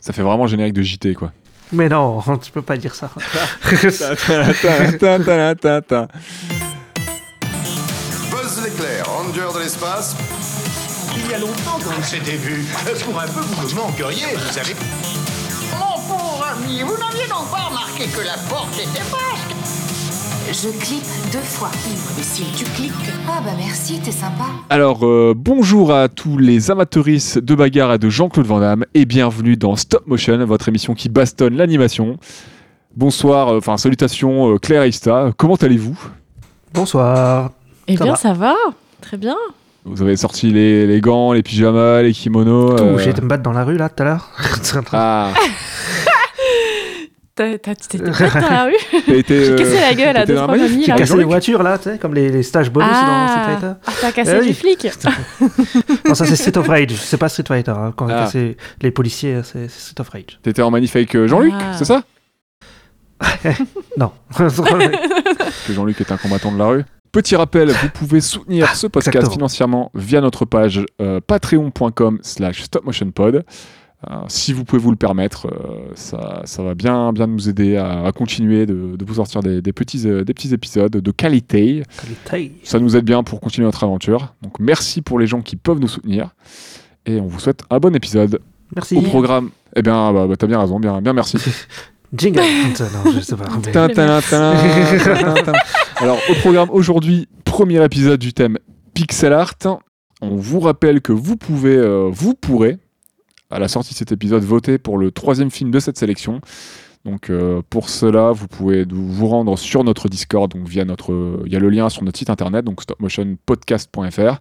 Ça fait vraiment générique de JT, quoi. Mais non, tu peux pas dire ça. Buzz l'éclair, ranger de l'espace. Il y a longtemps qu'on s'était vu. Pour un peu, vous me manqueriez, vous savez? Mon pauvre ami, vous n'aviez donc pas remarqué que la porte était basque Je clique deux fois. Imbécile, tu cliques. Ah bah merci, t'es sympa. Alors, euh, bonjour à tous les amateuristes de bagarre et de Jean-Claude Van Damme et bienvenue dans Stop Motion, votre émission qui bastonne l'animation. Bonsoir, euh, enfin salutations euh, Claire et Ista, comment allez-vous? Bonsoir. Eh Ça bien, va? ça va. Très bien. Vous avez sorti les, les gants, les pyjamas, les kimonos Tout, euh, J'ai été me battre dans la rue là tout à l'heure. Ah, t'étais dans la rue. J'ai euh, cassé la gueule à deux, trois mamies, J'ai cassé les voitures là, tu sais, comme les, les stages bonus dans Street Fighter. ah, t'as cassé Eh du oui. flic Non, ça c'est Street of Rage, c'est pas Street Fighter. hein. Quand Ah. cassé les policiers, c'est c'est Street of Rage. T'étais en manif avec euh, Jean-Luc, Ah. c'est ça Non. que Jean-Luc est un combattant de la rue. Petit rappel, vous pouvez soutenir ce podcast exactement. financièrement via notre page euh, patreon.com slash stopmotionpod. Euh, si vous pouvez vous le permettre, euh, ça, ça va bien, bien nous aider à, à continuer de, de vous sortir des, des petits, euh, des petits épisodes de qualité. Qualité. Ça nous aide bien pour continuer notre aventure. Donc merci pour les gens qui peuvent nous soutenir. Et on vous souhaite un bon épisode. Merci. Au programme, eh bien, bah, bah, t'as bien raison, bien, bien merci. Jingle. non, je sais pas. Alors, au programme aujourd'hui, premier épisode du thème pixel art. On vous rappelle que vous pouvez, euh, vous pourrez, à la sortie de cet épisode, voter pour le troisième film de cette sélection. Donc, euh, pour cela, vous pouvez vous rendre sur notre Discord, donc via notre, il y a le lien sur notre site internet, donc stopmotionpodcast.fr.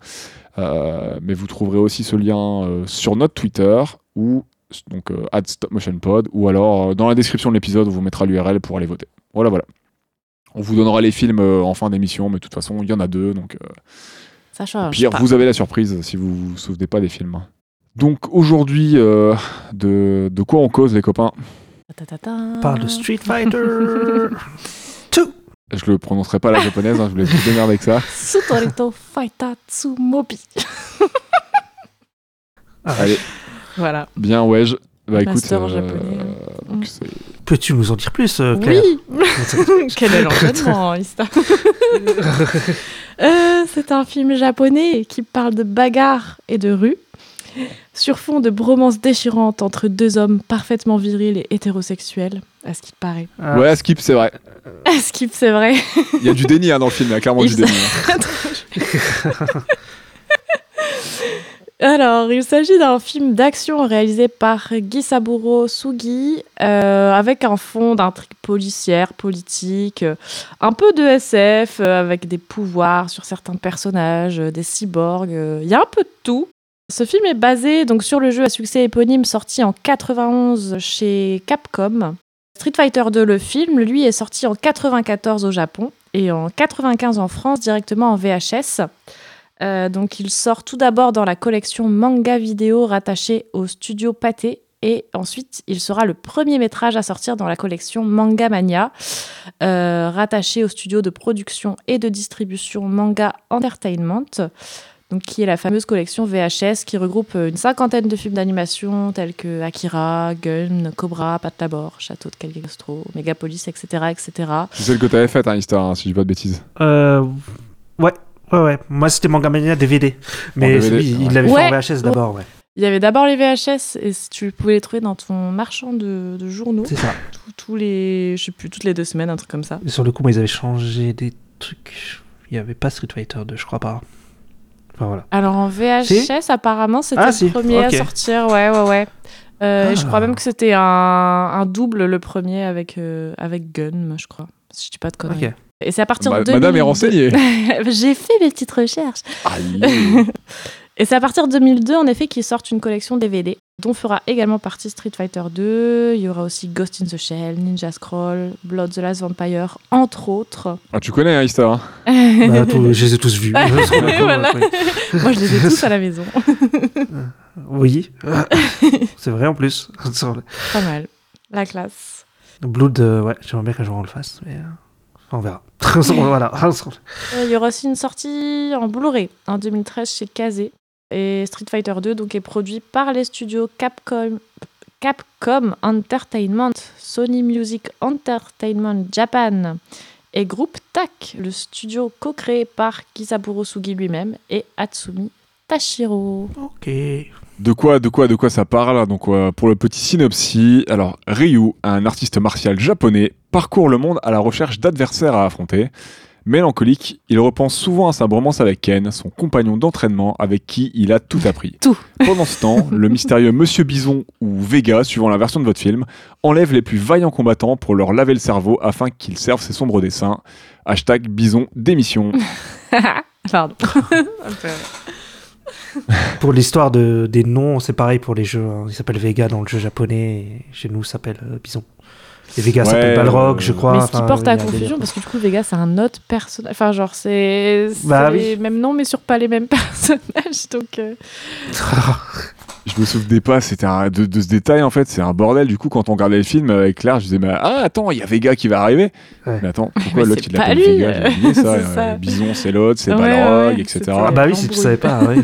Euh, mais vous trouverez aussi ce lien euh, sur notre Twitter ou donc euh, at stopmotionpod ou alors euh, dans la description de l'épisode on vous mettra l'URL pour aller voter. Voilà voilà. On vous donnera les films euh, en fin d'émission, mais de toute façon il y en a deux, donc euh, Ça au change pire pas. vous avez la surprise si vous vous souvenez pas des films. Donc aujourd'hui euh, de, de quoi on cause les copains. On parle de Street Fighter. Je le prononcerai pas à la japonaise, hein, je vous laisse vous démerder avec ça. Sutorito Faita Tsumobi. Allez, Voilà. bien ouais. je- Bah écoute, japonais, donc Mm. c'est- Peux-tu nous en dire plus, euh, Claire Oui Quel est l'enchaînement, Ista Euh, C'est un film japonais qui parle de bagarre et de rue, sur fond de bromance déchirante entre deux hommes parfaitement virils et hétérosexuels, à ce qu'il paraît. Ah, Ouais, skip, c'est vrai. À ce qu'il c'est vrai. Il y a du déni hein, dans le film, il y a clairement du déni. hein. Alors, il s'agit d'un film d'action réalisé par Gisaburo Sugi, euh, avec un fond d'intrigue policière, politique, euh, un peu de SF, euh, avec des pouvoirs sur certains personnages, euh, des cyborgs. euh, Il y a un peu de tout. Ce film est basé donc sur le jeu à succès éponyme sorti en 91 chez Capcom. Street Fighter 2, le film, lui, est sorti en 94 au Japon et en 95 en France directement en VHS. Euh, donc il sort tout d'abord dans la collection manga vidéo rattachée au studio Pathé et ensuite il sera le premier métrage à sortir dans la collection Manga Mania euh, rattaché au studio de production et de distribution Manga Entertainment donc qui est la fameuse collection VHS qui regroupe euh, une cinquantaine de films d'animation tels que Akira, Gun, Cobra, Patlabor, Château de Cagliostro, Megapolis, etc. etc. C'est celle que t'avais faite, hein, Histoire, hein, si je dis pas de bêtises. Euh, ouais, ouais, ouais. Moi, c'était Manga Mania DVD. Mais DVD, lui, il ouais. l'avait Ouais. fait en VHS d'abord, ouais. Il y avait d'abord les VHS et tu pouvais les trouver dans ton marchand de, journaux. C'est ça. tous les, je sais plus, toutes les deux semaines, un truc comme ça. Et sur le coup, moi, ils avaient changé des trucs. Il n'y avait pas Street Fighter 2, je crois pas. Enfin, voilà. Alors en VHS, apparemment, c'était Ah, le si, premier à sortir. Ouais, ouais, ouais. Euh, Je Ah. crois même que c'était un, un double, le premier, avec, euh, avec Gun, je crois. Si je dis pas de conneries. Ok. Et c'est à partir Ma- de Madame est 2002 renseignée. J'ai fait mes petites recherches. Aïe. Et c'est à partir de 2002, en effet, qu'ils sortent une collection DVD, dont fera également partie Street Fighter 2. Il y aura aussi Ghost in the Shell, Ninja Scroll, Blood the Last Vampire, entre autres. Ah, tu connais, hein, Histoire. hein Bah, je les ai tous vus. Voilà. Moi, je les ai tous à la maison. Oui. C'est vrai en plus. Pas mal. La classe. Blood, euh, ouais, j'aimerais bien qu'un jour on le fasse, mais euh, on verra. voilà. Euh, Il y aura aussi une sortie en Blu-ray en 2013 chez Kazé. Et Street Fighter 2 donc, est produit par les studios Capcom, Capcom Entertainment, Sony Music Entertainment Japan et Groupe TAC, le studio co-créé par Kisaburo Sugi lui-même et Hatsumi Tashiro. Ok. De quoi, de quoi, de quoi ça parle Donc euh, pour le petit synopsis, alors Ryu, un artiste martial japonais, parcourt le monde à la recherche d'adversaires à affronter. Mélancolique, il repense souvent à sa bromance avec Ken, son compagnon d'entraînement avec qui il a tout appris. Tout. Pendant ce temps, le mystérieux Monsieur Bison ou Vega, suivant la version de votre film, enlève les plus vaillants combattants pour leur laver le cerveau afin qu'ils servent ses sombres dessins. Hashtag Bison démission. Pardon. Pour l'histoire de, des noms, c'est pareil pour les jeux. hein. Il s'appelle Vega dans le jeu japonais. Et chez nous, s'appelle euh, Bison. Et Vega Ouais, s'appelle Balrog, euh, je crois. Mais ce qui porte à confusion, parce que du coup, Vega, c'est un autre personnage. Enfin, genre, c'est c'est Bah oui. les mêmes noms, mais sur pas les mêmes personnages. Donc, euh, Je me souvenais pas c'était un- de, de ce détail en fait, c'est un bordel. Du coup, quand on regardait le film avec Claire, je disais, mais ah, attends, il y a Vega qui va arriver. Ouais. Mais attends, pourquoi l'autre il l'appelle lui, Vega? J'ai oublié ça. euh, ça. Bison, c'est l'autre, c'est Ouais, Balrog, ouais, etc. Ah bah oui, si tu savais pas, oui.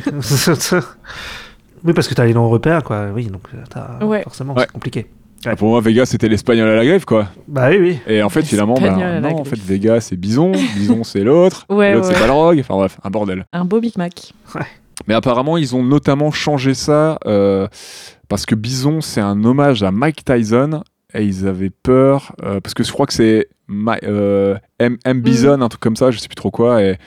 oui, parce que t'as les noms européens, quoi. Oui, donc euh, forcément, Ouais. c'est compliqué. Pour moi, Vega, c'était l'espagnol à la grève, quoi. Bah oui, oui. Et en fait, finalement, bah, non, en fait, Vega, c'est Bison, Bison, c'est l'autre, Ouais, l'autre, ouais. c'est Balrog. Enfin bref, un bordel. un beau micmac. Mais apparemment, ils ont notamment changé ça euh, parce que Bison, c'est un hommage à Mike Tyson. Et ils avaient peur, euh, parce que je crois que c'est euh, M, M. Bison, un truc comme ça, je sais plus trop quoi. Et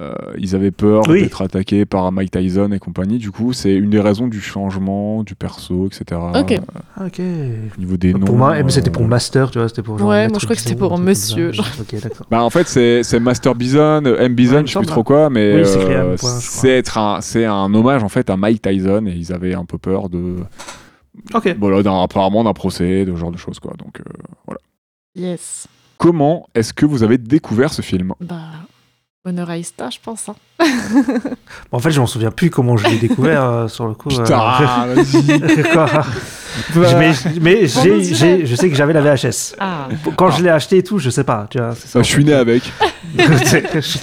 euh, ils avaient peur Oui. d'être attaqués par Mike Tyson et compagnie. Du coup, c'est une des raisons du changement du perso, etc. Ok. Ah, Ok. Au niveau des noms. Pour moi, mais c'était pour euh, Master, tu vois, c'était pour genre. Ouais, moi, je crois que c'était Bison, pour Monsieur. Ok, d'accord. Bah en fait c'est c'est Master Bison, euh, M Bison, Ouais, je sais plus trop quoi, mais Oui, c'est euh, un c'est être un c'est un hommage en fait à Mike Tyson et ils avaient un peu peur de Ok. voilà d'un apparemment d'un procès, de ce genre de choses quoi. Donc euh, voilà. Yes. Comment est-ce que vous avez découvert ce film? Bah, honneur à Ista, je pense. hein. Bon, en fait, je m'en souviens plus comment je l'ai découvert euh, sur le coup. euh. Putain, vas-y. Je- mais mais j'ai- je sais que j'avais la VHS. Ah, Quand je l'ai acheté et tout, je sais pas. Tu vois, c'est ça, Ah, je suis né avec. je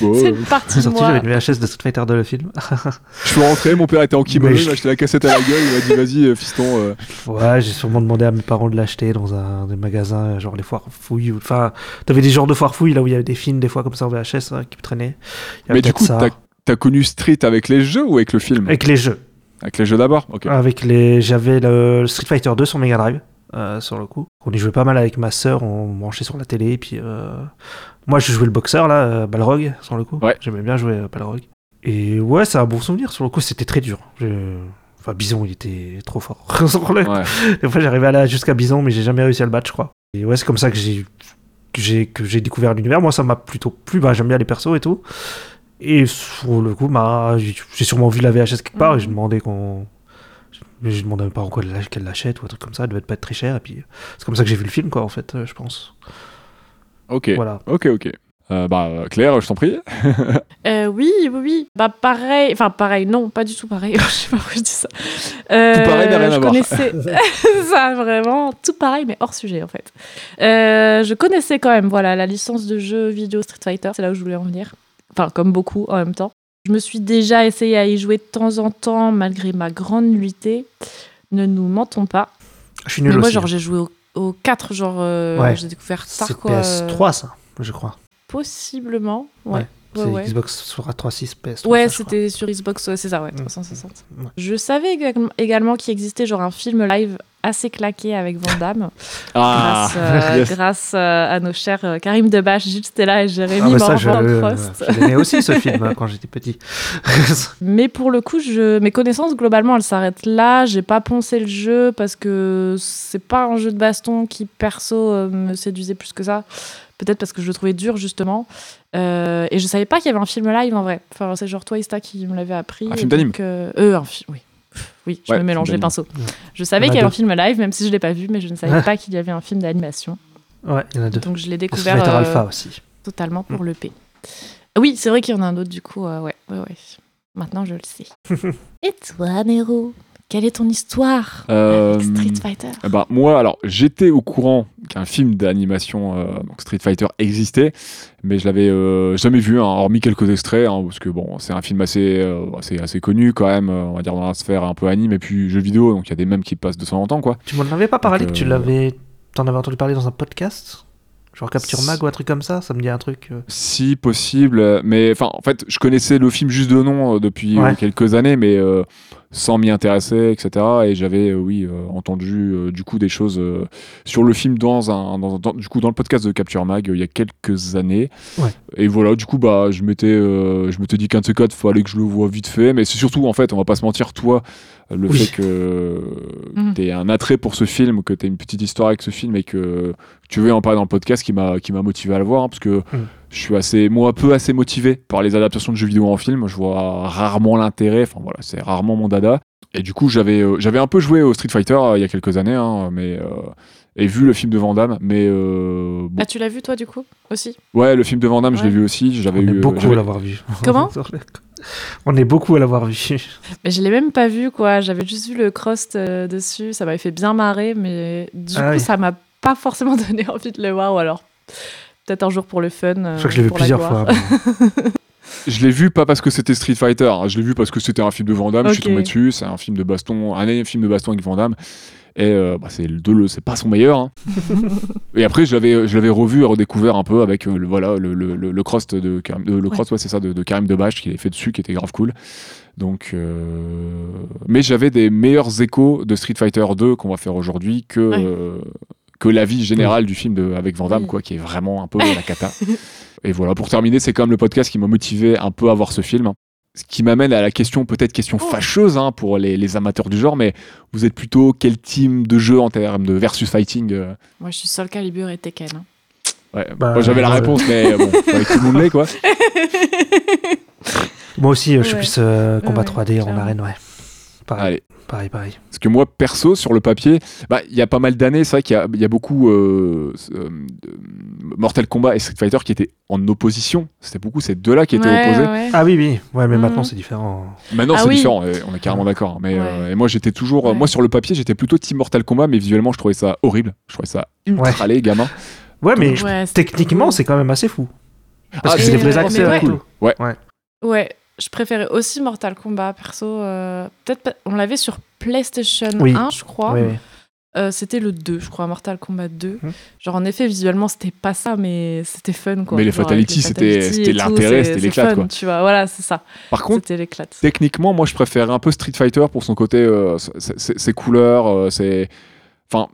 Bon, c'est euh, de sorti, moi. j'avais une VHS de Street Fighter 2, le film. je suis rentré, mon père était en kimono, Mais il m'a acheté la cassette à la gueule, il m'a dit vas-y euh, fiston. euh. Ouais, j'ai sûrement demandé à mes parents de l'acheter dans un des magasins, genre les foires fouilles. ou- Enfin, t'avais des genres de foires fouilles là où il y avait des films, des fois comme ça en VHS hein, qui traînaient. Il y avait Mais du coup, ça. t'as as connu Street avec les jeux ou avec le film? Avec les jeux. Avec les jeux d'abord Ok. Avec les, j'avais le Street Fighter 2 sur Mega Drive, euh, sur le coup. On y jouait pas mal avec ma sœur, on branchait sur la télé, et puis euh, moi je jouais le boxeur là, euh, Balrog, sur le coup. Ouais. J'aimais bien jouer Balrog. Et ouais, c'est un bon souvenir. Sur le coup, c'était très dur. Je- Enfin, Bison, il était trop fort. Ouais. Des fois, j'arrivais à aller jusqu'à Bison, mais j'ai jamais réussi à le battre, je crois. Et ouais, c'est comme ça que j'ai que j'ai que j'ai découvert l'univers. Moi, ça m'a plutôt plu. Bah, j'aime bien les persos et tout. Et sur le coup, bah, j'ai sûrement vu la VHS quelque part et j'ai demandé qu'on. J'ai demandé à mes parents quoi, qu'elle l'achète ou un truc comme ça. Elle devait pas être très cher. Et puis, c'est comme ça que j'ai vu le film, quoi, en fait, euh, je pense. Ok. Voilà. Ok, ok. Euh, bah, Claire, je t'en prie. Euh, oui, oui, oui. Bah pareil, enfin pareil, non, pas du tout pareil. je sais pas pourquoi je dis ça. Euh, Tout pareil, mais rien à je voir. connaissais ça vraiment tout pareil, mais hors sujet en fait. Euh, je connaissais quand même, voilà, la licence de jeu vidéo Street Fighter. C'est là où je voulais en venir. Enfin, comme beaucoup en même temps. Je me suis déjà essayé à y jouer de temps en temps, malgré ma grande nullité. Ne nous mentons pas. Je suis nul moi, aussi. genre, j'ai joué au, au 4, genre, euh, Ouais. j'ai découvert tard, c'est quoi. euh, PS3, ça, je crois. Possiblement, ouais. Ouais. Ouais, c'est ouais. Xbox sur 3.6, PS3. Ouais, c'était sur Xbox, ouais, c'est ça, ouais, Mm. 360. Ouais. Je savais également qu'il existait genre un film live assez claqué avec Van Damme, Ah, grâce, euh, yes. grâce euh, à nos chers euh, Karim Debache, Gilles Stella et Jérémy Ah, Morvan-Prost. je l'aimais aussi ce film hein, quand j'étais petit. Mais pour le coup, je... mes connaissances globalement, elles s'arrêtent là. J'ai pas poncé le jeu parce que c'est pas un jeu de baston qui perso euh, me séduisait plus que ça. Peut-être parce que je le trouvais dur justement. Euh, et je savais pas qu'il y avait un film live en vrai. Enfin, c'est genre toi, Ista, qui me l'avait appris. Un film d'anime. Euh, euh, oui. Oui, je Ouais, me mélange les pinceaux. Ouais. Je savais qu'il y a avait un film live, même si je l'ai pas vu, mais je ne savais Ah. pas qu'il y avait un film d'animation. ouais, il y en a deux. Donc je l'ai découvert Fighter euh, Alpha aussi. totalement pour Mm. le P. Oui, c'est vrai qu'il y en a un autre du coup. euh, ouais, ouais, ouais. Maintenant je le sais. Et toi, Nero? Quelle est ton histoire Euh, avec Street Fighter ben, moi, alors, j'étais au courant qu'un film d'animation, euh, donc Street Fighter, existait, mais je l'avais euh, jamais vu, hein, hormis quelques extraits, hein, parce que bon, c'est un film assez, euh, assez, assez connu quand même, euh, on va dire dans la sphère un peu anime et puis jeux vidéo, donc il y a des mêmes qui passent de temps en temps, quoi. Tu m'en avais pas parlé, Donc, que tu euh, l'avais. T'en avais entendu parler dans un podcast? Genre Capture Mag ou un truc comme ça? Ça me dit un truc. euh. Si possible, euh, mais enfin, en fait, je connaissais le film juste de nom euh, depuis euh, Ouais. quelques années, mais euh, sans m'y intéresser, etc. Et j'avais, euh, oui, euh, entendu euh, du coup des choses euh, sur le film dans un, dans, dans- du coup, dans le podcast de Capture Mag euh, il y a quelques années. Ouais. Et voilà, du coup, bah, je m'étais, euh, je m'étais dit qu'un de ces quatre, fallait que je le vois vite fait. Mais c'est surtout, en fait, on va pas se mentir, toi, le Oui. fait que Mhm. tu aies un attrait pour ce film, que tu une petite histoire avec ce film et que tu veux en parler dans le podcast qui m'a, qui m'a motivé à le voir, hein, parce que je suis assez, moi, peu assez motivé par les adaptations de jeux vidéo en film. Je vois rarement l'intérêt. Enfin voilà, c'est rarement mon dada. Et du coup, j'avais, euh, j'avais un peu joué au Street Fighter euh, il y a quelques années, hein, mais euh, et vu le film de Van Damme. Mais euh, bon. Ah, tu l'as vu toi du coup aussi? Ouais, le film de Van Damme, je l'ai vu aussi. J'avais On eu est beaucoup j'avais- à l'avoir vu. Comment? On est beaucoup à l'avoir vu. Mais je l'ai même pas vu quoi, j'avais juste vu le cross euh, dessus, ça m'avait fait bien marrer, mais du Ah coup oui. ça m'a pas forcément donné envie de le voir, ou alors peut-être un jour pour le fun. euh, Je crois que je l'ai vu plusieurs fois. Je l'ai vu pas parce que c'était Street Fighter, hein, je l'ai vu parce que c'était un film de Van Damme, je suis tombé dessus, c'est un film de baston, un film de baston avec Van Damme. Et euh, bah, c'est le 2, c'est pas son meilleur. hein. et après, je l'avais, je l'avais revu et redécouvert un peu avec euh, le, voilà, le, le, le, le cross de, Karim- de- le cross, ouais, c'est ça, de, de Karim Debache qui avait fait dessus, qui était grave cool. Donc, euh, mais j'avais des meilleurs échos de Street Fighter 2 qu'on va faire aujourd'hui que Ouais. Que l'avis général du film de, avec Van Damme, Oui. quoi, qui est vraiment un peu la cata. Et voilà, pour terminer, c'est quand même le podcast qui m'a motivé un peu à voir ce film. Ce qui m'amène à la question, peut-être question Oh. fâcheuse hein, pour les, les amateurs du genre, mais vous êtes plutôt quel team de jeu en termes de versus fighting euh? Moi je suis Soul Calibur et Tekken. hein. ouais, Bah, Moi j'avais la euh, réponse, mais bon, avec tout le monde l'est, quoi. Moi aussi, euh, je suis Ouais. plus euh, combat Ouais, 3D en arène, ouais. Pareil, Allez. Pareil, pareil. Parce que moi, perso, sur le papier, bah, il y a pas mal d'années, c'est vrai qu'il y a, il y a beaucoup euh, euh, Mortal Kombat et Street Fighter qui étaient en opposition. C'était beaucoup ces deux-là qui étaient Ouais, opposés. ouais. Ah oui, oui. Ouais, mais Mhm. maintenant c'est différent. Maintenant, Ah c'est oui. différent, et on est carrément d'accord. Mais Ouais. euh, et moi, j'étais toujours, Ouais. moi sur le papier, j'étais plutôt team Mortal Kombat, mais visuellement, je trouvais ça horrible. Je trouvais ça ultra laid, gamin. Ouais, mais Ouais, techniquement, c'est quand même assez fou. Parce Ah, que mais- c'est des vrais mais accès ouais. cool. Ouais, je préférais aussi Mortal Kombat perso. euh, Peut-être on l'avait sur PlayStation Oui. 1, je crois. Euh, c'était le 2, je crois, Mortal Kombat 2. Mhm. Genre, en effet, visuellement, c'était pas ça, mais c'était fun, quoi. Mais les Genre, fatalities, c'était- fatalities l'intérêt, c'était fun, quoi. Tu vois, voilà, c'est ça. Par contre, techniquement, moi, je préfère un peu Street Fighter pour son côté, euh, ses- ses ses couleurs, euh, ses... Enfin,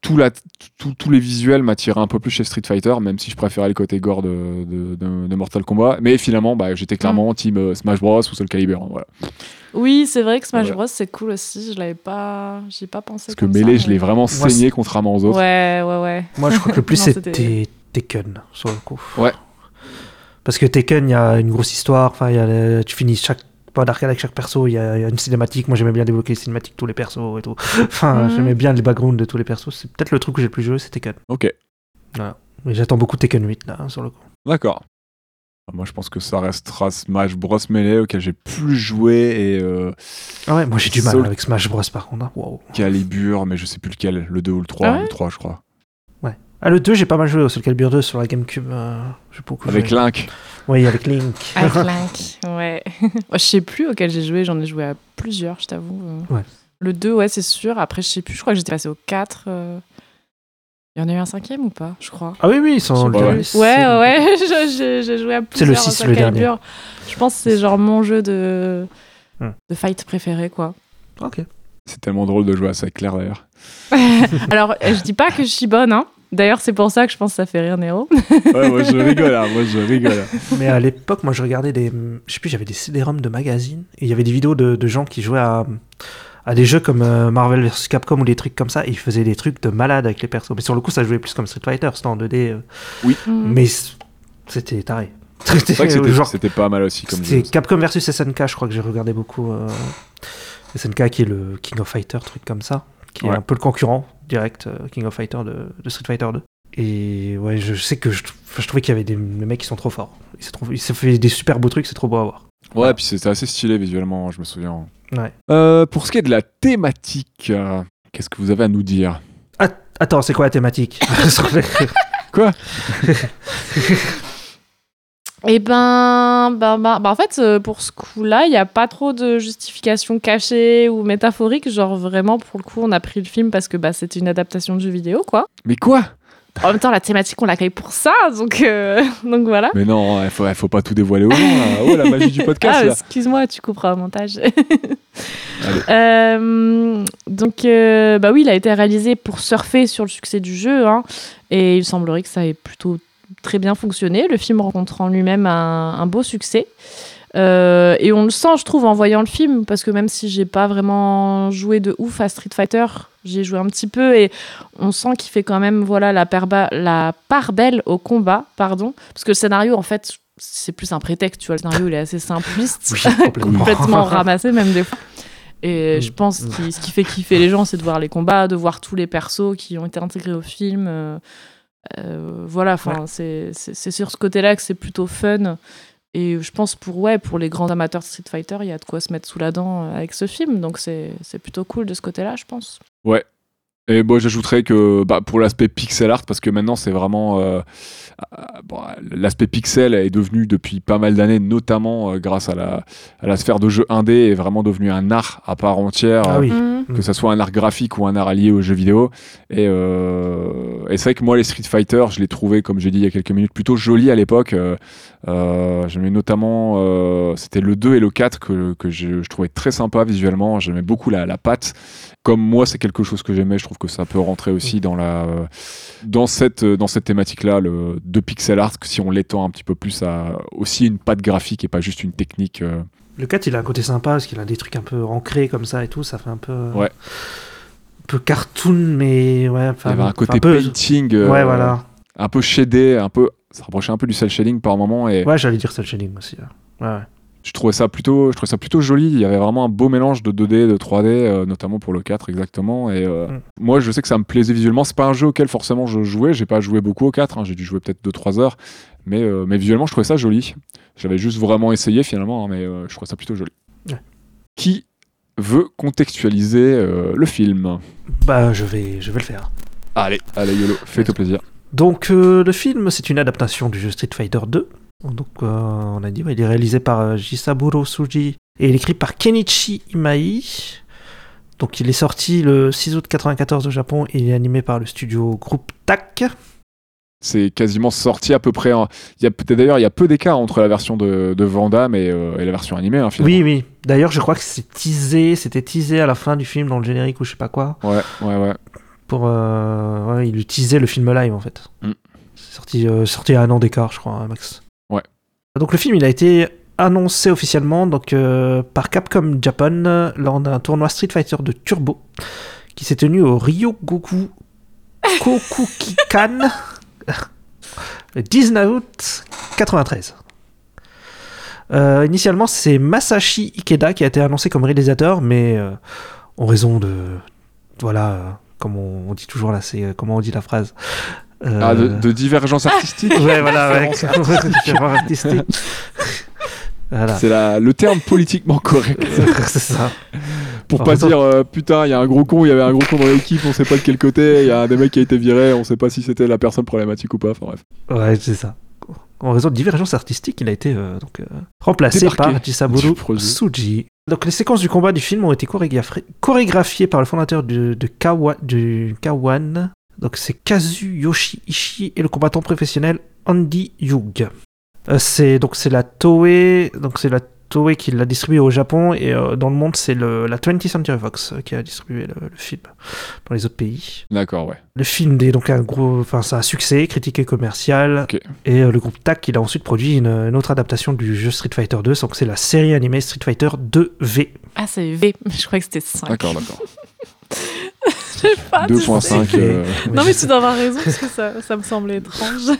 tout la, tout- tous les visuels m'attiraient un peu plus chez Street Fighter, même si je préférais le côté gore de, de, de- de Mortal Kombat. Mais finalement, bah, j'étais Mm. clairement team euh, Smash Bros ou Soul Calibur. hein, voilà. Oui, c'est vrai que Smash Voilà. Bros, c'est cool aussi. Je l'avais pas... J'y ai pas pensé Parce que comme Melee, je l'ai vraiment Moi, saigné contrairement aux autres. Ouais, ouais, ouais. Moi, je crois que le plus c'était Tekken, sur le coup. Ouais. Parce que Tekken, il y a une grosse histoire. Enfin, il y a tu finis chaque mode d'arcade avec chaque perso. Il y, a il y a une cinématique. Moi, j'aimais bien débloquer les cinématiques de tous les persos et tout. Enfin, Mhm. j'aimais bien les backgrounds de tous les persos. C'est peut-être le truc que j'ai le plus joué, c'est Tekken. Ok, Mais j'attends beaucoup Tekken 8, là, sur le coup. d'accord. Moi, je pense que ça restera Smash Bros Melee auquel j'ai plus joué et euh, Ah ouais, moi j'ai du mal Soul- avec Smash Bros par contre. hein. Wow. Calibur, mais je sais plus lequel, le 2 ou le 3, Ah ouais le 3 je crois. Ah, le 2, j'ai pas mal joué au Soul Calibur 2 sur la GameCube. euh, beaucoup Avec joué. Link. Oui, avec Link. Avec Link, ouais. Moi, je sais plus auquel j'ai joué, j'en ai joué à plusieurs, je t'avoue. euh. Ouais. Le 2, ouais, c'est sûr. Après, je sais plus, je crois que j'étais passé au 4. euh. Il y en a eu un cinquième ou pas, je crois Ah oui, oui, sans le ouais. c'est- Ouais, j'ai joué à C'est le plusieurs six, Soul le dernier. Je pense que c'est genre mon jeu de, Hmm. de fight préféré, quoi. Ok. C'est tellement drôle de jouer à ça avec Claire d'ailleurs. Alors, je dis pas que je suis bonne, hein. D'ailleurs, c'est pour ça que je pense que ça fait rire Néo. Ouais, moi je rigole, hein, moi je rigole. Mais à l'époque, moi, je regardais des. Je sais plus, j'avais des CD-ROM de magazines. Et il y avait des vidéos de, de gens qui jouaient à, à des jeux comme euh, Marvel vs Capcom ou des trucs comme ça. Et ils faisaient des trucs de malade avec les persos. Mais sur le coup, ça jouait plus comme Street Fighter. C'était en 2D. euh, Hmm. Mais c- c'était taré. C'est vrai que c'était- genre, pas mal aussi comme jeu. Capcom versus SNK, je crois que j'ai regardé beaucoup. euh, SNK qui est le King of Fighter, truc comme ça. Qui est un peu le concurrent direct euh, King of Fighter de, de Street Fighter 2. Et ouais, je sais que je, trouvais qu'il y avait des, des mecs qui sont trop forts. Ils se, trouvent, ils fait des super beaux trucs, c'est trop beau à voir. Ouais, puis c'était assez stylé visuellement, je me souviens. Ouais. Euh, pour ce qui est de la thématique, euh, qu'est-ce que vous avez à nous dire? Attends, c'est quoi la thématique? Quoi? Et ben, ben, ben- ben, en fait, euh, pour ce coup-là, il n'y a pas trop de justification cachée ou métaphorique. Genre, vraiment, pour le coup, on a pris le film parce que bah, c'était une adaptation de jeu vidéo, quoi. Mais quoi? En même temps, la thématique, on l'a créée pour ça, donc, euh, donc voilà. Mais non, il faut, il faut pas tout dévoiler là. Oh, la magie du podcast, Ah, excuse-moi, tu couperas au montage. Euh, donc, euh, bah oui, il a été réalisé pour surfer sur le succès du jeu, hein, et il semblerait que ça ait plutôt très bien fonctionné. Le film rencontre en lui-même un, un beau succès. Euh, et on le sent, je trouve, en voyant le film, parce que même si j'ai pas vraiment joué de ouf à Street Fighter, j'ai joué un petit peu et on sent qu'il fait quand même voilà la, perba- la part belle au combat, pardon, parce que le scénario, en fait, c'est plus un prétexte, tu vois, le scénario il est assez simpliste, Oui, complètement. complètement ramassé même des fois. Et Mm. je pense que ce qui fait kiffer les gens, c'est de voir les combats, de voir tous les persos qui ont été intégrés au film. euh, euh, voilà, enfin, c'est c'est- c'est sur ce côté-là que c'est plutôt fun. Et je pense pour, ouais, pour les grands amateurs de Street Fighter, il y a de quoi se mettre sous la dent euh, avec ce film. Donc c'est c'est plutôt cool de ce côté-là, je pense. Et bon, j'ajouterais que bah, pour l'aspect pixel art, parce que maintenant c'est vraiment. euh, euh, bon, l'aspect pixel est devenu depuis pas mal d'années, notamment euh, grâce à la, à la sphère de jeu indé, est vraiment devenu un art à part entière. Ah oui. Mhm. que ça soit un art graphique ou un art allié aux jeux vidéo. Et, euh, et c'est vrai que moi, les Street Fighter, je les trouvais, comme j'ai dit il y a quelques minutes, plutôt jolis à l'époque. Euh, euh, J'aimais notamment, euh, c'était le 2 et le 4 que, que je, je trouvais très sympa visuellement. J'aimais beaucoup la, la patte. Comme moi, c'est quelque chose que j'aimais, je trouve que ça peut rentrer aussi dans, la, euh, dans cette, dans cette thématique-là, le, de pixel art, que si on l'étend un petit peu plus à aussi une patte graphique et pas juste une technique. euh, Le 4, il a un côté sympa parce qu'il a des trucs un peu ancrés comme ça et tout. Ça fait un peu. euh, Ouais. Un peu cartoon, mais ouais. il y avait un côté un peu- painting. euh, Ouais, voilà. un peu shadé, un peu, ça rapprochait un peu du cel shading par moment et Ouais, j'allais dire cel shading aussi. là. Ouais, ouais. Je trouvais ça plutôt, je trouvais ça plutôt joli. Il y avait vraiment un beau mélange de 2D, de 3D, euh, notamment pour le 4 exactement. Et euh, Mm. moi, je sais que ça me plaisait visuellement. C'est pas un jeu auquel forcément je jouais. J'ai pas joué beaucoup au 4. hein. J'ai dû jouer peut-être 2-3 heures, mais euh, mais visuellement, je trouvais ça joli. J'avais juste vraiment essayé finalement, hein, mais je trouvais ça plutôt joli. Qui veut contextualiser le film? Bah, je vais, je vais le faire. Allez, allez Yolo, fais-toi plaisir. Donc, le film, c'est une adaptation du jeu Street Fighter 2. Donc, euh, on a dit, ouais, il est réalisé par euh, Jisaburo Suji et il est écrit par Kenichi Imai. Donc, il est sorti le 6 août 94 au Japon et il est animé par le studio Group TAC. C'est quasiment sorti à peu près. en- Il y a peut-être d'ailleurs il y a peu d'écart entre la version de, de Van Damme et, euh, et la version animée. hein. Oui, oui. D'ailleurs, je crois que c'est teasé, c'était teasé à la fin du film dans le générique ou je sais pas quoi. Ouais, ouais, ouais. Pour, ouais, il lui teasait le film live en fait. Mm. C'est sorti, sorti à un an d'écart, je crois, hein, max. Donc le film, il a été annoncé officiellement donc, euh, par Capcom Japan lors d'un tournoi Street Fighter de Turbo qui s'est tenu au Ryogoku Kokukikan le 19 août 93. Euh, initialement, c'est Masashi Ikeda qui a été annoncé comme réalisateur, mais euh, en raison de. Voilà, comme on, dit toujours là, c'est. comment on dit la phrase? Euh, Ah, de, de divergence artistique Ouais, voilà, ouais. Différence artistique. voilà. C'est le terme politiquement correct. c'est ça. Pour En pas dire euh, putain, il y a un gros con, il y avait un gros con dans l'équipe, on sait pas de quel côté, il y a un des mecs qui a été viré, on sait pas si c'était la personne problématique ou pas. Enfin bref. Ouais, c'est ça. En raison de divergence artistique, il a été euh, donc, remplacé Débarqué par Jisaburo. Suji. Donc les séquences du combat du film ont été chorégraphi- chorégraphiées par le fondateur de, de Kawa, du Kawan. Donc c'est Kazuyoshi Ishii et le combattant professionnel Andy Yug. Euh, c'est donc c'est la Toei, donc c'est la Toei qui l'a distribué au Japon et euh, dans le monde c'est le- la 20th Century Fox euh, qui a distribué le, le film dans les autres pays. D'accord, ouais. Le film est donc un gros, enfin c'est un succès critique et commercial. Ok. Et euh, le groupe TAC, il a ensuite produit une, une autre adaptation du jeu Street Fighter 2, donc c'est la série animée Street Fighter 2V. Ah, c'est V. Je crois que c'était 5. D'accord, d'accord. Je sais pas. tu sais. 2.5. euh, Non, mais tu dois avoir raison parce que ça, ça me semblait étrange.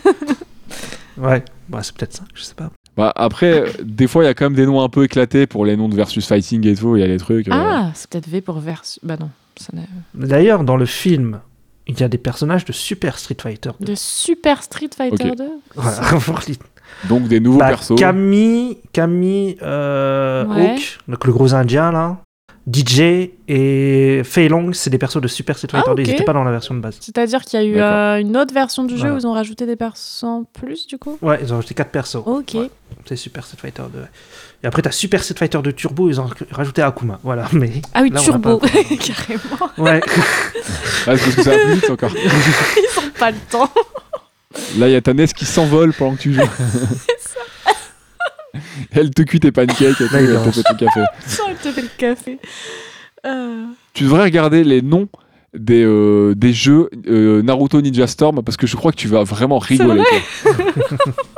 Ouais, bah, c'est peut-être ça, je sais pas. Bah, après, des fois, il y a quand même des noms un peu éclatés pour les noms de versus fighting et tout. Il y a des trucs. euh, Ah, c'est peut-être V pour versus. Bah non. D'ailleurs, dans le film, il y a des personnages de Super Street Fighter 2. De Super Street Fighter Ok. 2 Voilà. Donc des nouveaux Bah, persos. Camille, Camille euh, Ouais. Hawk, donc le gros indien là, DJ et Fei Long, c'est des persos de Super Street Fighter Ah, 2, ils n'étaient pas dans la version de base. C'est-à-dire qu'il y a eu euh, une autre version du jeu Voilà. où ils ont rajouté des persos en plus, du coup? Ouais, ils ont rajouté 4 persos. Ok. Ouais, c'est Super Street Fighter 2. ouais. Et après, t'as Super Street Fighter 2 Turbo, ils ont rajouté Akuma. Voilà, mais. Ah oui, Là, Turbo, pas- carrément. Ouais. Ah, c'est parce que ça va plus vite encore. Ils ont pas le temps. Là, il y a ta NES qui s'envole pendant que tu joues. Elle te cuit tes pancakes et il elle te fait ton café. Ça, elle te fait le café. Euh, Tu devrais regarder les noms des, euh, des jeux euh, Naruto Ninja Storm parce que je crois que tu vas vraiment rigoler.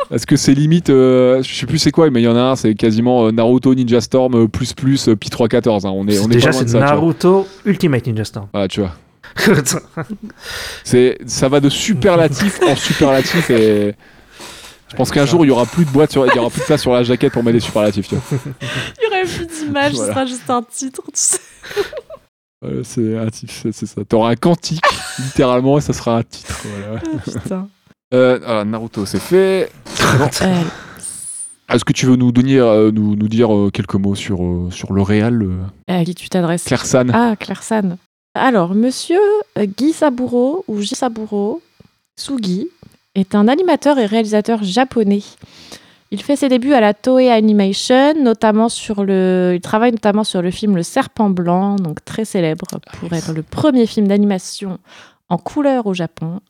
parce que c'est limite, euh, je sais plus c'est quoi, mais il y en a un, c'est quasiment euh, Naruto Ninja Storm plus plus euh, Pi 314. hein. On est, on est Déjà, c'est. Naruto Ultimate Ninja Storm. Voilà, tu vois. C'est, ça va de superlatif en superlatif et je pense qu'un jour il y aura plus de boîte, sur, il y aura plus de place sur la jaquette pour mettre des superlatifs. Tu vois. Il y aurait plus d'image, Voilà. ce sera juste un titre, tu sais. Voilà, c'est un titre, c'est, c'est ça. T'auras un cantique littéralement et ça sera un titre. Voilà. Putain. Euh, alors, Naruto, c'est fait. Euh, Est-ce que tu veux nous donner, euh, nous, nous dire euh, quelques mots sur, euh, sur le réel, euh, à qui tu t'adresses? Claire San Ah, Claire San. Alors, monsieur euh, Guy Saburo, ou J. Saburo, Sugi, est un animateur et réalisateur japonais. Il fait ses débuts à la Toei Animation, notamment sur le... il travaille notamment sur le film Le Serpent Blanc, donc très célèbre pour être le premier film d'animation en couleur au Japon.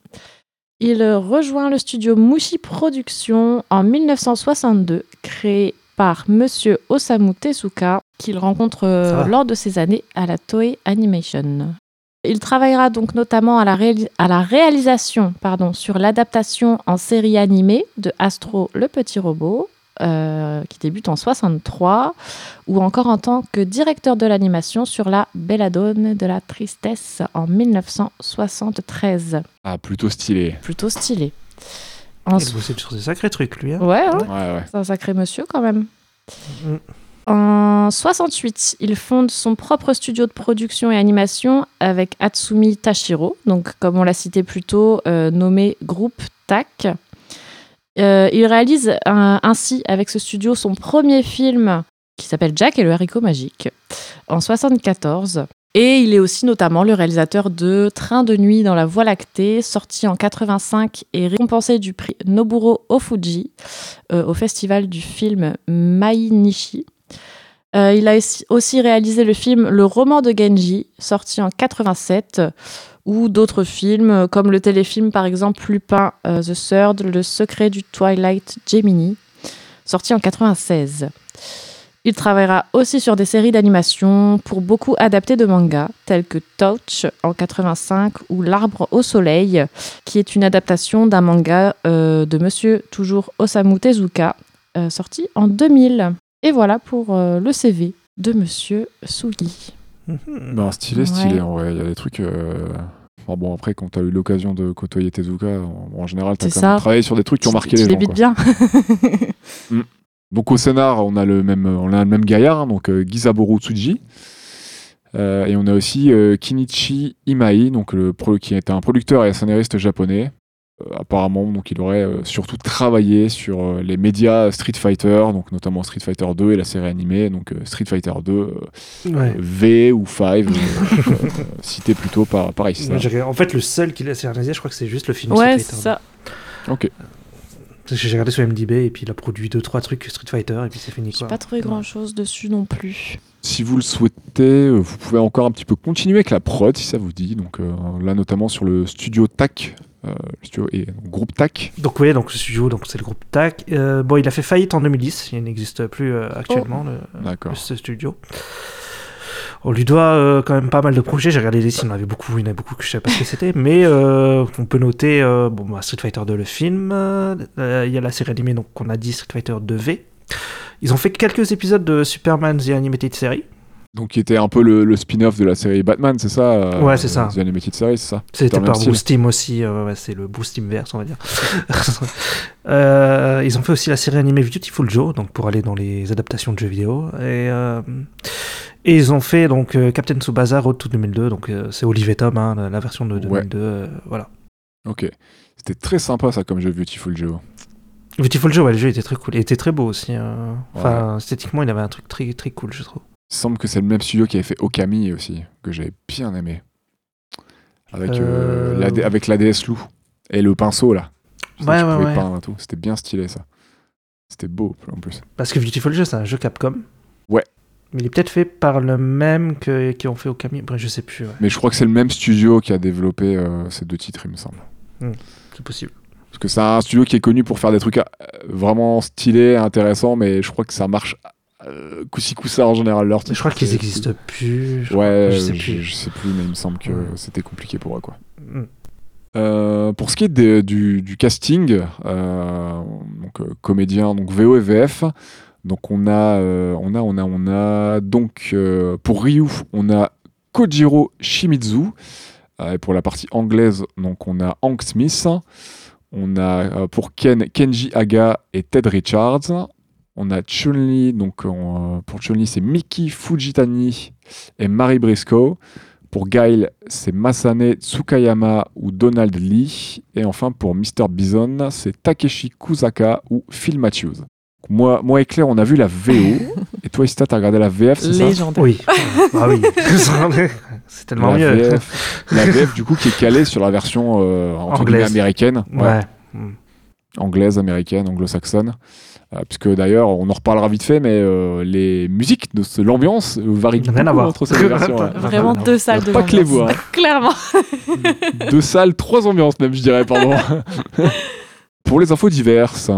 Il rejoint le studio Mushi Productions en 1962, créé par Monsieur Osamu Tezuka, qu'il rencontre lors de ses années à la Toei Animation. Il travaillera donc notamment à la, réali- à la réalisation pardon, sur l'adaptation en série animée de Astro le petit robot, euh, qui débute en 63, ou encore en tant que directeur de l'animation sur la Belladone de la tristesse en 1973. Ah, plutôt stylé. Plutôt stylé. Il bossait sur des sacrés trucs, lui. Hein. Ouais, hein, Ouais, ouais. c'est un sacré monsieur quand même. Mm. En 68, il fonde son propre studio de production et animation avec Atsumi Tashiro, donc comme on l'a cité plus tôt, euh, nommé Groupe TAC. Euh, il réalise un- ainsi avec ce studio son premier film qui s'appelle Jack et le haricot magique en 74. Et il est aussi notamment le réalisateur de Train de nuit dans la Voie lactée, sorti en 85 et récompensé du prix Noburo Ofuji euh, au festival du film Mainichi. Euh, il a aussi- réalisé le film Le roman de Genji, sorti en 87, ou d'autres films comme le téléfilm par exemple Lupin euh, The Third, Le secret du Twilight Gemini, sorti en 96. Il travaillera aussi sur des séries d'animation pour beaucoup adaptées de mangas, tels que Touch en 85 ou L'arbre au soleil, qui est une adaptation d'un manga euh, de monsieur toujours Osamu Tezuka, sorti en 2000. Et voilà pour euh, le CV de monsieur Sugi. Mhm. Non, stylé, Ouais. stylé. En vrai, il y a des trucs. euh, enfin, bon, après, quand t'as eu l'occasion de côtoyer Tezuka, en, en général, t'as quand même travaillé sur des trucs qui ont marqué Tu les gens. débites quoi. bien. Donc au scénar, on a le même, on a le même gaillard, hein, donc euh, Gisaboru Tsuji. Euh, et on a aussi euh, Kinichi Imai, donc le pro- qui est un producteur et un scénariste japonais. Euh, apparemment, donc il aurait euh, surtout travaillé sur euh, les médias Street Fighter, donc notamment Street Fighter 2 et la série animée, donc euh, Street Fighter 2 euh, Ouais. V ou 5, euh, euh, cité plutôt par, par ici. En fait, le seul qu'il a réalisé, je crois que c'est juste le film ouais, Street c'est Fighter. ça. Ok. J'ai regardé sur MDB et puis il a produit 2-3 trucs Street Fighter et puis c'est fini J'ai pas trouvé grand chose dessus non plus. Si vous le souhaitez, vous pouvez encore un petit peu continuer avec la prod, si ça vous dit. Donc euh, là, notamment sur le studio TAC, euh, le studio et groupe TAC. Donc oui, donc ce studio, donc c'est le groupe TAC. Euh, bon, il a fait faillite en 2010, il n'existe plus euh, actuellement le- D'accord. ce studio. On lui doit quand même pas mal de projets. J'ai regardé les listes, il y en avait beaucoup, il y en avait beaucoup que je savais pas ce que c'était. Mais on peut noter bon, bah, Street Fighter 2, le film. Il y a la série animée, donc on a dit Street Fighter 2V. Ils ont fait quelques épisodes de Superman The Animated Series. Donc qui était un peu le, le spin-off de la série Batman, c'est ça euh, Ouais, c'est ça. The Animated Series, c'est ça C'était par. Boost Team aussi, euh, ouais, c'est le Boost Team verse, on va dire. Euh, ils ont fait aussi la série animée Beautiful Joe, donc pour aller dans les adaptations de jeux vidéo. Et, Et ils ont fait donc euh, Captain Tsubasa Road to 2002, donc euh, c'est Olivier Tom, hein, la, la version de 2002. euh, voilà. Ok. C'était très sympa ça comme jeu Beautiful Joe. Beautiful Joe, ouais, le jeu était très cool. Il était très beau aussi. hein. Enfin, esthétiquement, il avait un truc très, très cool, je trouve. Il semble que c'est le même studio qui avait fait Okami aussi, que j'avais bien aimé. Avec, euh, la avec l'ADS loup. Et le pinceau là. Ouais, ouais, ouais. peindre et tout. C'était bien stylé ça. C'était beau en plus. Parce que Beautiful Joe, c'est un jeu Capcom. Ouais. Mais il est peut-être fait par le même que, qui ont fait Okami. Bref, je sais plus. ouais. Mais je crois que c'est le même studio qui a développé euh, ces deux titres, il me semble. C'est possible. Parce que c'est un studio qui est connu pour faire des trucs euh, vraiment stylés, intéressants, mais je crois que ça marche euh, coup-ci coup-ça en général. Leur Je crois qu'ils existent plus. je Ouais, crois- je sais plus. je sais plus, mais il me semble que Ouais. c'était compliqué pour eux. Quoi. Mm. Euh, pour ce qui est du, du casting, euh, donc comédien, donc VO et VF, donc on a, on a, on a, on a donc pour Ryu, on a Kojiro Shimizu, et pour la partie anglaise, donc on a Hank Smith, on a pour Ken Kenji Haga et Ted Richards, on a Chun-Li, donc on, euh, pour Chun-Li c'est Miki Fujitani et Mary Briscoe. Pour Guile, c'est Masane Tsukayama ou Donald Lee. Et enfin, pour Mr. Bison, c'est Takeshi Kusaka ou Phil Matthews. Moi, moi et Claire, on a vu la VO. et toi, Ista, t'as regardé la VF, c'est ça? Légendaire. Oui. ah oui. c'est tellement la mieux. VF, la VF, du coup, qui est calée sur la version euh, Anglaise. américaine. Ouais. Ouais. Mm. anglaise, américaine, anglo-saxonne. Euh, puisque d'ailleurs, on en reparlera vite fait, mais euh, les musiques de ce- l'ambiance varient Rien à beaucoup voir. entre ces deux versions. ouais. Vraiment deux salles de Pas que les voix. hein. Clairement. Deux salles, trois ambiances même, je dirais, pardon. Pour les infos diverses,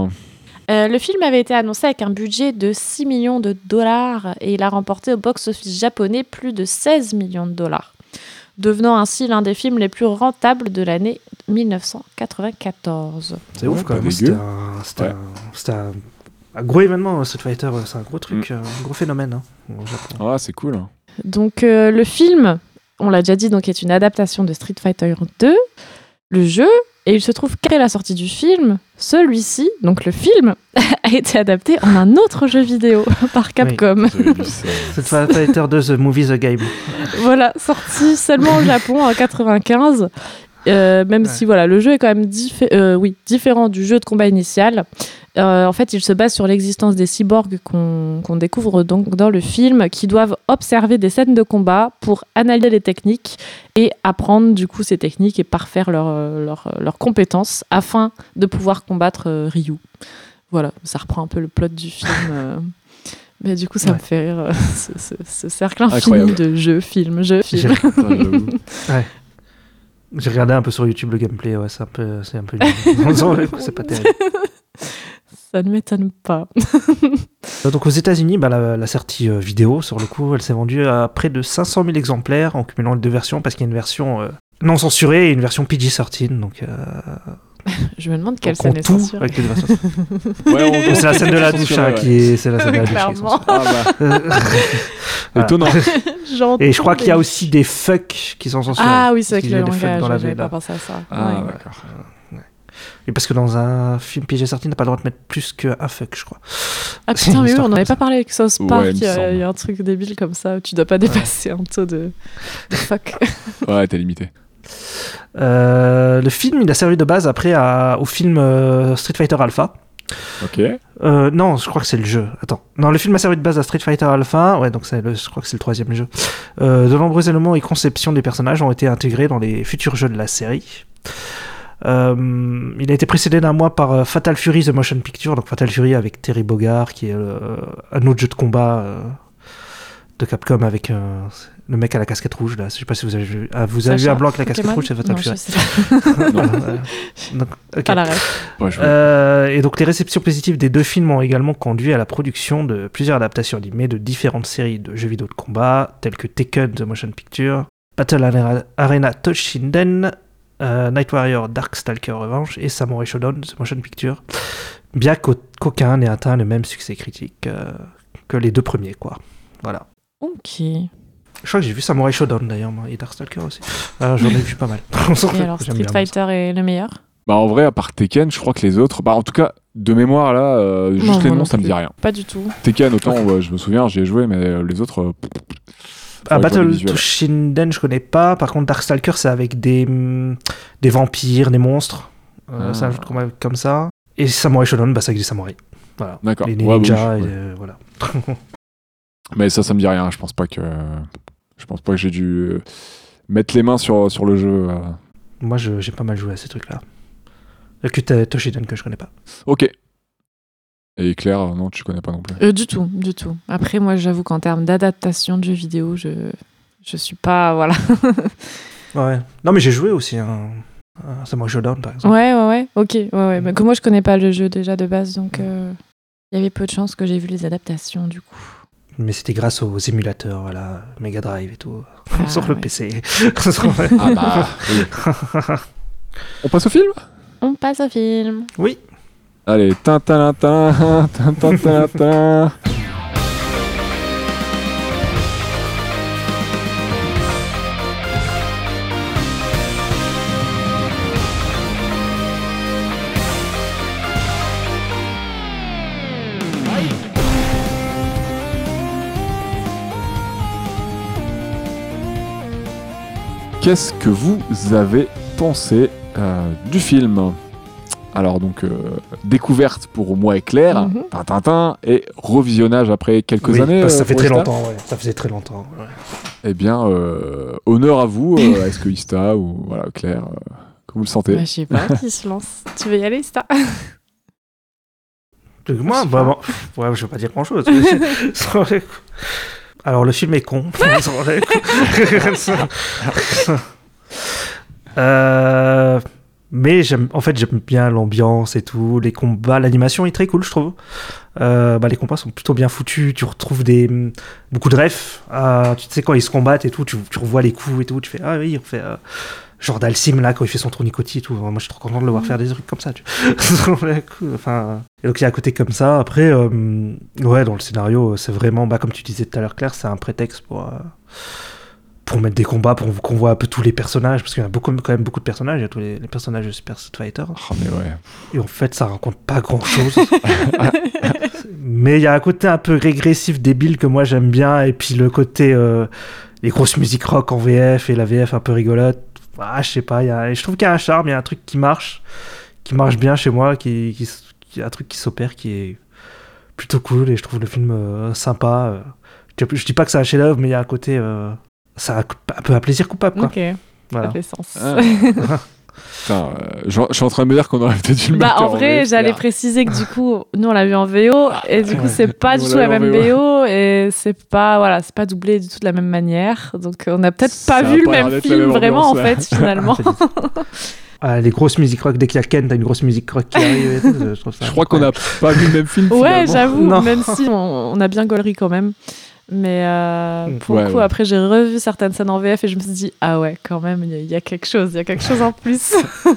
Euh, le film avait été annoncé avec un budget de 6 millions de dollars et il a remporté au box-office japonais plus de 16 millions de dollars, devenant ainsi l'un des films les plus rentables de l'année 1994. C'est ouf quand même. C'était un, c'était Ouais. un- c'était un- gros événement, Street Fighter. C'est un gros truc, Mm. un gros phénomène hein, au Japon. ah, c'est cool. Donc euh, le film, on l'a déjà dit, donc est une adaptation de Street Fighter 2, le jeu, et il se trouve qu'après la sortie du film, celui-ci, donc le film, a été adapté en un autre jeu vidéo par Capcom. Street Fighter 2, The Movie, The Game. Voilà, sorti seulement au Japon en 95. Euh, même Ouais. si voilà, le jeu est quand même diffé- euh, oui, différent du jeu de combat initial. Euh, en fait, il se base sur l'existence des cyborgs qu'on découvre donc dans le film, qui doivent observer des scènes de combat pour analyser les techniques et apprendre du coup ces techniques et parfaire leurs leur, compétences afin de pouvoir combattre Ryu. Voilà, ça reprend un peu le plot du film. Mais du coup, ça Ouais. me fait rire, ce, ce- ce cercle infini Incroyable. de jeu, film, jeu, J'ai film. J'ai regardé un peu sur YouTube le gameplay, ouais, c'est un peu, c'est un peu c'est pas terrible. Ça ne m'étonne pas. Euh, Donc aux États-Unis, bah, la, la sortie euh, vidéo, sur le coup, elle s'est vendue à près de 500 000 exemplaires en cumulant les deux versions parce qu'il y a une version euh, non censurée et une version PG-13. Donc, euh, Je me demande quelle scène est tout censurée. avec les. Ouais, on- Donc, c'est la scène de la douche hein, qui est, c'est la scène de la douche. qui est Clairement. Ah bah, étonnant. Et je crois qu'il y a aussi des fuck qui sont censurés. Ah oui, c'est qu'il y le langage, dans la j'avais pas pensé à ça. Ah, Ouais. d'accord. Et parce que dans un film PG-13, t'as pas le droit de mettre plus qu'un fuck, je crois. Ah putain, mais oui, on n'en avait comme pas parlé avec South Park. il y, a- semble. il y a un truc débile comme ça où tu dois pas dépasser un taux de, de fuck. Ouais, t'es limité. Euh, le film, il a servi de base après à- au film euh, Street Fighter Alpha. Ok. Euh, non, je crois que c'est le jeu. Attends. Non, le film a servi de base à Street Fighter Alpha. Ouais, donc le- je crois que c'est le troisième jeu. Euh, de nombreux éléments et conceptions des personnages ont été intégrés dans les futurs jeux de la série. Euh, il a été précédé d'un mois par Fatal Fury The Motion Picture, donc Fatal Fury avec Terry Bogard, qui est un autre jeu de combat de Capcom avec euh, le mec à la casquette rouge là. Je sais pas si vous avez vu. Ah, vous avez vu un blanc avec la casquette Pokémon rouge, c'est. Voilà, ouais. Euh, et donc les réceptions positives des deux films ont également conduit à la production de plusieurs adaptations animées de différentes séries de jeux vidéo de combat, telles que Tekken The Motion Picture, Battle Arena, Arena Toshinden, euh, Night Warrior Darkstalker Revenge et Samurai Shodown The Motion Picture, bien qu'au- qu'aucun n'ait atteint le même succès critique euh, que les deux premiers, quoi. Voilà. Ok. Je crois que j'ai vu Samurai Shodown d'ailleurs, moi, et Darkstalker aussi. Alors j'en ai vu pas mal. Et alors, Street. Fighter est le meilleur Bah en vrai, à part Tekken, je crois que les autres, bah en tout cas, de mémoire là, euh, juste Non, les noms, ça me dit rien. Pas du tout. Tekken, autant, ouais, je me souviens, j'y ai joué, mais euh, les autres. euh, Ah, Battle to Shinden, je connais pas. Par contre, Darkstalker, c'est avec des, hum, des vampires, des monstres. Euh, Ah. Ça ajoute comme, comme ça. Et Samurai Shodown, bah, c'est avec des samouraïs. Voilà. D'accord. Les Ouais, bon, ninjas, je- et, ouais. euh, voilà. Mais ça, ça me dit rien. Je pense pas que. Je pense pas que j'ai dû euh, mettre les mains sur, sur le jeu. euh. Moi, je- j'ai pas mal joué à ces trucs-là. Que Toshiden que je connais pas. Ok. Et Claire, euh, non, tu connais pas non plus. Euh, du tout, du tout. Après, moi, j'avoue qu'en termes d'adaptation de jeux vidéo, je je suis pas voilà. Ouais. Non, mais j'ai joué aussi un, un Samurai Shodown, par exemple. Ouais, ouais, ouais. Ok, ouais, ouais. Mais que moi, je connais pas le jeu déjà de base, donc euh, il y avait peu de chances que j'ai vu les adaptations du coup. Mais c'était grâce aux émulateurs, voilà, Mega Drive et tout, Ah, sur le ouais. PC. Ah bah. oui. On passe au film? On passe au film. oui. Allez, tintin, tintin, tintin, tintin. Qu'est-ce que vous avez pensé euh, du film? Alors donc, euh, découverte pour moi et Claire, Mhm. Tintin, et revisionnage après quelques Oui, années. parce que ça euh, fait très Ista. longtemps, ouais. Ça faisait très longtemps. ouais. Eh bien, euh, honneur à vous. euh, Est-ce que Ista ou voilà, Claire, euh, que vous le sentez? Bah, je sais pas qui se lance. Tu veux y aller, Sta Donc, moi, bah, bon, ouais, je vais pas dire grand chose. Alors, le film est con. Euh, mais j'aime, en fait, j'aime bien l'ambiance et tout, les combats, l'animation est très cool, je trouve. Euh, bah, les combats sont plutôt bien foutus. Tu retrouves des beaucoup de refs. Euh, tu sais quand ils se combattent et tout, tu, tu revois les coups et tout. Tu fais ah oui, on fait genre Dalsim là quand il fait son tournicotis et tout. Moi, je suis trop content de le voir faire des trucs comme ça. Tu... enfin, et donc il y a un côté comme ça. Après, euh, ouais, dans le scénario, c'est vraiment, bah, comme tu disais tout à l'heure, Claire, c'est un prétexte pour, euh, pour mettre des combats, pour qu'on voit un peu tous les personnages, parce qu'il y a beaucoup, quand même beaucoup de personnages, il y a tous les, les personnages de Super Street Fighter. Ah, mais ouais. Et en fait, ça raconte pas grand chose. Mais il y a un côté un peu régressif, débile que moi j'aime bien, et puis le côté, euh, les grosses musiques rock en VF et la VF un peu rigolote. Ah, je sais pas, il y a, je trouve qu'il y a un charme, il y a un truc qui marche, qui marche bien chez moi, qui, qui, qui- un truc qui s'opère, qui est plutôt cool, et je trouve le film euh, sympa. euh. Je, je dis pas que c'est un chef-d'œuvre, mais il y a un côté, euh, c'est un, un peu un plaisir coupable, quoi. Ok, ça Voilà. fait sens. Putain, euh, je je suis en train de me dire qu'on aurait peut-être dû le Bah mettre en vrai, j'allais préciser que du coup, nous on l'a vu en VO et du coup c'est pas du tout l'a même VO. Et c'est pas voilà, c'est pas doublé du tout de la même manière. Donc on n'a peut-être pas vu le pas même film même vraiment en fait finalement. Ah, les grosses musiques rock, dès qu'il y a Ken, t'as une grosse musique rock qui arrive je trouve ça Je crois qu'on n'a pas vu le même film. ouais, j'avoue, même si on, on a bien gaulerie quand même. Mais euh, pour Ouais, le coup, ouais. après, j'ai revu certaines scènes en VF et je me suis dit, ah ouais, quand même, il y, a- il y a quelque chose, il y a quelque chose en plus.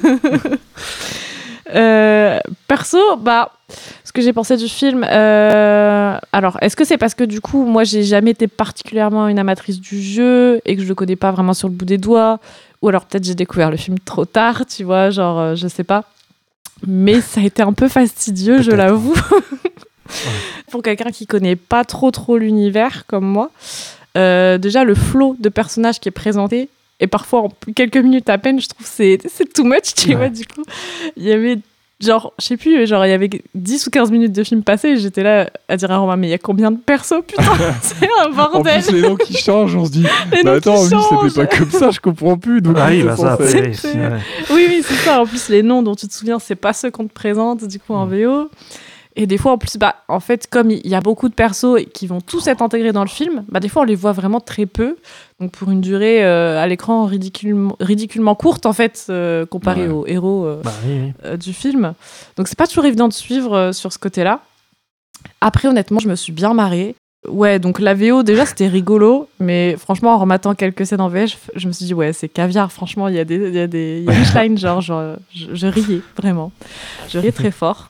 Euh, perso, bah, ce que j'ai pensé du film, euh, alors, est-ce que c'est parce que du coup, moi, j'ai jamais été particulièrement une amatrice du jeu et que je le connais pas vraiment sur le bout des doigts, ou alors peut-être j'ai découvert le film trop tard, tu vois, genre, euh, je sais pas. Mais ça a été un peu fastidieux, je l'avoue. Pour quelqu'un qui connaît pas trop trop l'univers comme moi, euh, déjà le flot de personnages qui est présenté et parfois en quelques minutes à peine, je trouve c'est c'est too much, tu Ouais. vois. Du coup, il y avait genre, je sais plus, genre il y avait 10 ou 15 minutes de film passé et j'étais là à dire à Romain, mais il y a combien de persos, putain, c'est un En bordel. plus, les noms qui changent, on se dit. Les bah noms attends, lui, c'était pas comme ça, je comprends plus. Donc, Ah oui, c'est bah ça, après, oui, ouais. Oui, oui, c'est ça. En plus, les noms dont tu te souviens, c'est pas ceux qu'on te présente du coup en VO. Et des fois, en plus, bah, en fait, comme il y a beaucoup de persos qui vont tous être intégrés dans le film, bah, des fois, on les voit vraiment très peu. Donc, pour une durée euh, à l'écran ridiculement, ridiculement courte, en fait, euh, comparée Ouais. aux héros euh, Bah oui, oui. du film. Donc, c'est pas toujours évident de suivre sur ce côté-là. Après, honnêtement, je me suis bien marrée. Ouais, donc la VO, déjà, c'était rigolo, mais franchement, en rematant quelques scènes en VF, je, je me suis dit, ouais, c'est caviar, franchement, il y a des, il y a des, il y a des shlines, genre, genre, je, je riais, vraiment. Je riais très fort.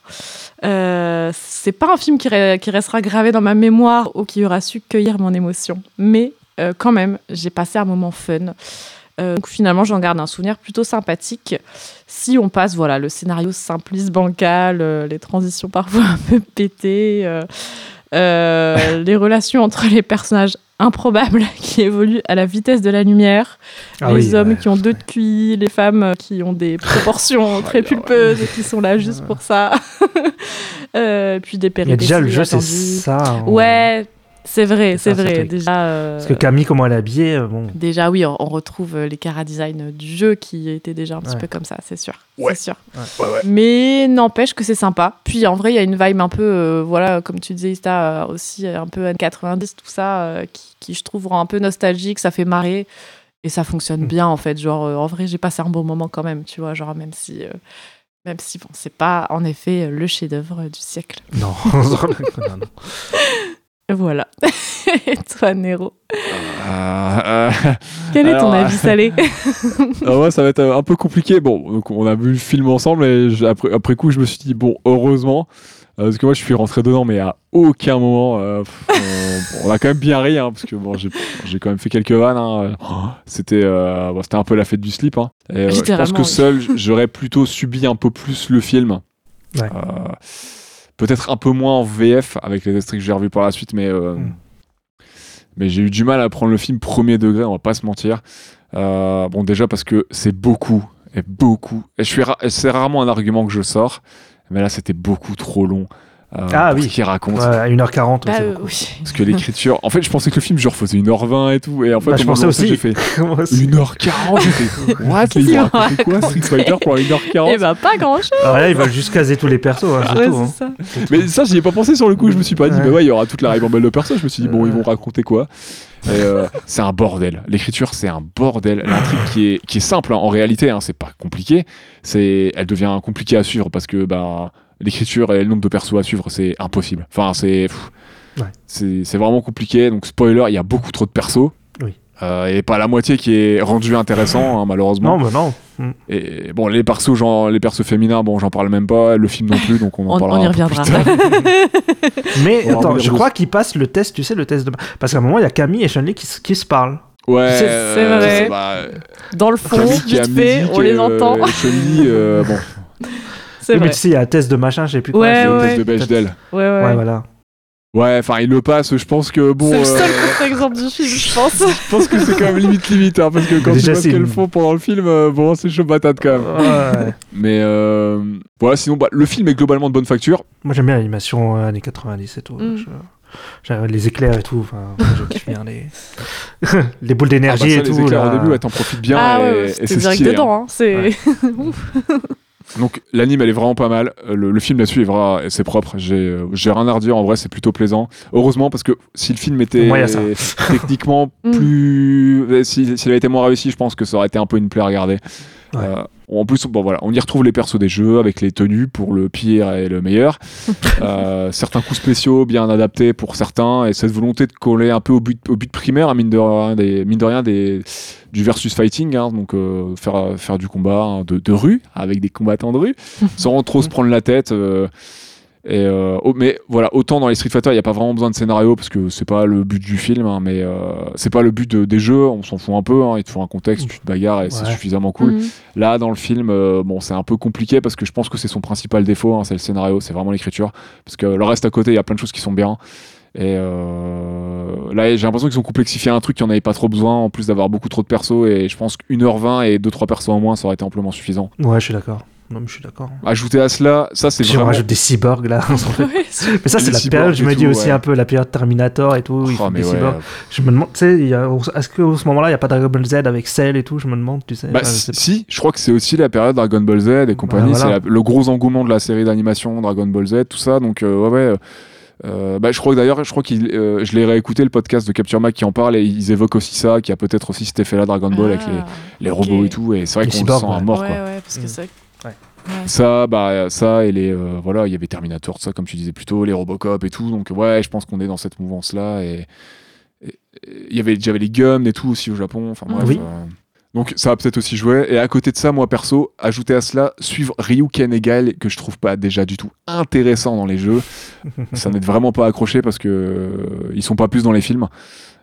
Euh, c'est pas un film qui, re- qui restera gravé dans ma mémoire ou qui aura su cueillir mon émotion, mais euh, quand même, j'ai passé un moment fun. Euh, donc finalement, j'en garde un souvenir plutôt sympathique. Si on passe, voilà, le scénario simpliste, bancal, les transitions parfois un peu pétées, les relations entre les personnages improbables qui évoluent à la vitesse de la lumière, Ah les oui, hommes ouais. qui ont deux de QI, les femmes euh, qui ont des proportions très pulpeuses et qui sont là juste pour ça. Euh, puis des péripéties déjà le jeu, c'est ça. hein. Ouais, c'est vrai, C'est vrai. Déjà, euh, Parce que Camille, comment elle est habillée, euh, bon. déjà oui, on, on retrouve euh, les cara design du jeu qui étaient déjà un petit Ouais. peu comme ça, c'est sûr. Ouais. C'est sûr. Ouais, ouais. Mais n'empêche que c'est sympa. Puis en vrai, il y a une vibe un peu, euh, voilà, comme tu disais, Ista, euh, aussi un peu années 90, tout ça, euh, qui, qui, je trouve rend un peu nostalgique, ça fait marrer. Et ça fonctionne Mm. bien en fait. Genre, euh, en vrai, j'ai passé un bon moment quand même, tu vois. Genre, même si, euh, même si bon, c'est pas en effet le chef-d'œuvre du siècle. Non. non, non. Voilà. Et toi, Nero Euh, euh, Quel est ton avis salé Ah ouais, ça va être euh, un peu compliqué. Bon, donc on a vu le film ensemble et je- après, après coup, je me suis dit, bon, heureusement, euh, parce que moi, je suis rentré dedans, mais à aucun moment, euh, pff, on, on a quand même bien ri, hein, parce que bon, j'ai j'ai quand même fait quelques vannes. hein. Oh, C'était euh, bon, un peu la fête du slip. Hein. Et, euh, je pense que seul, j'aurais plutôt subi un peu plus le film. Ouais. Peut-être un peu moins en VF avec les extraits que j'ai revus par la suite, mais, euh, Mm. mais j'ai eu du mal à prendre le film premier degré, on va pas se mentir. Euh, bon, déjà parce que c'est beaucoup, et beaucoup. Et ra- c'est rarement un argument que je sors, mais là c'était beaucoup trop long. Euh, Ah oui. ce qu'il raconte. À 1h40. Bah, euh, oui. Parce que l'écriture. En fait, je pensais que le film, genre, faisait 1h20 et tout. Et en fait, Bah, je pensais aussi. fait, J'ai fait Moi aussi. 1h40. J'ai fait What? Mais ils Qu'est-ce vont raconter quoi Street Fighter pour 1h40 Eh bah, pas grand chose. Ah, là, ils veulent juste caser tous les persos, hein, c'est Ouais, tout. hein. c'est ça. Mais ça, j'y ai pas pensé sur le coup. Je me suis pas dit, Ouais. bah ouais, il y aura toute la ribambelle de personnes. Je me suis dit, bon, ils vont raconter quoi? Euh, C'est un bordel. L'écriture, c'est un bordel. L'intrigue qui est, qui est simple, hein, en réalité, hein, c'est pas compliqué. C'est, elle devient compliquée à suivre parce que bah, l'écriture et le nombre de persos à suivre, c'est impossible. Enfin, c'est. Ouais. C'est c'est vraiment compliqué. Donc, spoiler, il y a beaucoup trop de persos. Oui. Euh, et pas la moitié qui est rendu intéressant, hein, malheureusement. Non, mais non. Mm. Et bon, les persos, genre, les persos féminins, bon, j'en parle même pas. Le film non plus, donc on en On, parlera on y reviendra. tard. Mais On attends, je crois qu'ils passent le test, tu sais, le test de. Parce qu'à un moment, il y a Camille et Chun-Li qui, qui se parlent. Ouais, C'est- euh, vrai. bah, Dans le fond, Camille vite fait, on les euh, entend. Chun-Li, euh, bon, Mais tu sais, il y a un test de machin, je sais plus quoi. Ouais, ouais. test de Bechdel. Ouais, ouais. Ouais, voilà. Ouais, enfin, il le passe, je pense que bon. c'est le seul euh, contre-exemple du film, je pense. je pense que c'est quand même limite limite, hein, parce que quand Déjà, tu vois ce qu'elles font pendant le film, euh, bon, c'est chaud patate quand même. Ouais. Mais euh, voilà, sinon, bah, le film est globalement de bonne facture. Moi, j'aime bien l'animation euh, années 90 et tout. Mm. Je- Les éclairs et tout. Enfin, je kiffe bien les... les boules Ah, bah, d'énergie et les tout. éclairs là. au début, ouais, t'en profites bien. ah et, ouais, et ouais, c'était c'est direct stylé, hein. dedans. Hein. C'est Ouais. Donc l'anime elle est vraiment pas mal. Euh, Le, le film là-dessus est vrai, c'est propre. J'ai euh, j'ai rien à redire. En vrai, c'est plutôt plaisant. Heureusement parce que si le film était techniquement Mm. plus, euh, si- s'il avait été moins réussi, je pense que ça aurait été un peu une plaie à regarder. Ouais. Euh, en plus, bon voilà, on y retrouve les persos des jeux avec les tenues pour le pire et le meilleur. Euh, certains coups spéciaux bien adaptés pour certains et cette volonté de coller un peu au but, au but primaire, hein, mine de rien, des, mine de rien des, du versus fighting, hein, donc euh, faire, faire du combat hein, de, de rue avec des combattants de rue, sans trop se prendre la tête. Euh, et, euh, oh, mais voilà, autant dans les Street Fighter, il n'y a pas vraiment besoin de scénario parce que c'est pas le but du film, hein, mais euh, c'est pas le but de- des jeux, on s'en fout un peu, hein, il te faut un contexte, tu te bagarres et c'est suffisamment cool. Mhm. Là, dans le film, euh, bon, c'est un peu compliqué parce que je pense que c'est son principal défaut, hein, c'est le scénario, c'est vraiment l'écriture. Parce que le reste à côté, il y a plein de choses qui sont bien. Et euh, là, j'ai l'impression qu'ils ont complexifié un truc qui en avait pas trop besoin, en plus d'avoir beaucoup trop de persos. Et je pense qu'une heure 20 et 2-3 persos en moins, ça aurait été amplement suffisant. Ouais, je suis d'accord. Non, mais je suis d'accord. Ajouter à cela, ça c'est Si on vraiment. rajoute des cyborgs là. en fait. Mais ça, c'est la période, je me dis tout, aussi ouais. un peu la période Terminator et tout. Oh, font mais des ouais. cyborgs. Je me demande, tu sais, il est-ce qu'à ce moment-là, il n'y a pas Dragon Ball Z avec Cell et tout Je me demande, tu sais. Bah, Enfin, je sais pas. si, je crois que c'est aussi la période Dragon Ball Z et compagnie. Bah, voilà. C'est le gros engouement de la série d'animation Dragon Ball Z, tout ça. Donc, euh, ouais, ouais. euh, euh, bah, je crois que d'ailleurs, je crois qu'il, euh, je l'ai réécouté le podcast de Capture Mac qui en parle et ils évoquent aussi ça, qu'il y a peut-être aussi cet effet-là Dragon Ball avec les, Ah, les robots et tout. Et c'est vrai qu'on le sent à mort, ouais, quoi. ouais, parce que Mm. c'est. Ouais. Ça, bah, ça et les, euh, voilà, il y avait Terminator, ça, comme tu disais plus tôt, les Robocop et tout. Donc, ouais, je pense qu'on est dans cette mouvance-là. Et et- il y avait, j'avais les Gums et tout aussi au Japon. Enfin, bref. Oui. euh, donc, ça a peut-être aussi joué. Et à côté de ça, moi, perso, ajouter à cela, suivre Ryuken et Gaël, que je trouve pas déjà du tout intéressant dans les jeux. ça n'aide vraiment pas accroché parce que euh, ils sont pas plus dans les films.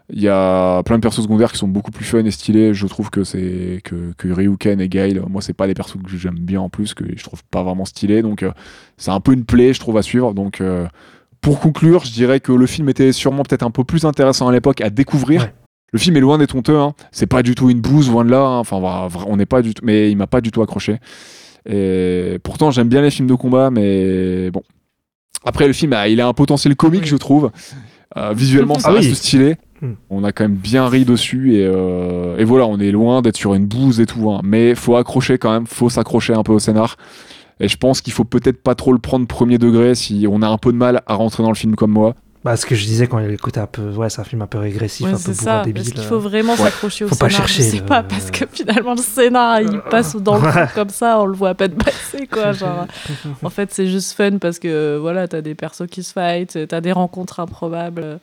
Il y a plein de persos secondaires qui sont beaucoup plus fun et stylés. Je trouve que c'est que, que Ryuken et Gail, moi, c'est pas des persos que j'aime bien en plus, que je trouve pas vraiment stylés. Donc, euh, c'est un peu une plaie, je trouve, à suivre. Donc, euh, pour conclure, je dirais que le film était sûrement peut-être un peu plus intéressant à l'époque à découvrir. Ouais. Le film est loin d'être honteux. Hein. C'est pas du tout une bouse, loin de là. hein. Enfin, on n'est pas du tout. Mais il m'a pas du tout accroché. Et pourtant, j'aime bien les films de combat, mais bon. Après, le film, il a un potentiel comique, je trouve. Euh, visuellement, ça Ah oui. reste stylé. On a quand même bien ri dessus et, euh, et voilà, on est loin d'être sur une bouse et tout. hein. Mais faut accrocher quand même, faut s'accrocher un peu au scénar. Et je pense qu'il faut peut-être pas trop le prendre premier degré si on a un peu de mal à rentrer dans le film comme moi. Bah, ce que je disais quand il y a le côté un peu. Ouais, c'est un film un peu régressif, Ouais, un peu bourrin ça. débile. Parce qu'il euh. faut vraiment Ouais. s'accrocher au Faut pas scénar. chercher Je sais le- pas, parce que finalement, le scénar, il passe dans le truc comme ça, on le voit à peine passer, quoi. Genre, en fait, c'est juste fun parce que, voilà, t'as des persos qui se fight, t'as des rencontres improbables,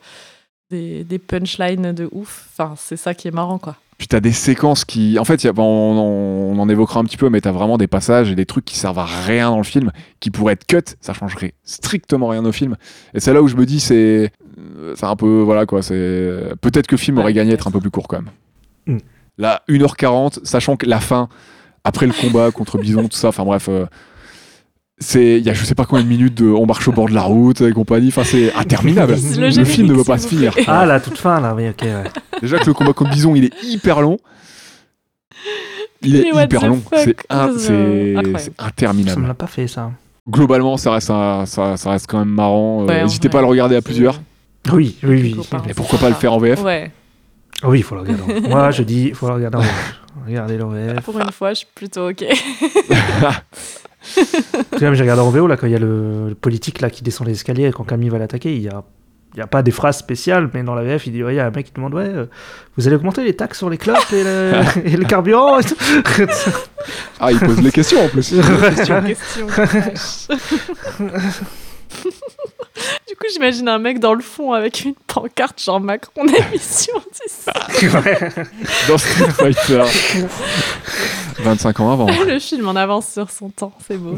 des, des punchlines de ouf. Enfin, c'est ça qui est marrant, quoi. Puis t'as des séquences qui. En fait, y a- on, en- on en évoquera un petit peu, mais t'as vraiment des passages et des trucs qui servent à rien dans le film, qui pourraient être cut, ça changerait strictement rien au film. Et c'est là où je me dis, c'est. euh, C'est un peu. Voilà quoi, c'est. Peut-être que le film aurait Ouais, gagné à être un peu plus court quand même. Mm. Là, 1h40, sachant que la fin, après le combat contre Bison, tout ça, enfin bref. euh, c'est, il y a je sais pas combien de minutes de on marche au bord de la route et compagnie, enfin c'est interminable. Le film ne veut pas se finir. Ah, la toute fin, là, oui, ok, ouais. Déjà que le combat contre Bison, il est hyper long. Il est Mais hyper long. C'est c'est Ça me interminable. l'a pas fait, ça. Globalement, ça reste, un- ça, ça reste quand même marrant. Euh, Ouais, N'hésitez pas à le regarder à plusieurs. Oui, oui, oui. Et pourquoi pas le faire en VF Ouais, Ah Oui, il faut le regarder. en- Moi, je dis, il faut le regarder en VF. Regardez le VF. pour une fois, je suis plutôt OK. J'ai regardé en VO, là, quand il y a le, le politique là, qui descend les escaliers, et quand Camille va l'attaquer, il y a. Il n'y a pas des phrases spéciales, mais dans la VF, il dit ouais, il y a un mec qui demande Ouais, euh, vous allez augmenter les taxes sur les clopes et le, et le carburant et tout. Ah, il pose les questions en plus. Question, question. du coup, j'imagine un mec dans le fond avec une pancarte genre Macron d'émission, tu sais. Dans Street Fighter. 25 ans avant. Le film en avance sur son temps, c'est beau.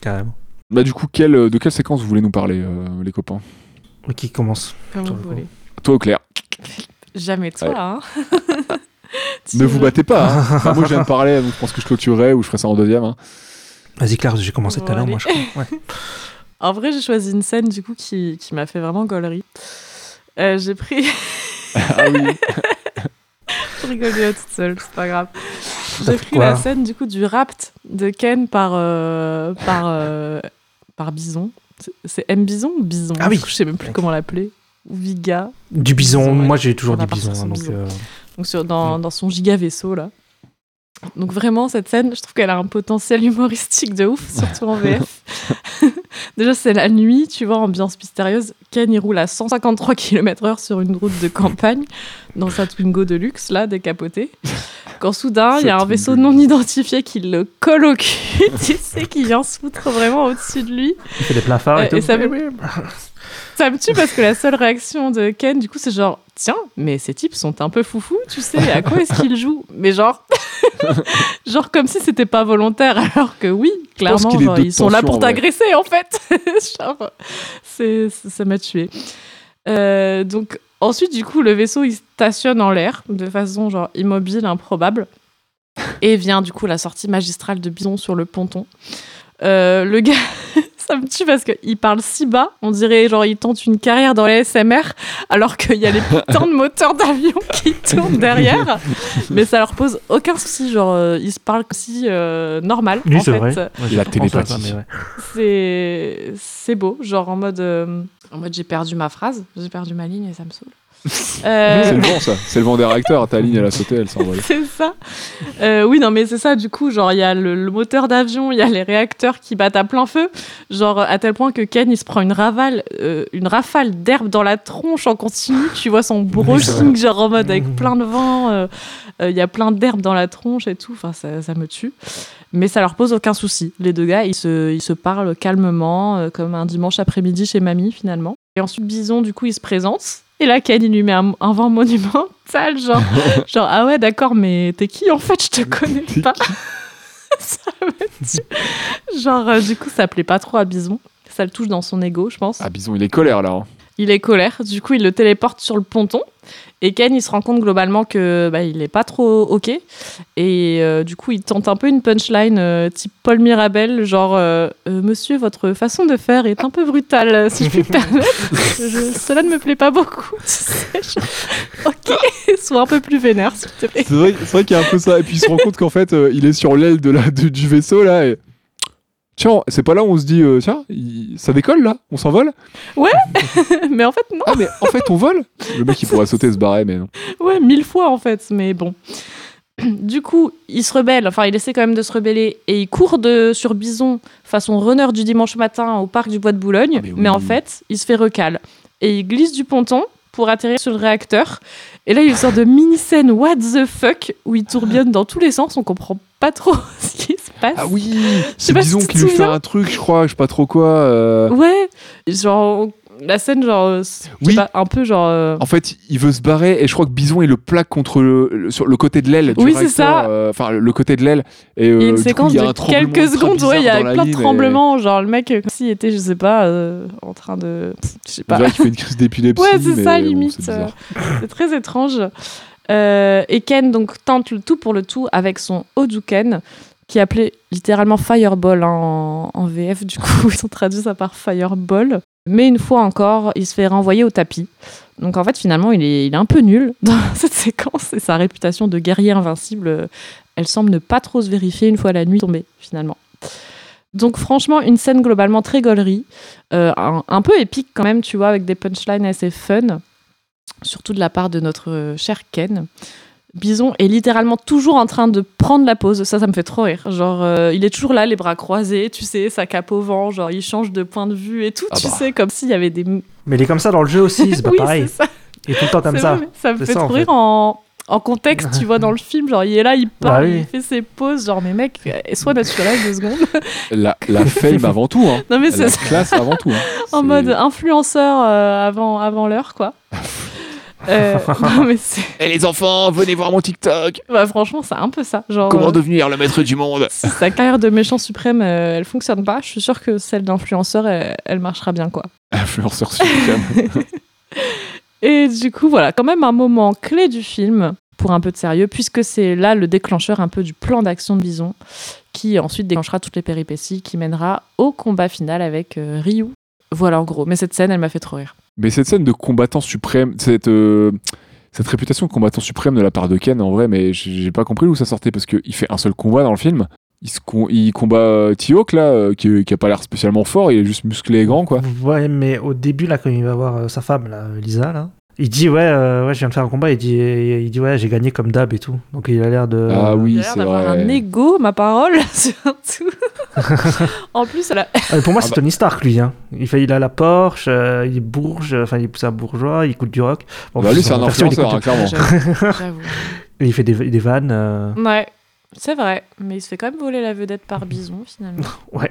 Carrément. Bah, du coup, quelle- de quelle séquence vous voulez nous parler, euh, les copains? Qui commence? Comme vous le voulez. Toi, au clair. Jamais toi, Ouais. hein. Tu Ne vous battez pas. hein. Enfin, moi, je viens de parler, donc je pense que je clôturerai ou je ferai ça en deuxième. hein. Vas-y, Claire, j'ai commencé tout à l'heure, moi, je crois. Ouais. En vrai, j'ai choisi une scène du coup qui, qui m'a fait vraiment gaulerie. Euh, j'ai pris. Ah oui. Je rigole toute seule, c'est pas grave. J'ai pris la scène du coup du rapt de Ken par euh, par euh, par Bison. C'est- M Bison ou Bison Ah oui. Je sais même plus comment l'appeler. Ou Viga. Du bison, Bison, moi j'ai toujours dit partir bison. hein, donc, bison. euh, Donc sur, dans, Mm. dans son giga vaisseau là. Donc vraiment cette scène, je trouve qu'elle a un potentiel humoristique de ouf, surtout en VF. Déjà c'est la nuit, tu vois, ambiance mystérieuse. Ken il roule à 153 km/h sur une route de campagne dans sa Twingo de luxe là, décapotée. Quand soudain il y a un vaisseau non identifié qui le colle au cul, tu sais, qui vient se foutre vraiment au-dessus de lui. il fait des plafards Euh, et tout. et ça oui. Ça me tue parce que la seule réaction de Ken, du coup, c'est genre, tiens, mais ces types sont un peu foufous, tu sais, à quoi est-ce qu'ils jouent? Mais genre, genre comme si c'était pas volontaire, alors que oui, clairement, genre, ils sont là pour t'agresser, en fait. genre, c'est- ça m'a tué. Euh, donc, ensuite, du coup, le vaisseau, il stationne en l'air, de façon, genre, immobile, improbable. Et vient, du coup, la sortie magistrale de Bison sur le ponton. Euh, le gars, ça me tue parce qu'il parle si bas, on dirait genre il tente une carrière dans les SMR, alors qu'il y a les putains de moteurs d'avion qui tournent derrière. Mais ça leur pose aucun souci, genre euh, ils se parlent si euh, normal. Oui, en c'est fait. vrai. Ouais, Il j'ai a pas pensé à télépathie. ouais. C'est beau, genre en mode euh, en mode j'ai perdu ma phrase, j'ai perdu ma ligne et ça me saoule. Euh, C'est le vent, ça. C'est le vent des réacteurs. Ta ligne, elle a sauté, elle s'est envolée. c'est ça. Euh, oui, non, mais c'est ça, du coup, genre, il y a le, le moteur d'avion, il y a les réacteurs qui battent à plein feu, genre, à tel point que Ken, il se prend une rafale, euh, une rafale d'herbe dans la tronche en continu, tu vois son brushing, genre, en mode avec plein de vent, euh, euh, il y a plein d'herbe dans la tronche et tout, enfin, ça, ça me tue. Mais ça leur pose aucun souci. Les deux gars, ils se, ils se parlent calmement, euh, comme un dimanche après-midi chez mamie, finalement. Et ensuite, Bison, du coup, il se présente. Et là, Ken, il lui met un, un vent monumental, genre, genre, ah ouais, d'accord, mais t'es qui en fait? Je te connais pas. ça me. Genre, euh, du coup, ça plaît pas trop à Bison. Ça le touche dans son ego, je pense. Ah, Bison, il est colère là. hein. il est colère. Du coup, il le téléporte sur le ponton. Et Ken, il se rend compte globalement que bah, il est pas trop ok. Et euh, du coup, il tente un peu une punchline euh, type Paul Mirabel, genre euh, Monsieur, votre façon de faire est un peu brutale, si je puis me permettre. Je- cela ne me plaît pas beaucoup. Tu sais, genre, ok, sois un peu plus vénère, s'il te plaît. C'est vrai, qu'il y a un peu ça. Et puis il se rend compte qu'en fait, il est sur l'aile de la, du, du vaisseau là. Et... Tiens, c'est pas là où on se dit, euh, tiens, il- ça décolle là On s'envole Mais en fait, non. Ah, mais en fait, on vole Le mec, il pourrait sauter se barrer, mais non. Ouais, mille fois en fait, mais bon. Du coup, il se rebelle, enfin il essaie quand même de se rebeller et il court de, sur Bison façon runner du dimanche matin au parc du Bois de Boulogne, Ah, mais mais, en fait, il se fait recal et il glisse du ponton pour atterrir sur le réacteur. Et là, il y a une sorte de mini-scène what the fuck où il tourbillonne dans tous les sens, on comprend pas trop ce qui se passe. Ah oui sais C'est pas si Bison tu te qui lui fait un truc, je crois, je sais pas trop quoi. euh. Ouais, genre la scène genre euh, Oui. pas, un peu genre euh, En fait, il veut se barrer et je crois que Bison il le plaque contre le, le- sur le côté de l'aile. Oui, c'est ça. euh, Enfin, le côté de l'aile. Et Il y a euh, une du coup, séquence il de quelques secondes, ouais, il y a plein de et- tremblements, genre le mec, comme s'il était, je sais pas, en train de. Je sais pas. qu'il fait une crise d'épilepsie. Ouais, c'est ça, limite. c'est très étrange. Et Ken donc tente le tout pour le tout avec son Hadouken, qui est appelé littéralement Fireball hein, en, VF. Du coup, ils ont traduit ça par Fireball. Mais une fois encore, il se fait renvoyer au tapis. Donc en fait, finalement, il est, il est un peu nul dans cette séquence et sa réputation de guerrier invincible, euh, elle semble ne pas trop se vérifier une fois la nuit tombée, finalement. Donc franchement, une scène globalement très gaulerie, euh, un, un peu épique quand même, tu vois, avec des punchlines assez fun, surtout de la part de notre euh, cher Ken. Bison est littéralement toujours en train de prendre la pose, ça, ça me fait trop rire. Genre, euh, il est toujours là, les bras croisés, tu sais, sa cape au vent, genre, il change de point de vue et tout, Ah tu bah. sais, comme s'il y avait des... Mais il est comme ça dans le jeu aussi, c'est pas oui, pareil. ça. Il est tout le temps comme ça. vrai, ça me fait ça, en trop fait. rire en, en contexte, tu vois, dans le film. Genre, il est là, il parle, Bah oui. il fait ses pauses. Genre, mais mec, euh, sois naturel deux secondes. La, la fame avant tout. Hein. non, mais La c'est classe avant tout. hein. en mode influenceur euh, avant, avant l'heure, quoi. Euh, non, mais c'est. Eh les enfants, venez voir mon TikTok. Bah, franchement, c'est un peu ça. Genre, Comment euh, devenir le maître du monde si sa carrière de méchant suprême, euh, elle fonctionne pas, je suis sûre que celle d'influenceur, elle, elle marchera bien, quoi. Influenceur suprême. Et du coup, voilà, quand même un moment clé du film, pour un peu de sérieux, puisque c'est là le déclencheur un peu du plan d'action de Bison, qui ensuite déclenchera toutes les péripéties, qui mènera au combat final avec euh, Ryu. Voilà, en gros. Mais cette scène, elle m'a fait trop rire. Mais cette scène de combattant suprême, cette, euh, cette réputation de combattant suprême de la part de Ken, en vrai, mais j'ai pas compris d'où ça sortait parce qu'il fait un seul combat dans le film. Il, combat euh, T-Hawk, là, euh, qui, a pas l'air spécialement fort, il est juste musclé et grand, quoi. Ouais, mais au début, là, quand il va voir sa femme, là, Lisa, là, il dit ouais, euh, ouais, je viens de faire un combat. Il dit, il dit ouais, j'ai gagné comme d'hab et tout. Donc il a l'air de. Ah oui, c'est vrai. un ego, ma parole, surtout. en plus, elle a... Ah, pour moi, Ah c'est bah. Tony Stark, lui. Hein. Il, fait, il a la Porsche, euh, il est bourge, enfin, il est un bourgeois, il coûte du rock. Bon, Bah, lui, c'est un influenceur, hein, clairement. J'avoue. j'avoue. Il fait des, des vannes. euh, Ouais, c'est vrai. Mais il se fait quand même voler la vedette par Bison, finalement. Ouais.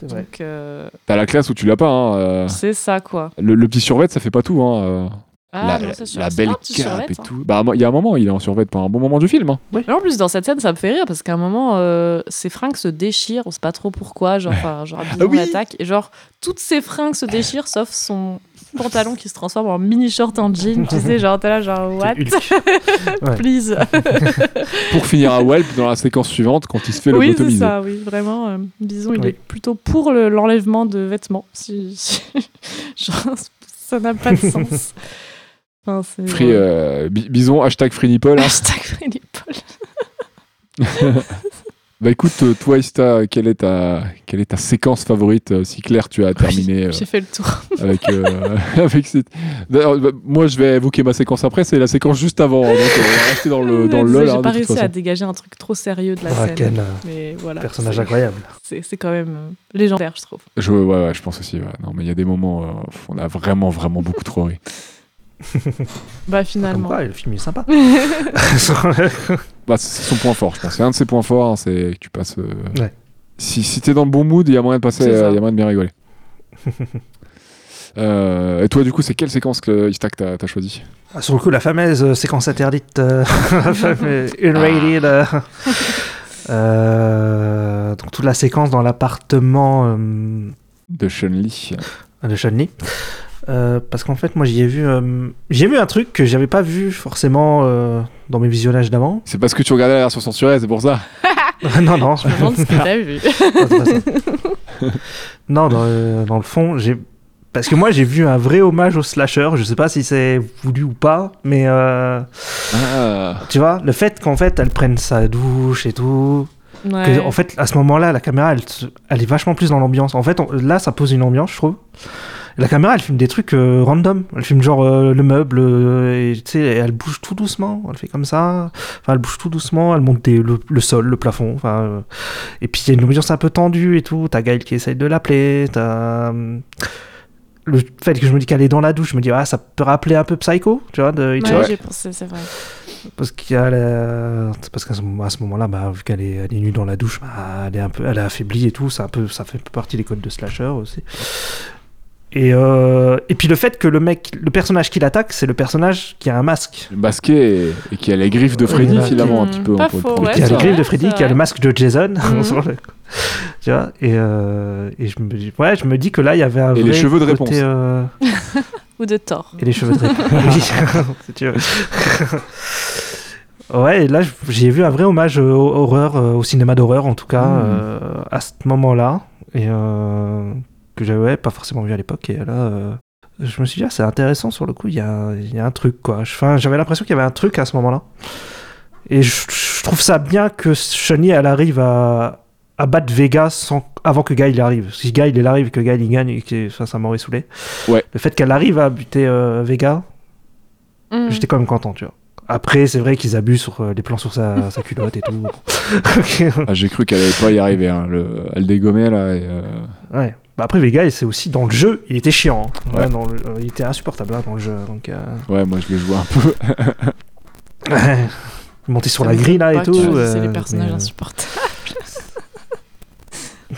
C'est vrai. Donc, euh, T'as la classe où tu l'as pas, hein. euh, c'est ça, quoi. le, le petit survêt, ça fait pas tout, hein. euh. Ah, la, non, c'est sûr. la C'est belle cape survêt, et hein. tout. Bah, il y a un moment, il est en survêt pendant un bon moment du film. hein. Mais en plus, dans cette scène, ça me fait rire parce qu'à un moment, euh, ses fringues se déchirent, on sait pas trop pourquoi, genre, genre Bison Ah oui. l'attaque, et genre, toutes ses fringues se déchirent sauf son pantalon qui se transforme en mini short en jean, tu sais, genre, t'es là, genre, what? Please. Pour finir à Welp dans la séquence suivante, quand il se fait oui, c'est ça, oui, vraiment. euh, Bison, il Oui. est plutôt pour le- l'enlèvement de vêtements. Si, si- genre, ça n'a pas de sens. Enfin, c'est- Free, euh, Bi- Bison, hashtag Free Nipple. hein. Hashtag Freddy Paul. Bah écoute, euh, toi, Ista, quelle est ta, quelle est ta séquence favorite euh, Si Claire, tu as terminé J'ai fait le tour. avec, euh, avec cette... D'ailleurs, bah, moi, je vais évoquer ma séquence après, c'est la séquence juste avant. hein, donc, on va rester dans le, dans le LOL. J'ai hein, pas réussi à dégager un truc trop sérieux de la Ah, scène. Ken, Mais voilà. personnage c'est- incroyable. C'est c'est quand même légendaire, je trouve. Je, ouais, ouais, je pense aussi. ouais. Non, mais il y a des moments, euh, on a vraiment, vraiment beaucoup trop ri. Bah finalement. quoi, le film est sympa. Bah, c'est son point fort, je pense. C'est un de ses points forts, hein, c'est que tu passes. euh, Ouais. Si, si t'es dans le bon mood, il y a moyen de passer, euh, il y a moyen de bien rigoler. Euh, et toi, du coup, c'est quelle séquence que Ista que t'as t'as choisi? Ah, Sur le coup, la fameuse euh, séquence interdite, euh, la fameuse unrated. euh, euh, donc toute la séquence dans l'appartement euh, de Chun-Li de Chun-Li. Euh, parce qu'en fait, moi, j'y ai vu, euh, j'ai vu un truc que j'avais pas vu forcément euh, dans mes visionnages d'avant. C'est parce que tu regardais la version censurée, c'est pour ça. non, non. Je me demande ce que t'as vu. Non, dans, le- dans le fond, j'ai. Parce que moi, j'ai vu un vrai hommage au slasher. Je sais pas si c'est voulu ou pas, mais euh, Ah. tu vois, le fait qu'en fait, elle prenne sa douche et tout. que, Ouais. en fait, à ce moment-là, la caméra, elle, elle est vachement plus dans l'ambiance. En fait, on- là, ça pose une ambiance, je trouve. La caméra, elle filme des trucs euh, random. Elle filme genre euh, le meuble, euh, et tu sais, elle bouge tout doucement. Elle fait comme ça. Enfin, elle bouge tout doucement. Elle monte des- le, le sol, le plafond. Enfin, euh, et puis il y a une ambiance un peu tendue et tout. T'as Gaël qui essaye de l'appeler. T'as le fait que je me dis qu'elle est dans la douche. Je me dis ah, ça peut rappeler un peu Psycho, tu vois, de Hitchcock. Ouais, j'ai pensé, c'est vrai. Parce qu'il y a la- parce qu'à ce, moment-là, bah, vu qu'elle est, elle est nue dans la douche, bah, elle est un peu, elle est affaiblie et tout. Ça un peu, ça fait partie des codes de slasher aussi. Et, euh, et puis le fait que le mec, le personnage qui l'attaque, c'est le personnage qui a un masque. Basqué et, et qui a les griffes de Freddy, finalement, un petit peu. pas on peut le faux, prendre ouais, qui a les griffes de Freddy, qui a le masque de Jason. Le- tu vois et, euh, et je me dis, ouais, je me dis que là, il y avait un Et vrai les cheveux de côté, réponse. euh, Ou de tort. Et les cheveux de réponse. Oui, si tu veux. Ouais, et là j'ai vu un vrai hommage euh, au horreur, euh, au cinéma d'horreur en tout cas, Mm. euh, à ce moment-là, et euh, que j'avais pas forcément vu à l'époque. Et là, euh, je me suis dit, ah, c'est intéressant sur le coup, il y a, il y a un truc quoi. Je- Enfin, j'avais l'impression qu'il y avait un truc à ce moment-là. Et je, je trouve ça bien que Shani, elle arrive à, à battre Vega sans, avant que Guy il arrive. Si Guy il arrive, que Guy il gagne, et que, enfin, ça m'aurait saoulé. Ouais. Le fait qu'elle arrive à buter euh, Vega, Mm. j'étais quand même content, tu vois. Après, c'est vrai qu'ils abusent sur euh, les plans sur sa, sa culotte et tout. Ah, J'ai cru qu'elle allait pas y arriver. Hein. Le, elle dégommait, là. Et, euh, ouais. Bah après, Vega, c'est aussi dans le jeu, il était chiant. hein. Ouais. Ouais, dans le- euh, il était insupportable hein, dans le jeu. Donc, euh, Ouais, moi, je vais jouer un peu. monter sur Ça la grille là et tout. choisissais euh, les personnages mais, insupportables.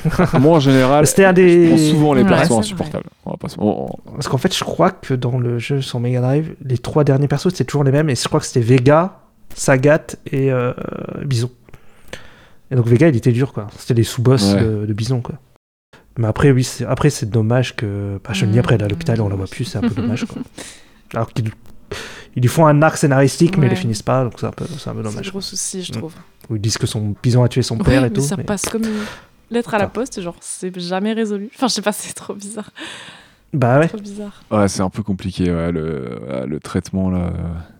Moi, en général, C'était un je des. souvent les Ouais, persos c'est insupportables. On va pas se- on- on- Parce qu'en fait, je crois que dans le jeu sur Mega Drive, les trois derniers persos c'était toujours les mêmes. Et je crois que c'était Vega, Sagat et euh, Bison. Et donc Vega, il était dur quoi. C'était les sous-boss Ouais. de, de Bison quoi. Mais après, oui, c'est, après, c'est dommage que. Chun-Li, Mm. après, elle est à l'hôpital, on la voit plus, c'est un peu dommage quoi. Alors qu'ils ils lui font un arc scénaristique, mais ils le finissent pas, donc c'est un peu, c'est un peu C'est un dommage. gros souci, je Mm. trouve. Où ils disent que son Bison a tué son Oui, père et mais tout. ça mais- passe comme une lettre à la poste, genre, c'est jamais résolu. Enfin, je sais pas, c'est trop bizarre. Bah ouais, Trop bizarre. Ouais, c'est un peu compliqué, ouais, le, le traitement, là.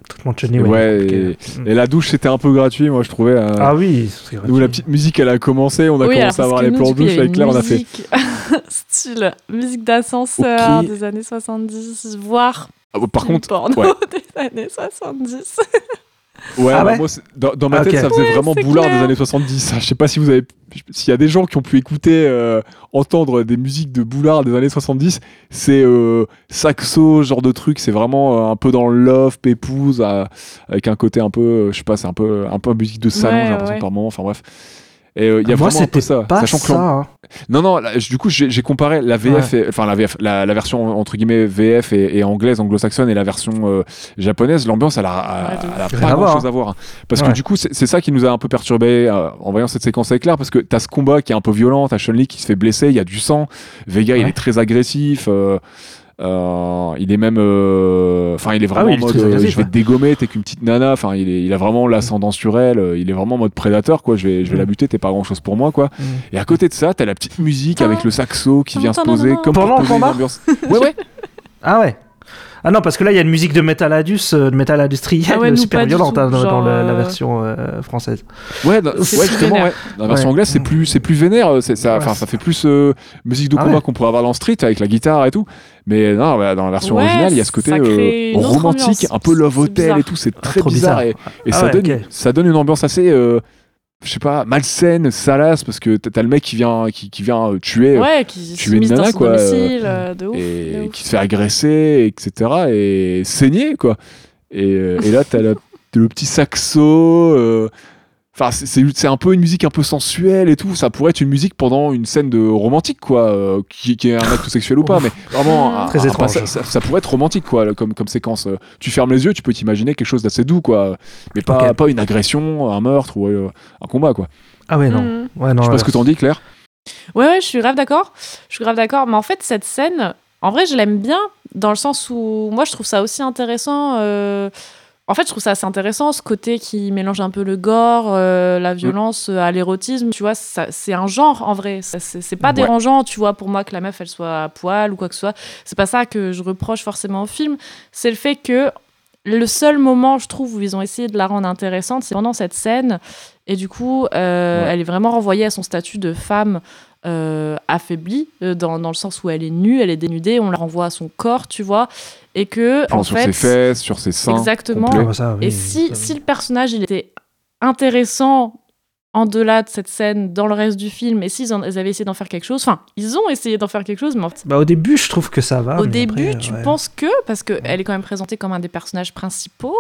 le traitement de Et ouais. ouais, et, compliqué. et la douche, c'était un peu gratuit, moi, je trouvais. euh, Ah oui, c'est Où la petite musique, elle a commencé, on a oui, commencé à avoir les nous, plans douche avec Claire, on a fait. musique style musique d'ascenseur Ok. des années 70, voire Ah, bah, par contre, porno ouais. des années 70. Ouais, Ah bah, ouais moi, dans, dans ma Ah, tête, ça faisait Ouais, vraiment boulard clair. des années 70. Je sais pas si vous avez. S'il y a des gens qui ont pu écouter, euh, entendre des musiques de boulard des années 70, c'est euh, saxo, genre de truc. C'est vraiment euh, un peu dans le love, pépouse, euh, avec un côté un peu, euh, je sais pas, c'est un peu, un peu musique de salon, Ouais, j'ai l'impression ouais. par moment. Enfin bref. Et euh, il y a Moi, c'était ça. pas Sachant ça. hein. non, non, là, du coup, j'ai comparé la VF, et- enfin la VF, la, la version entre guillemets VF et, et anglaise, anglo-saxonne et la version euh, japonaise. L'ambiance, elle a, Ouais, elle a pas à voir, grand chose à voir. hein. Parce que du coup, c'est ça qui nous a un peu perturbé euh, en voyant cette séquence avec Claire, parce que t'as ce combat qui est un peu violent, t'as Chun-Li qui se fait blesser, il y a du sang, Vega, il est très agressif. Euh, euh, il est même, euh, enfin, il est vraiment Ah oui, en mode, euh, je vais te dégommer, t'es qu'une petite nana. Enfin, il, est- il a vraiment l'ascendant sur elle. euh, Il est vraiment en mode prédateur, quoi. Je vais, je vais Mm. la buter, t'es pas grand chose pour moi, quoi. Mm. Et à côté de ça, t'as la petite musique avec le saxo qui vient se poser comme Pendant pour le combat ambiance. Ouais, ouais. Ah ouais. Ah non, parce que là, il y a une musique de métal adus, euh, de métal industriel, Ah ouais, nous, super violente tout, hein, dans, la, la euh, version euh, française. Ouais, dans- ouais, justement, ouais. Dans la version Ouais. anglaise, c'est plus, c'est plus vénère. C'est ça, Ouais. enfin, ça fait plus euh, musique de Ah combat ouais. qu'on pourrait avoir dans Street avec la guitare et tout. Mais non, ouais, dans la version Ouais, originale, il y a ce côté euh, romantique, ambiance. un peu love hotel et tout. C'est très trop bizarre, bizarre. et, et Ah ça ouais, donne, ok. ça donne une ambiance assez, euh, je sais pas, malsaine, salace, parce que t'as le mec qui vient, qui, qui vient euh, tuer. euh, Ouais, qui tu es une nana, quoi, domicile, euh, de ouf. de et ouf. qui se fait agresser, etc. et saigner, quoi. Et, et là, t'as le petit saxo. euh, Enfin, c'est- un peu une musique un peu sensuelle et tout. Ça pourrait être une musique pendant une scène de romantique, quoi, euh, qui, qui est un acte sexuel ou pas, mais vraiment, un- Très un- étrange. ça, ça- ça pourrait être romantique, quoi, comme, comme séquence. Euh, Tu fermes les yeux, tu peux t'imaginer quelque chose d'assez doux, quoi, mais pas, pas une agression, un meurtre ou euh, un combat, quoi. Ah ouais, non. Mhm. Ouais, non Je sais pas ce que t'en dis, Claire. Ouais, ouais, je suis grave d'accord. Je suis grave d'accord. Mais en fait, cette scène, En vrai, je l'aime bien dans le sens où moi, je trouve ça aussi intéressant. euh, En fait, je trouve ça assez intéressant ce côté qui mélange un peu le gore, euh, la violence euh, à l'érotisme. Tu vois, c'est un genre en vrai. C'est c'est pas Ouais. dérangeant, tu vois, pour moi que la meuf elle soit à poil ou quoi que ce soit. C'est pas ça que je reproche forcément au film. C'est le fait que le seul moment, je trouve, où ils ont essayé de la rendre intéressante, c'est pendant cette scène. Et du coup, euh, Ouais. elle est vraiment renvoyée à son statut de femme euh, affaiblie, euh, dans, dans le sens où elle est nue, elle est dénudée, on la renvoie à son corps, tu vois. Et que, Plan en sur fait. ses fesses, sur ses seins. Exactement. Ah, bah ça, oui, Et si, si le personnage il était intéressant en delà de cette scène dans le reste du film, et s'ils en- ils avaient essayé d'en faire quelque chose, enfin, ils ont essayé d'en faire quelque chose, mais en fait, Bah, au début, je trouve que ça va. au mais début, après, tu ouais. penses que, parce qu'elle est quand même présentée comme un des personnages principaux,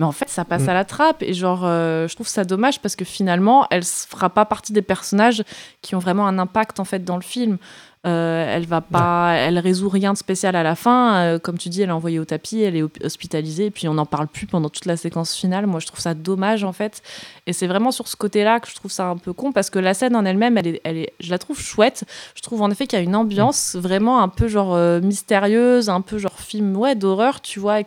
mais en fait, ça passe Mm. à la trappe. Et genre, euh, je trouve ça dommage parce que finalement, elle ne fera pas partie des personnages qui ont vraiment un impact en fait dans le film. Euh, elle va pas, elle résout rien de spécial à la fin. Euh, comme tu dis, elle est envoyée au tapis, elle est hospitalisée, et puis on n'en parle plus pendant toute la séquence finale. Moi, je trouve ça dommage en fait. Et c'est vraiment sur ce côté-là que je trouve ça un peu con parce que la scène en elle-même, elle est, elle est, je la trouve chouette. Je trouve en effet qu'il y a une ambiance vraiment un peu genre euh, mystérieuse, un peu genre film ouais d'horreur, tu vois.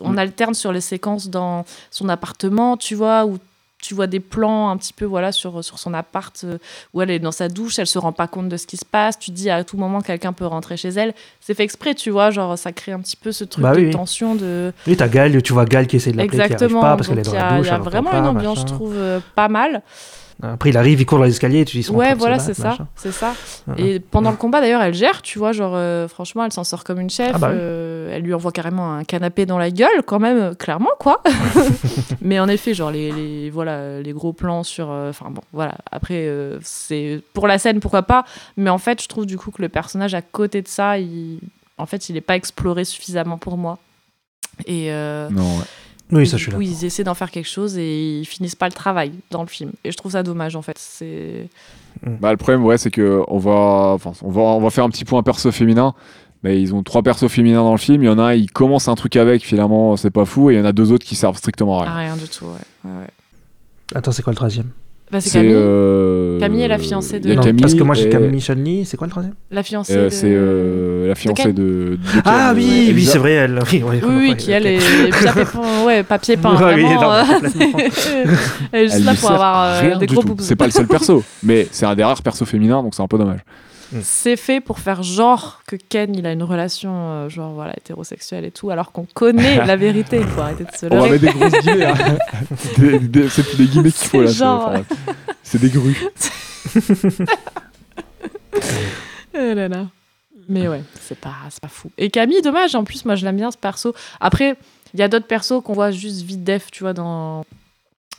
On alterne sur les séquences dans son appartement, tu vois, où tu vois des plans un petit peu voilà sur, sur son appart euh, où elle est dans sa douche, elle se rend pas compte de ce qui se passe. Tu dis à tout moment quelqu'un peut rentrer chez elle. C'est fait exprès, tu vois, genre ça crée un petit peu ce truc Bah de oui, tension de Oui, t'as tu vois Gal qui essaie de l'appeler, qui arrive exactement. pas parce qu'elle est dans la douche. il y a vraiment pas, une ambiance, je trouve, euh, pas mal. Après, il arrive, il court dans les escaliers, et tu dis son Ouais, voilà, c'est ça, c'est ça. Ouais. Et pendant le combat, d'ailleurs, elle gère, tu vois, genre, euh, franchement, elle s'en sort comme une chef. Ah bah oui. euh, elle lui envoie carrément un canapé dans la gueule, quand même, euh, clairement, quoi. Mais en effet, genre, les, les- voilà, les gros plans sur. euh, Enfin, bon, voilà. Après, euh, c'est pour la scène, pourquoi pas. Mais en fait, je trouve du coup que le personnage à côté de ça, il, en fait, il n'est pas exploré suffisamment pour moi. Et. euh, Non, ouais. Oui, ça, je suis là. ils essaient d'en faire quelque chose et ils finissent pas le travail dans le film. Et je trouve ça dommage, en fait. C'est. Bah, le problème, ouais, c'est que on va, enfin, on va, on va faire un petit point perso féminin. Mais ils ont trois persos féminins dans le film. Il y en a un, il commence un truc avec, finalement, c'est pas fou. Et il y en a deux autres qui servent strictement à rien. Ah, rien du tout, ouais. ouais, ouais. Attends, c'est quoi le troisième? Bah, c'est Camille, euh, Camille est la fiancée de- Non, Camille Parce que moi, j'ai et- Camille Chun-Li, c'est quoi le troisième? La fiancée. euh, de- C'est euh, la fiancée de, de Ah oui, oui, c'est vrai, elle. Oui, oui, Oui, oui, qui elle est bien pépin- ouais, papier peint. Ouais, oui, vraiment, non, euh, complètement. elle est juste Elle là pour avoir euh, des gros boobs. C'est pas le seul perso, mais c'est un des rares persos féminins, donc c'est un peu dommage. C'est fait pour faire genre que Ken, il a une relation euh, genre voilà hétérosexuelle et tout, alors qu'on connaît la vérité. Il faut arrêter de se On va leurrer. mettre des grosses guillemets. hein. Des- des- c'est des guillemets qu'il faut là. C'est c'est- genre- enfin, C'est des grues. Oh là là. Mais ouais, c'est pas, c'est pas fou. Et Camille, dommage, en plus, moi je l'aime bien ce perso. Après, il y a d'autres persos qu'on voit juste vite def, tu vois, dans,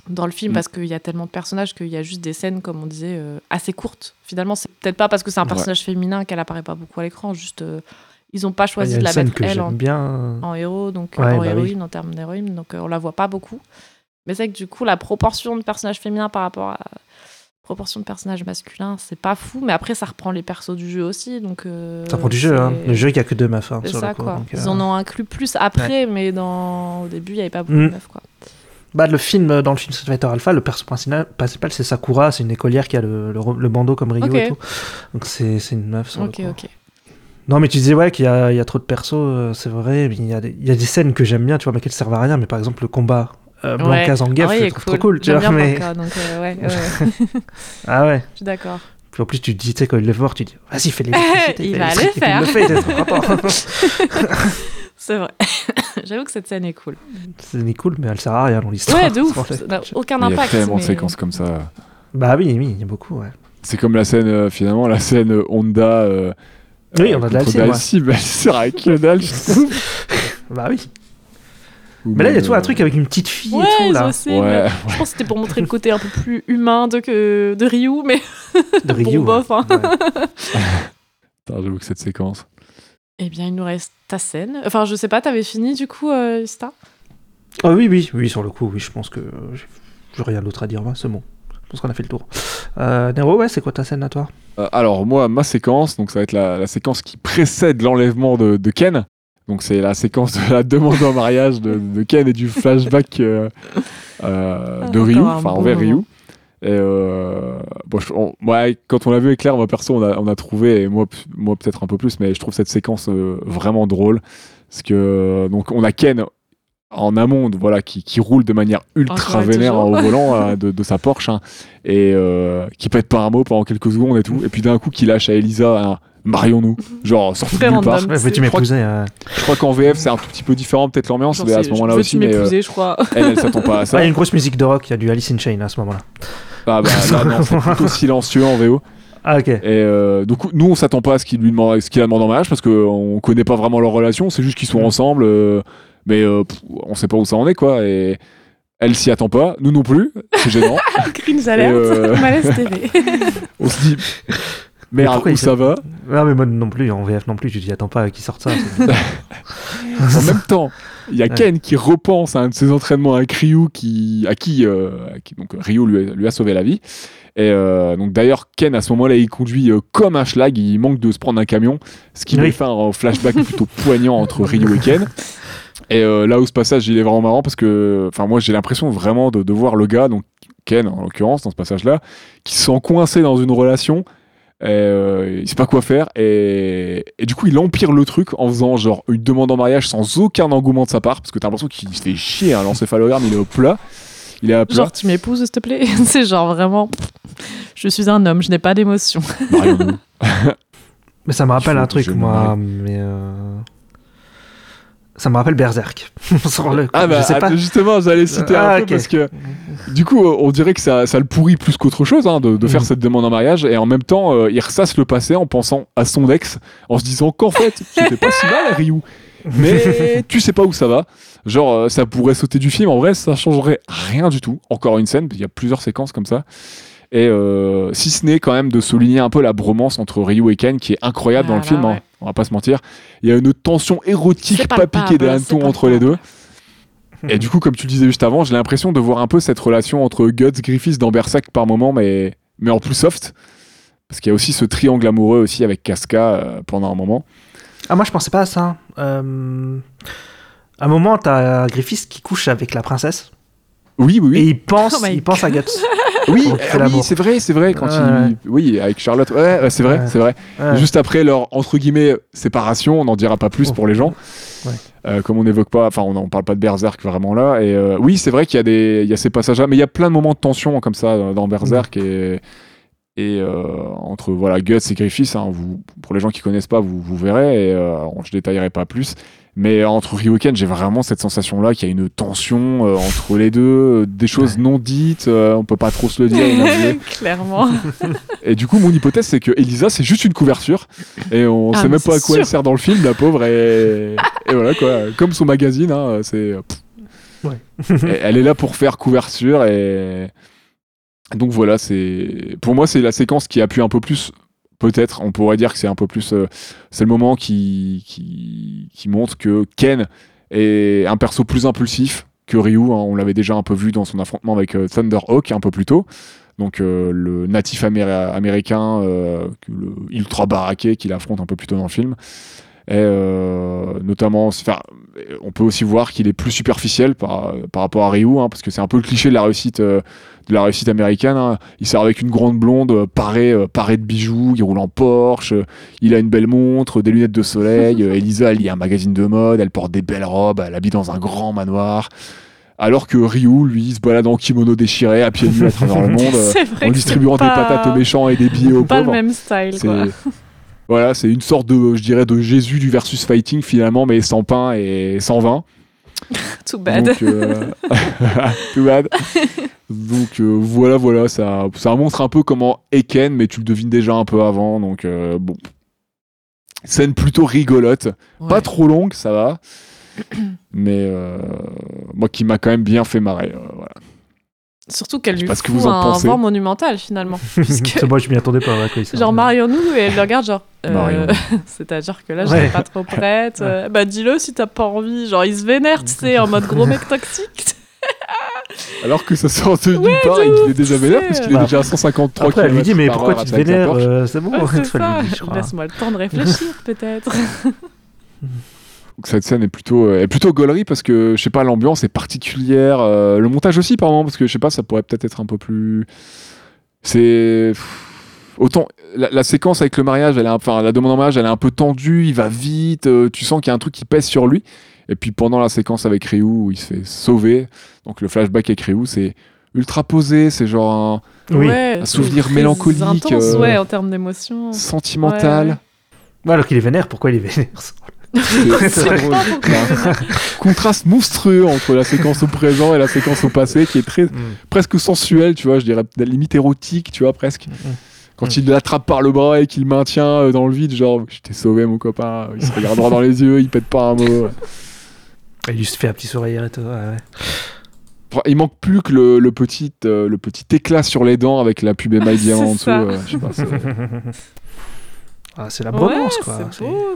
dans le film, Mm. parce qu'il y a tellement de personnages qu'il y a juste des scènes, comme on disait, euh, assez courtes. Finalement, c'est peut-être pas parce que c'est un Ouais. personnage féminin qu'elle apparaît pas beaucoup à l'écran, juste euh, ils ont pas choisi a de la mettre elle en, j'aime bien. en héros, donc Ouais, en bah oui. héroïne, en termes d'héroïne, donc euh, on la voit pas beaucoup. Mais c'est que du coup, la proportion de personnages féminins par rapport à proportion de personnages masculins, c'est pas fou, mais après ça reprend les persos du jeu aussi, donc euh, Ça prend du jeu, hein. Le jeu, il y a que deux meufs. hein, c'est sur ça le coup, quoi. donc, Ils en ont inclus plus après, mais dans au début il y avait pas beaucoup Mm. de meufs quoi. Bah, le film, euh, dans le film Street Fighter Alpha, le perso principal, c'est Sakura, c'est une écolière qui a le, le, le bandeau comme Ryu et tout. Donc c'est une meuf sur Ok le ok. Non, mais tu disais, ouais, qu'il y y a trop de persos, euh, c'est vrai. mais Il y, a des- il y a des scènes que j'aime bien, tu vois, mais qui ne servent à rien. Mais par exemple, le combat euh, Ouais. Blanca Zangief, Ah ouais, je est trouve trop cool, tu vois. bien Mais... Blanca, donc euh, ouais, ouais, ouais. Ah ouais. je suis d'accord. Puis en plus, tu te dis, tu sais, quand il le voit, tu dis, vas-y, fais les Il va le faire. Il le fait, c'est vrai. J'avoue que cette scène est cool. C'est cool, mais elle sert à rien dans l'histoire. Ouais, de ouf. franchement. Ça n'a aucun Il y a impact. tellement de mais- séquences comme ça. Bah oui, oui, il y a beaucoup, ouais. C'est comme la scène, euh, finalement, la scène euh, Honda. euh, Oui, euh, Honda contre Dalsim, ouais. Dalsim, elle sert à que dalle, je trouve. Bah oui. Ou Mais là, il y a tout un euh, truc avec une petite fille Ouais, et tout, là. je sais. Ouais, mais Je pense que c'était pour montrer le côté un peu plus humain de, que, de Ryu, mais De Ryu. bon, bof. Hein. j'avoue que cette séquence. Eh bien, il nous reste ta scène. Enfin, je sais pas, t'avais fini du coup, euh, Ista? Ah oui, oui, oui, sur le coup, oui, je pense que j'ai j'ai rien d'autre à dire, ouais, c'est bon. Je pense qu'on a fait le tour. Euh, Nero, ouais, c'est quoi ta scène à toi? Euh, alors, moi, ma séquence, donc ça va être la, la séquence qui précède l'enlèvement de, de Ken. Donc, c'est la séquence de la demande en mariage de, de Ken et du flashback euh, euh, de Encore Ryu, enfin bon envers moment. Ryu. Et euh, bon, je- on- ouais, quand on l'a vu avec Claire, moi perso, on a, on a trouvé, et moi, peut-être un peu plus, mais je trouve cette séquence euh, vraiment drôle. Parce que donc on a Ken en amont, voilà, qui, qui roule de manière ultra Encore vénère au volant euh, de, de sa Porsche, hein, et euh, qui pète pas un mot pendant quelques secondes et tout. Et puis d'un coup, qui lâche à Elisa un marions-nous, genre sorti de nulle part. veux-tu m'épouser euh Je crois qu'en VF, c'est un tout petit peu différent, peut-être l'ambiance, mais à ce moment-là aussi. Mais euh, je crois. elle, elle s'attend pas à ça. Il y a une grosse musique de rock, il y a du Alice in Chains à ce moment-là. Ah bah là, non, c'est plutôt silencieux en VO. Ah, ok. Et euh, donc nous, on s'attend pas à ce qu'il lui demande, ce qu'il la demande en mariage parce qu'on connaît pas vraiment leur relation. C'est juste qu'ils sont Mm. ensemble, euh, mais euh, pff, on sait pas où ça en est quoi. Et elle s'y attend pas, nous non plus. C'est gênant. Cringe alert, euh, malaise TV. on se dit merde pourquoi où il ça va. Ah, mais moi non plus, en VF non plus, je dis attends pas qu'ils sortent ça. En même temps, il y a Ouais. Ken qui repense à un de ses entraînements avec Ryu, qui, à qui, euh, à qui- donc Ryu lui, a- lui a sauvé la vie. Et euh, donc d'ailleurs, Ken à ce moment-là, il conduit euh, comme un schlag, il manque de se prendre un camion, ce qui Oui. lui fait un flashback plutôt poignant entre Ryu et Ken. Et euh, là où ce passage, il est vraiment marrant parce que, enfin moi, j'ai l'impression vraiment de, de voir le gars, donc Ken en l'occurrence dans ce passage-là, qui se sent coincé dans une relation. Et, euh, il sait pas quoi faire et, et du coup il empire le truc en faisant genre une demande en mariage sans aucun engouement de sa part parce que t'as l'impression qu'il se fait chier hein, l'encéphalogramme il est au plat il est à plat Genre, tu m'épouses, s'il te plaît? c'est genre vraiment. Je suis un homme, je n'ai pas d'émotion. Mais ça me rappelle un truc, moi. Mais euh, Ça me rappelle Berserk. Sur le coup, ah bah je sais pas. att- justement j'allais citer Ah, un peu ok. parce que du coup euh, on dirait que ça, ça le pourrit plus qu'autre chose hein, de, de faire Mhm. cette demande en mariage et en même temps euh, il ressasse le passé en pensant à son ex en se disant qu'en fait c'était pas si mal Ryu mais tu sais pas où ça va. Genre, euh, ça pourrait sauter du film. En vrai, ça changerait rien du tout. Encore une scène, il y a plusieurs séquences comme ça. Et euh, si ce n'est quand même de souligner un peu la bromance entre Ryu et Ken, qui est incroyable dans le Voilà, film, hein. ouais. on va pas se mentir. Il y a une tension érotique, pas palpable, piquée des hannetons entre les deux. Et du coup, comme tu le disais juste avant, j'ai l'impression de voir un peu cette relation entre Guts, Griffiths dans Berserk par moment, mais, mais en plus soft. Parce qu'il y a aussi ce triangle amoureux aussi avec Casca euh, pendant un moment. Ah, moi, je pensais pas à ça. Euh... À un moment, t'as Griffiths qui couche avec la princesse. Oui, oui, oui. Et il pense, Oh il pense à Guts. Oui, ah oui, c'est vrai, c'est vrai. Quand Ouais, il... Oui, avec Charlotte. Ouais, ouais, c'est vrai, Ouais. c'est vrai. Ouais. Juste après leur entre guillemets séparation, on n'en dira pas plus Oh. pour les gens. Ouais. Euh, comme on n'évoque pas, enfin on n'en parle pas de Berserk vraiment là. Et euh, oui, c'est vrai qu'il y a des, il y a ces passages-là, mais il y a plein de moments de tension comme ça dans Berserk et et euh, entre voilà Guts et Griffiths. hein, vous, pour les gens qui connaissent pas, vous, vous verrez. Et euh, je détaillerai pas plus. Mais entre Ryu et Ken, j'ai vraiment cette sensation-là qu'il y a une tension euh, entre les deux, euh, des choses non dites, euh, on peut pas trop se le dire. Clairement. Et du coup, mon hypothèse, c'est que Elisa, c'est juste une couverture. Et on Ah, sait même pas à quoi elle sert dans le film, la pauvre. Et, et voilà, quoi. Comme son magazine, hein, c'est. Ouais. Elle est là pour faire couverture. Et. Donc voilà, c'est. Pour moi, c'est la séquence qui appuie un peu plus. Peut-être, on pourrait dire que c'est un peu plus. euh, c'est le moment qui, qui, montre que Ken est un perso plus impulsif que Ryu. hein. on l'avait déjà un peu vu dans son affrontement avec euh, Thunderhawk un peu plus tôt donc euh, le natif améri- américain euh, le ultra baraqué qu'il affronte un peu plus tôt dans le film et notamment on peut aussi voir qu'il est plus superficiel par, par rapport à Ryu hein, parce que c'est un peu le cliché de la réussite de la réussite américaine hein. il sort avec une grande blonde euh, parée, euh, parée de bijoux il roule en Porsche euh, il a une belle montre des lunettes de soleil Elisa elle lit un magazine de mode elle porte des belles robes elle habite dans un grand manoir alors que Ryu, lui, se balade en kimono déchiré à pieds nus à travers le monde, en distribuant des patates aux méchants et des billets aux Pas le pauvres. même style, quoi. voilà, c'est une sorte de, je dirais, de Jésus du versus fighting finalement, mais sans pain et sans vin. Too bad. Donc, euh, too bad. Donc euh, voilà, voilà, ça, ça montre un peu comment Eken, mais tu le devines déjà un peu avant. Donc euh, bon, scène plutôt rigolote, pas trop longue, ça va. Mais euh, moi qui m'a quand même bien fait marrer. euh, voilà. Surtout qu'elle lui fout vous un vent monumental, finalement. Puisque, moi, je m'y attendais pas. Ouais, quoi, ça. genre, marions-nous, et elle le regarde, genre. euh. C'est-à-dire que là, je Ouais. suis pas trop prête. euh, bah, dis-le si t'as pas envie. Genre, il se vénère, tu sais, en mode gros mec toxique. Alors que ça sort de nulle Ouais, part de et qu'il est déjà vénère parce qu'il est Bah, déjà à 153 Après, elle lui dit, mais pourquoi tu te vénères euh, C'est bon. Laisse-moi le temps de réfléchir, peut-être. Donc cette scène est plutôt, euh, est plutôt gaulerie parce que, je sais pas, l'ambiance est particulière. euh, le montage aussi, par moment, parce que, je sais pas, ça pourrait peut-être être un peu plus. C'est. Autant. La, la séquence avec le mariage, elle est un- enfin, la demande en mariage, elle est un peu tendue, il va vite, euh, tu sens qu'il y a un truc qui pèse sur lui. Et puis pendant la séquence avec Ryu, où il se fait sauver, donc le flashback avec Ryu, c'est ultra posé, c'est genre un Oui. Ouais, Un c'est souvenir mélancolique, intense, euh, ouais, en termes d'émotion. sentimental. Ouais, alors qu'il est vénère, pourquoi il est vénère Contraste monstrueux entre la séquence au présent et la séquence au passé qui est très Mm. presque sensuel tu vois je dirais limite érotique tu vois presque Mm. quand Mm. il l'attrape par le bras et qu'il le maintient euh, dans le vide genre je t'ai sauvé mon copain il se regarde droit dans les yeux il pète pas un mot Il lui se fait un petit sourire et tout. ouais, ouais. Il manque plus que le, le petit euh, le petit éclat sur les dents avec la pub C'est en dessous euh, je sais pas, c'est- Ah, c'est la bromance, Ouais, quoi. C'est beau,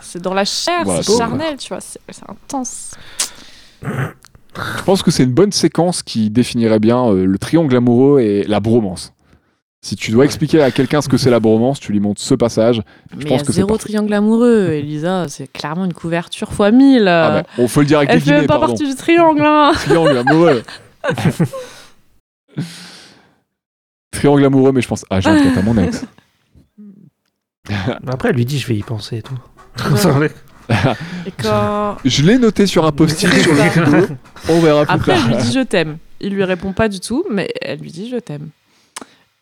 c'est dans la chair, Voilà, c'est charnel, tu vois, c'est intense. je pense que c'est une bonne séquence qui définirait bien euh, le triangle amoureux et la bromance si tu dois expliquer à quelqu'un ce que c'est la bromance, tu lui montres ce passage. Mais il y pense a que c'est zéro triangle amoureux, Elisa, c'est clairement une couverture fois 1000. Ah bah, on faut le dire avec Elle des fait même pas pardon. partie du triangle, hein Triangle amoureux. Triangle amoureux, mais je pense. Ah, j'ai envie d'être à mon ex. Après, elle lui dit, je vais y penser et tout. Ouais. Et quand... Je l'ai noté sur un post-it sur le. On verra plus Après, tard. elle lui dit je t'aime. Il lui répond pas du tout, mais elle lui dit je t'aime.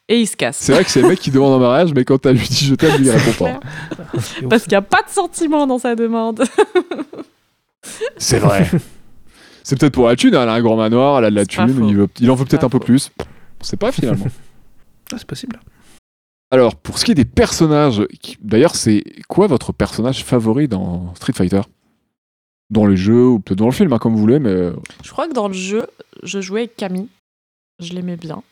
Et il se casse. C'est vrai que c'est le mec qui demande en mariage, mais quand elle lui dit je t'aime, lui il répond pas. Parce qu'il n'y a pas de sentiment dans sa demande. C'est vrai. C'est peut-être pour la thune, hein, elle a un grand manoir, elle a de la C'est thune, il, veut- il en veut peut-être un peu plus. On sait pas finalement. Ah, c'est possible. Alors, pour ce qui est des personnages, d'ailleurs, c'est quoi votre personnage favori dans Street Fighter? Dans les jeux ou peut-être dans le film, hein, comme vous voulez, mais euh, Je crois que dans le jeu, je jouais avec Camille. Je l'aimais bien.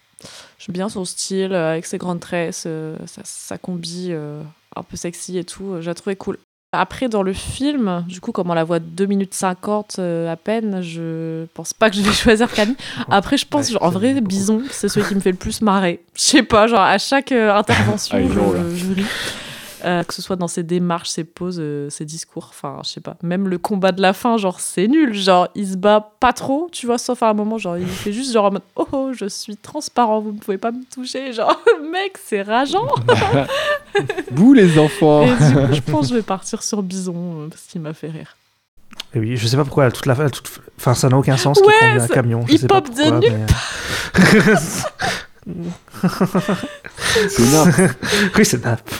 J'aime bien son style, euh, avec ses grandes tresses, euh, sa, combi un peu sexy et tout. Je la trouvais cool. Après, dans le film, du coup, comme on la voit 2 minutes 50 euh, à peine, je pense pas que je vais choisir Camille. Après, je pense, Ouais, genre, en vrai. Bison, c'est celui qui me fait le plus marrer. Je sais pas, genre, à chaque euh, intervention, Ah, je, je ris. Euh, que ce soit dans ses démarches, ses poses, euh, ses discours, enfin, je sais pas. Même le combat de la fin, genre, c'est nul. Genre, il se bat pas trop, tu vois, sauf à un moment, genre, il fait juste genre en mode Oh, oh, je suis transparent, vous ne pouvez pas me toucher. Genre, mec, c'est rageant. vous les enfants Et du coup, je pense que je vais partir sur Bison, euh, parce qu'il m'a fait rire. Et oui, je sais pas pourquoi, toute la fin, toute... enfin, ça n'a aucun sens Ouais, qu'il conduit un camion. Je il sais pas pop de pourquoi, nulle mais- C'est nappe. oui, c'est nappe.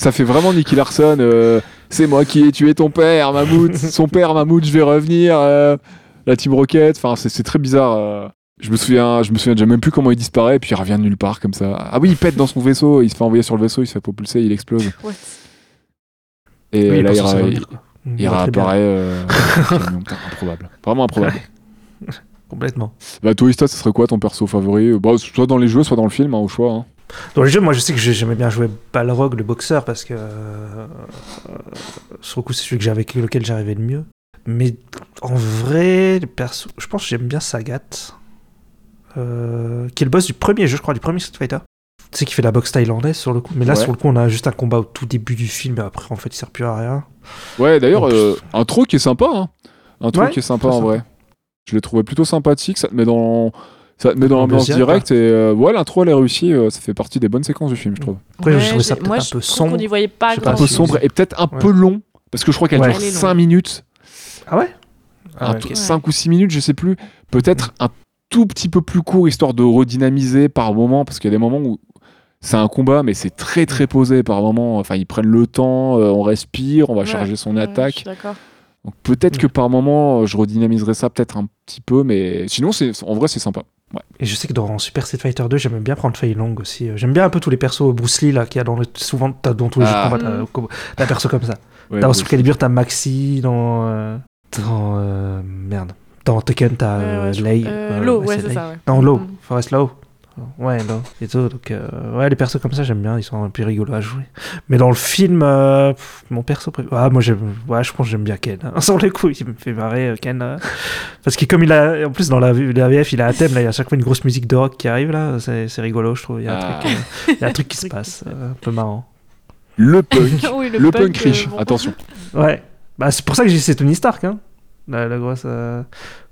Ça fait vraiment Nicky Larson. euh, c'est moi qui ai tué ton père, Mammouth. Son père, Mammouth, je vais revenir. euh, la Team Rocket. Enfin, c'est très bizarre. euh. Je me souviens, je me souviens déjà même plus comment il disparaît, puis il revient de nulle part comme ça. Ah oui, il pète dans son vaisseau, il se fait envoyer sur le vaisseau, il se fait propulser, il explose. Et Oui, là, il, ra- réapparaît. euh, improbable. Vraiment improbable. Complètement. Bah, Toista, ce serait quoi ton perso favori? Bah, Soit dans les jeux, soit dans le film, hein, au choix. hein. Dans les jeux, moi je sais que j'ai- j'aimais bien jouer Balrog, le boxeur, parce que euh, sur le coup, c'est celui que avec lequel j'arrivais le mieux. Mais en vrai, les persos, je pense que j'aime bien Sagat, euh, qui est le boss du premier jeu, je crois, du premier Street Fighter. Tu sais, qui fait la boxe thaïlandaise sur le coup. Mais là, Ouais. sur le coup, on a juste un combat au tout début du film, et après, en fait, il sert plus à rien. Ouais, d'ailleurs, plus- euh, un intro qui est sympa. Hein. Intro Ouais, qui est sympa en sympa. vrai. Je l'ai trouvé plutôt sympathique. Ça te met dans, ça te met dans L'ambiance directe. Et euh, ouais, l'intro, elle est réussie. euh, ça fait partie des bonnes séquences du film, je trouve. Après, Ouais, je trouvais ça peut-être un peu sombre. qu'on n'y voyait pas pas Un peu sombre et peut-être un Ouais. peu long. Parce que je crois qu'elle Ouais. dure Elle est 5 longue. minutes. Ah ouais? Ah un ouais, tout- ok. 5 ou 6 minutes, je sais plus. Peut-être un tout petit peu plus court, histoire de redynamiser par moment. Parce qu'il y a des moments où c'est un combat, mais c'est très très posé par moment. Enfin, ils prennent le temps, euh, on respire, on va Ouais, charger son attaque. D'accord. Donc peut-être Mm. que par moment, euh, je redynamiserai ça peut-être un petit peu, mais sinon, c'est en vrai, c'est sympa. Ouais. Et je sais que dans Super Street Fighter 2, j'aime bien prendre Fei Long aussi. Euh, J'aime bien un peu tous les persos Bruce Lee là, qu'il y a dans le... souvent t'as- dans tous les Ah. jeux de combat, t'as- Mm. un perso comme ça. Ouais, Dans Soul Calibur, t'as Maxi, dans. euh, dans. euh, merde. Dans Tekken, t'as euh, Lei. euh, Lo, ouais, c'est ça, ouais. Non, Lo. Mm. Forest Low. Ouais, Lo. Et tout. Donc, euh, ouais, les persos comme ça, j'aime bien. Ils sont un peu rigolos à jouer. Mais dans le film, euh, pff, mon perso préféré. Ah, moi, j'aime. Ouais, je pense que j'aime bien Ken. hein. Sur les coups, il me fait marrer, euh, Ken. euh. Parce que comme il a. En plus, dans la, la VF, il a un thème, là. Il y a à chaque fois une grosse musique de rock qui arrive, là. C'est c'est rigolo, je trouve. Il y a un, Ah. truc, euh, il y a un truc qui se passe. euh, un peu marrant. Le punk. Oui, le, punk, riche, bon. attention. Ouais. Bah, c'est pour ça que j'ai dit c'est Tony Stark, hein. La, la grosse. euh,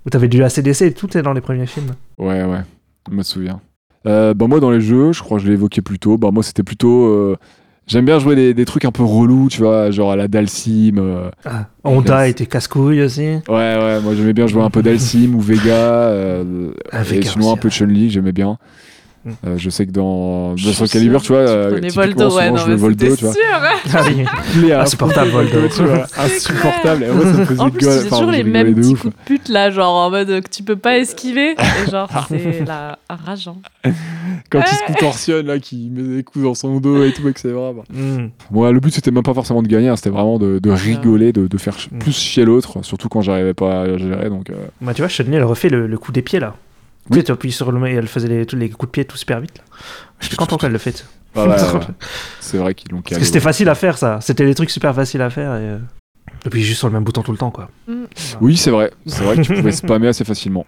Où t'avais du ACDC et tout est dans les premiers films. Ouais, ouais, je me souviens. Euh, bah moi, dans les jeux, je crois que je l'ai évoqué plus tôt, bah moi, c'était plutôt... euh, J'aime bien jouer des, des trucs un peu relous, tu vois, genre à la Dalsim. euh, Ah, Honda était casse-couille aussi. Ouais, ouais, moi j'aimais bien jouer un peu d'Alcim ou Vega. euh, Ah, et sinon aussi, un peu Chun-Li, j'aimais bien. Mm. Euh, je sais que dans, sais, Calibur, tu vois, tu euh, Voldo, ouais, non, je mais Voldo, tu vois. sûr, hein. Ah oui. Il est Insupportable, Voldo, tu vois, Insupportable. Et ça me En plus, gueule. c'est enfin, toujours les mêmes petits coups de pute là, genre en mode que tu peux pas esquiver. Et genre, c'est la rageant. Quand il se contorsionne, là, qui met des coups dans son dos et tout, etc. Bah. Hmm. Le but, c'était même pas forcément de gagner, hein, c'était vraiment de, de rigoler, de, de faire ch- Mm. plus chier l'autre, surtout quand j'arrivais pas à gérer. Donc, euh, Bah, tu vois, Chun-Li, elle refait le, le coup des pieds là. Oui. Tu sais, tu appuies sur le et elle faisait les, tous les coups de pied tout super vite. Là. J'étais content qu'elle le fait. bah, ouais, c'est vrai qu'ils l'ont Parce calé. que c'était ouais. facile à faire ça. C'était des trucs super faciles à faire. Et, euh, et puis juste sur le même bouton tout le temps quoi. Oui, c'est vrai. C'est vrai que tu pouvais spammer assez facilement.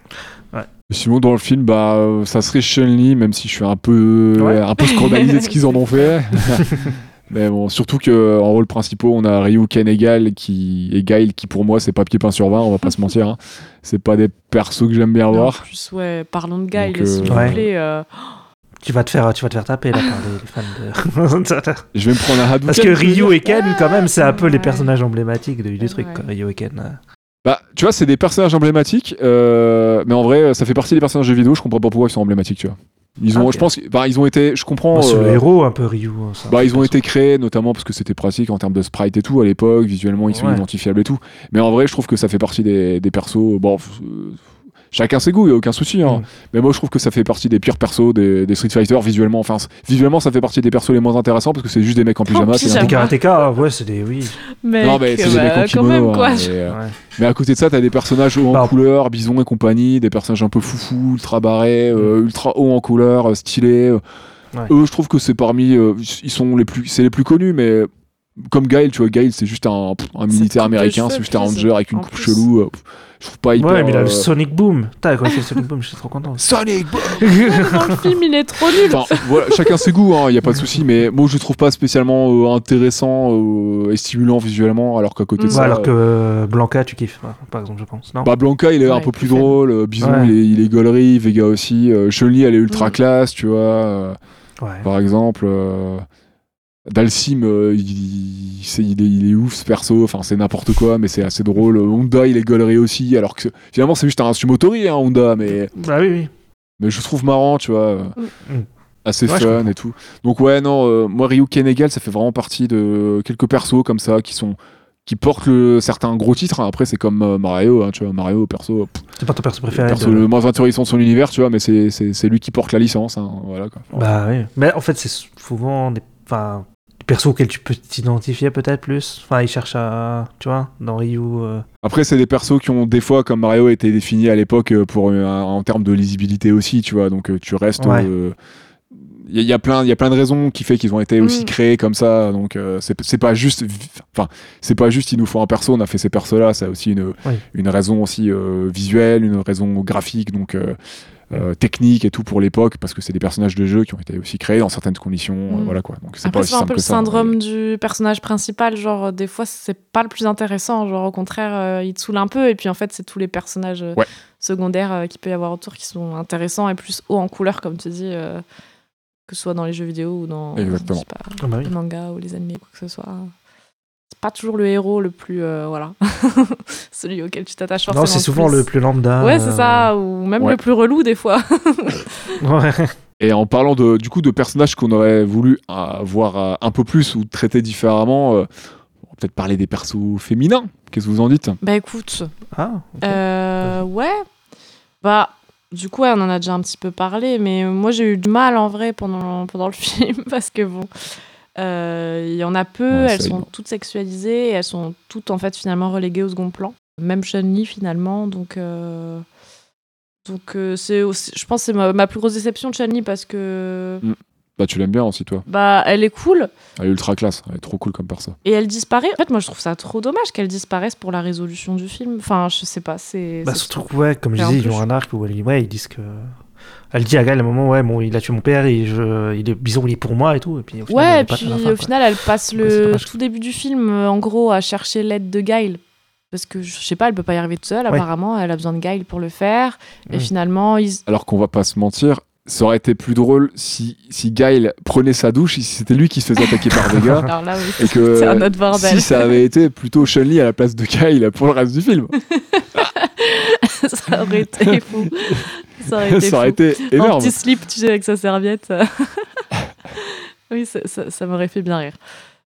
Ouais. Sinon, dans le film, bah, euh, ça serait Chun-Li, même si je suis un peu, Ouais. un peu scandalisé de ce qu'ils en ont fait. Mais bon, surtout que en rôle principaux, on a Ryu Ken et Gail qui, et Gail qui, pour moi, c'est papier peint sur 20, on va pas se mentir. hein. C'est pas des persos que j'aime bien En voir. plus, ouais, parlons de Guy, Donc, s'il vous euh, Ouais. plaît. euh, Tu vas te faire, tu vas te faire taper là par les, fans de. Je vais me prendre un Hadouken. Parce que. Ryu et Ken, quand même, c'est un peu les personnages emblématiques du, du truc. Quoi. Ryu et Ken. Bah, tu vois, c'est des personnages emblématiques, euh, mais en vrai, ça fait partie des personnages de jeux vidéo. Je comprends pas pourquoi ils sont emblématiques, tu vois. Ils ont, Ok. je pense, que- bah, ils ont été, je comprends. Bon, c'est le euh, héros un peu Ryu. hein, ça. Bah, ils ont été créés notamment parce que c'était pratique en termes de sprite et tout à l'époque, visuellement ils sont Ouais. identifiables et tout. Mais en vrai, je trouve que ça fait partie des, des persos. Bon, euh, chacun ses goûts, il a aucun souci. Hein. Mm. Mais moi, je trouve que ça fait partie des pires persos des, des Street Fighter visuellement. Enfin, visuellement, ça fait partie des persos les moins intéressants parce que c'est juste des mecs en pyjama. c'est pyjama. Les n'importe- karatéka, ouais, c'est des. Oui. Mec, Non, mais c'est des bah, mecs en quand kimono, même, hein, quoi. mais, euh, Ouais. mais à côté de ça, t'as des personnages hauts en Bah, couleur, Bison et compagnie, des personnages un peu foufou, ultra barrés, euh, ultra hauts en couleur, euh, stylés. Ouais. Eux, je trouve que c'est parmi, euh, ils sont les plus, c'est les plus connus, mais comme Gail, tu vois, Gail, c'est juste un, militaire américain, c'est juste un ranger avec une coupe plus. chelou. euh, pff, je trouve pas hyper. Ouais, mais il a euh, le Sonic Boom. Putain, quand le Sonic Boom, je suis trop content. Sonic Boom Dans le film, il est trop nul. Enfin, voilà, chacun ses goûts, il n'y a pas de souci, mais moi je le trouve pas spécialement euh, intéressant euh, et stimulant visuellement, alors qu'à côté de Mm. ça. Ouais, alors que euh, Blanca, tu kiffes, par- par exemple, je pense. Non? Bah Blanca il est un peu plus drôle, euh, Bison Ouais. il, est, il est gaulerie, Vega aussi, euh, Chun-Li elle est ultra Mm. classe, tu vois, euh, Ouais. par exemple. Dalsim euh, il, il- c'est- il est, il est ouf ce perso, enfin c'est n'importe quoi mais c'est assez drôle. Honda il est gaulerie aussi, alors que finalement c'est juste un sumotori hein, Honda, mais, Bah oui, oui. mais je trouve marrant, tu vois. euh, Mm. Assez Ouais, fun et tout. Donc ouais non, euh, moi Ryu Kenegal ça fait vraiment partie de quelques persos comme ça qui sont qui portent le, certains gros titres. hein. Après c'est comme euh, Mario, hein, tu vois Mario perso. C'est pas ton perso préféré. perso de- le moins intéressant de son univers, tu vois, mais c'est, lui qui porte la licence. hein, voilà, quoi. Bah oui. Mais en fait, c'est souvent des, enfin, des persos auxquels tu peux t'identifier peut-être plus. Enfin, ils cherchent à. Tu vois, dans Ryu. euh, Après, c'est des persos qui ont des fois, comme Mario, été définis à l'époque euh, pour euh, en termes de lisibilité aussi, tu vois. Donc tu restes. Ouais. Il y, a- plein, il y a plein de raisons qui fait qu'ils ont été aussi Mm. créés comme ça. Donc euh, c'est, c'est pas juste, enfin c'est pas juste il nous faut un perso, on a fait ces persos-là. Ça a aussi une, Oui. une raison aussi euh, visuelle, une raison graphique, donc euh, euh, technique et tout pour l'époque, parce que c'est des personnages de jeu qui ont été aussi créés dans certaines conditions. euh, Mm. voilà quoi. Donc c'est pas Après, aussi c'est un peu le ça. syndrome du personnage principal. Genre, euh, des fois, c'est pas le plus intéressant. Genre, au contraire, euh, il te saoule un peu. Et puis, en fait, c'est tous les personnages euh, Ouais. secondaires euh, qu'il peut y avoir autour qui sont intéressants et plus hauts en couleur, comme tu dis, euh, que ce soit dans les jeux vidéo ou dans Exactement. je sais pas, Ah bah oui. les mangas ou les animés, quoi que ce soit. C'est pas toujours le héros le plus. euh, voilà. Celui auquel tu t'attaches forcément. Non, c'est souvent plus. le plus lambda. Ouais, euh, c'est ça. Ou même Ouais. le plus relou, des fois. Ouais. Et en parlant de, du coup de personnages qu'on aurait voulu euh, voir euh, un peu plus ou traiter différemment, euh, on va peut-être parler des persos féminins. Qu'est-ce que vous en dites? Bah, écoute. Ah, ok. Euh, ouais. Bah, du coup, ouais, on en a déjà un petit peu parlé, mais moi j'ai eu du mal en vrai pendant, pendant le film parce que bon, euh, il y en a peu, Ouais, elles sont toutes sexualisées et elles sont toutes en fait finalement reléguées au second plan. Même Chun-Li finalement, donc. euh, Donc, euh, c'est aussi- je pense que c'est ma, ma plus grosse déception de Chun-Li parce que Bah tu l'aimes bien aussi toi. bah, elle est cool Elle est ultra classe, elle est trop cool comme perso. et elle disparaît. En fait, moi je trouve ça trop dommage qu'elle disparaisse pour la résolution du film. Enfin, je sais pas, c'est. Bah, c'est- surtout que, ouais, comme je disais, ils ont un arc où ouais, ils disent que. Elle dit à Gaël à un moment, ouais, bon, il a tué mon père, et je... il est bison, il est pour moi et tout. Et puis, au final, Ouais, elle et puis fin, au final, elle passe le tout début du film, euh, en gros, à chercher l'aide de Guile Parce que je sais pas, elle peut pas y arriver toute seule. Ouais. Apparemment, elle a besoin de Guile pour le faire. Et Mm. finalement, ils... Alors qu'on va pas se mentir, ça aurait été plus drôle si, si Guile prenait sa douche, si c'était lui qui se faisait attaquer par Vega. alors là, oui, Et que c'est un autre bordel. si ça avait été plutôt Chun-Li à la place de Guile pour le reste du film, ça aurait été fou. Ça aurait été ça aurait fou. été Un énorme. petit slip, tu sais, avec sa serviette. oui, ça, ça- ça m'aurait fait bien rire.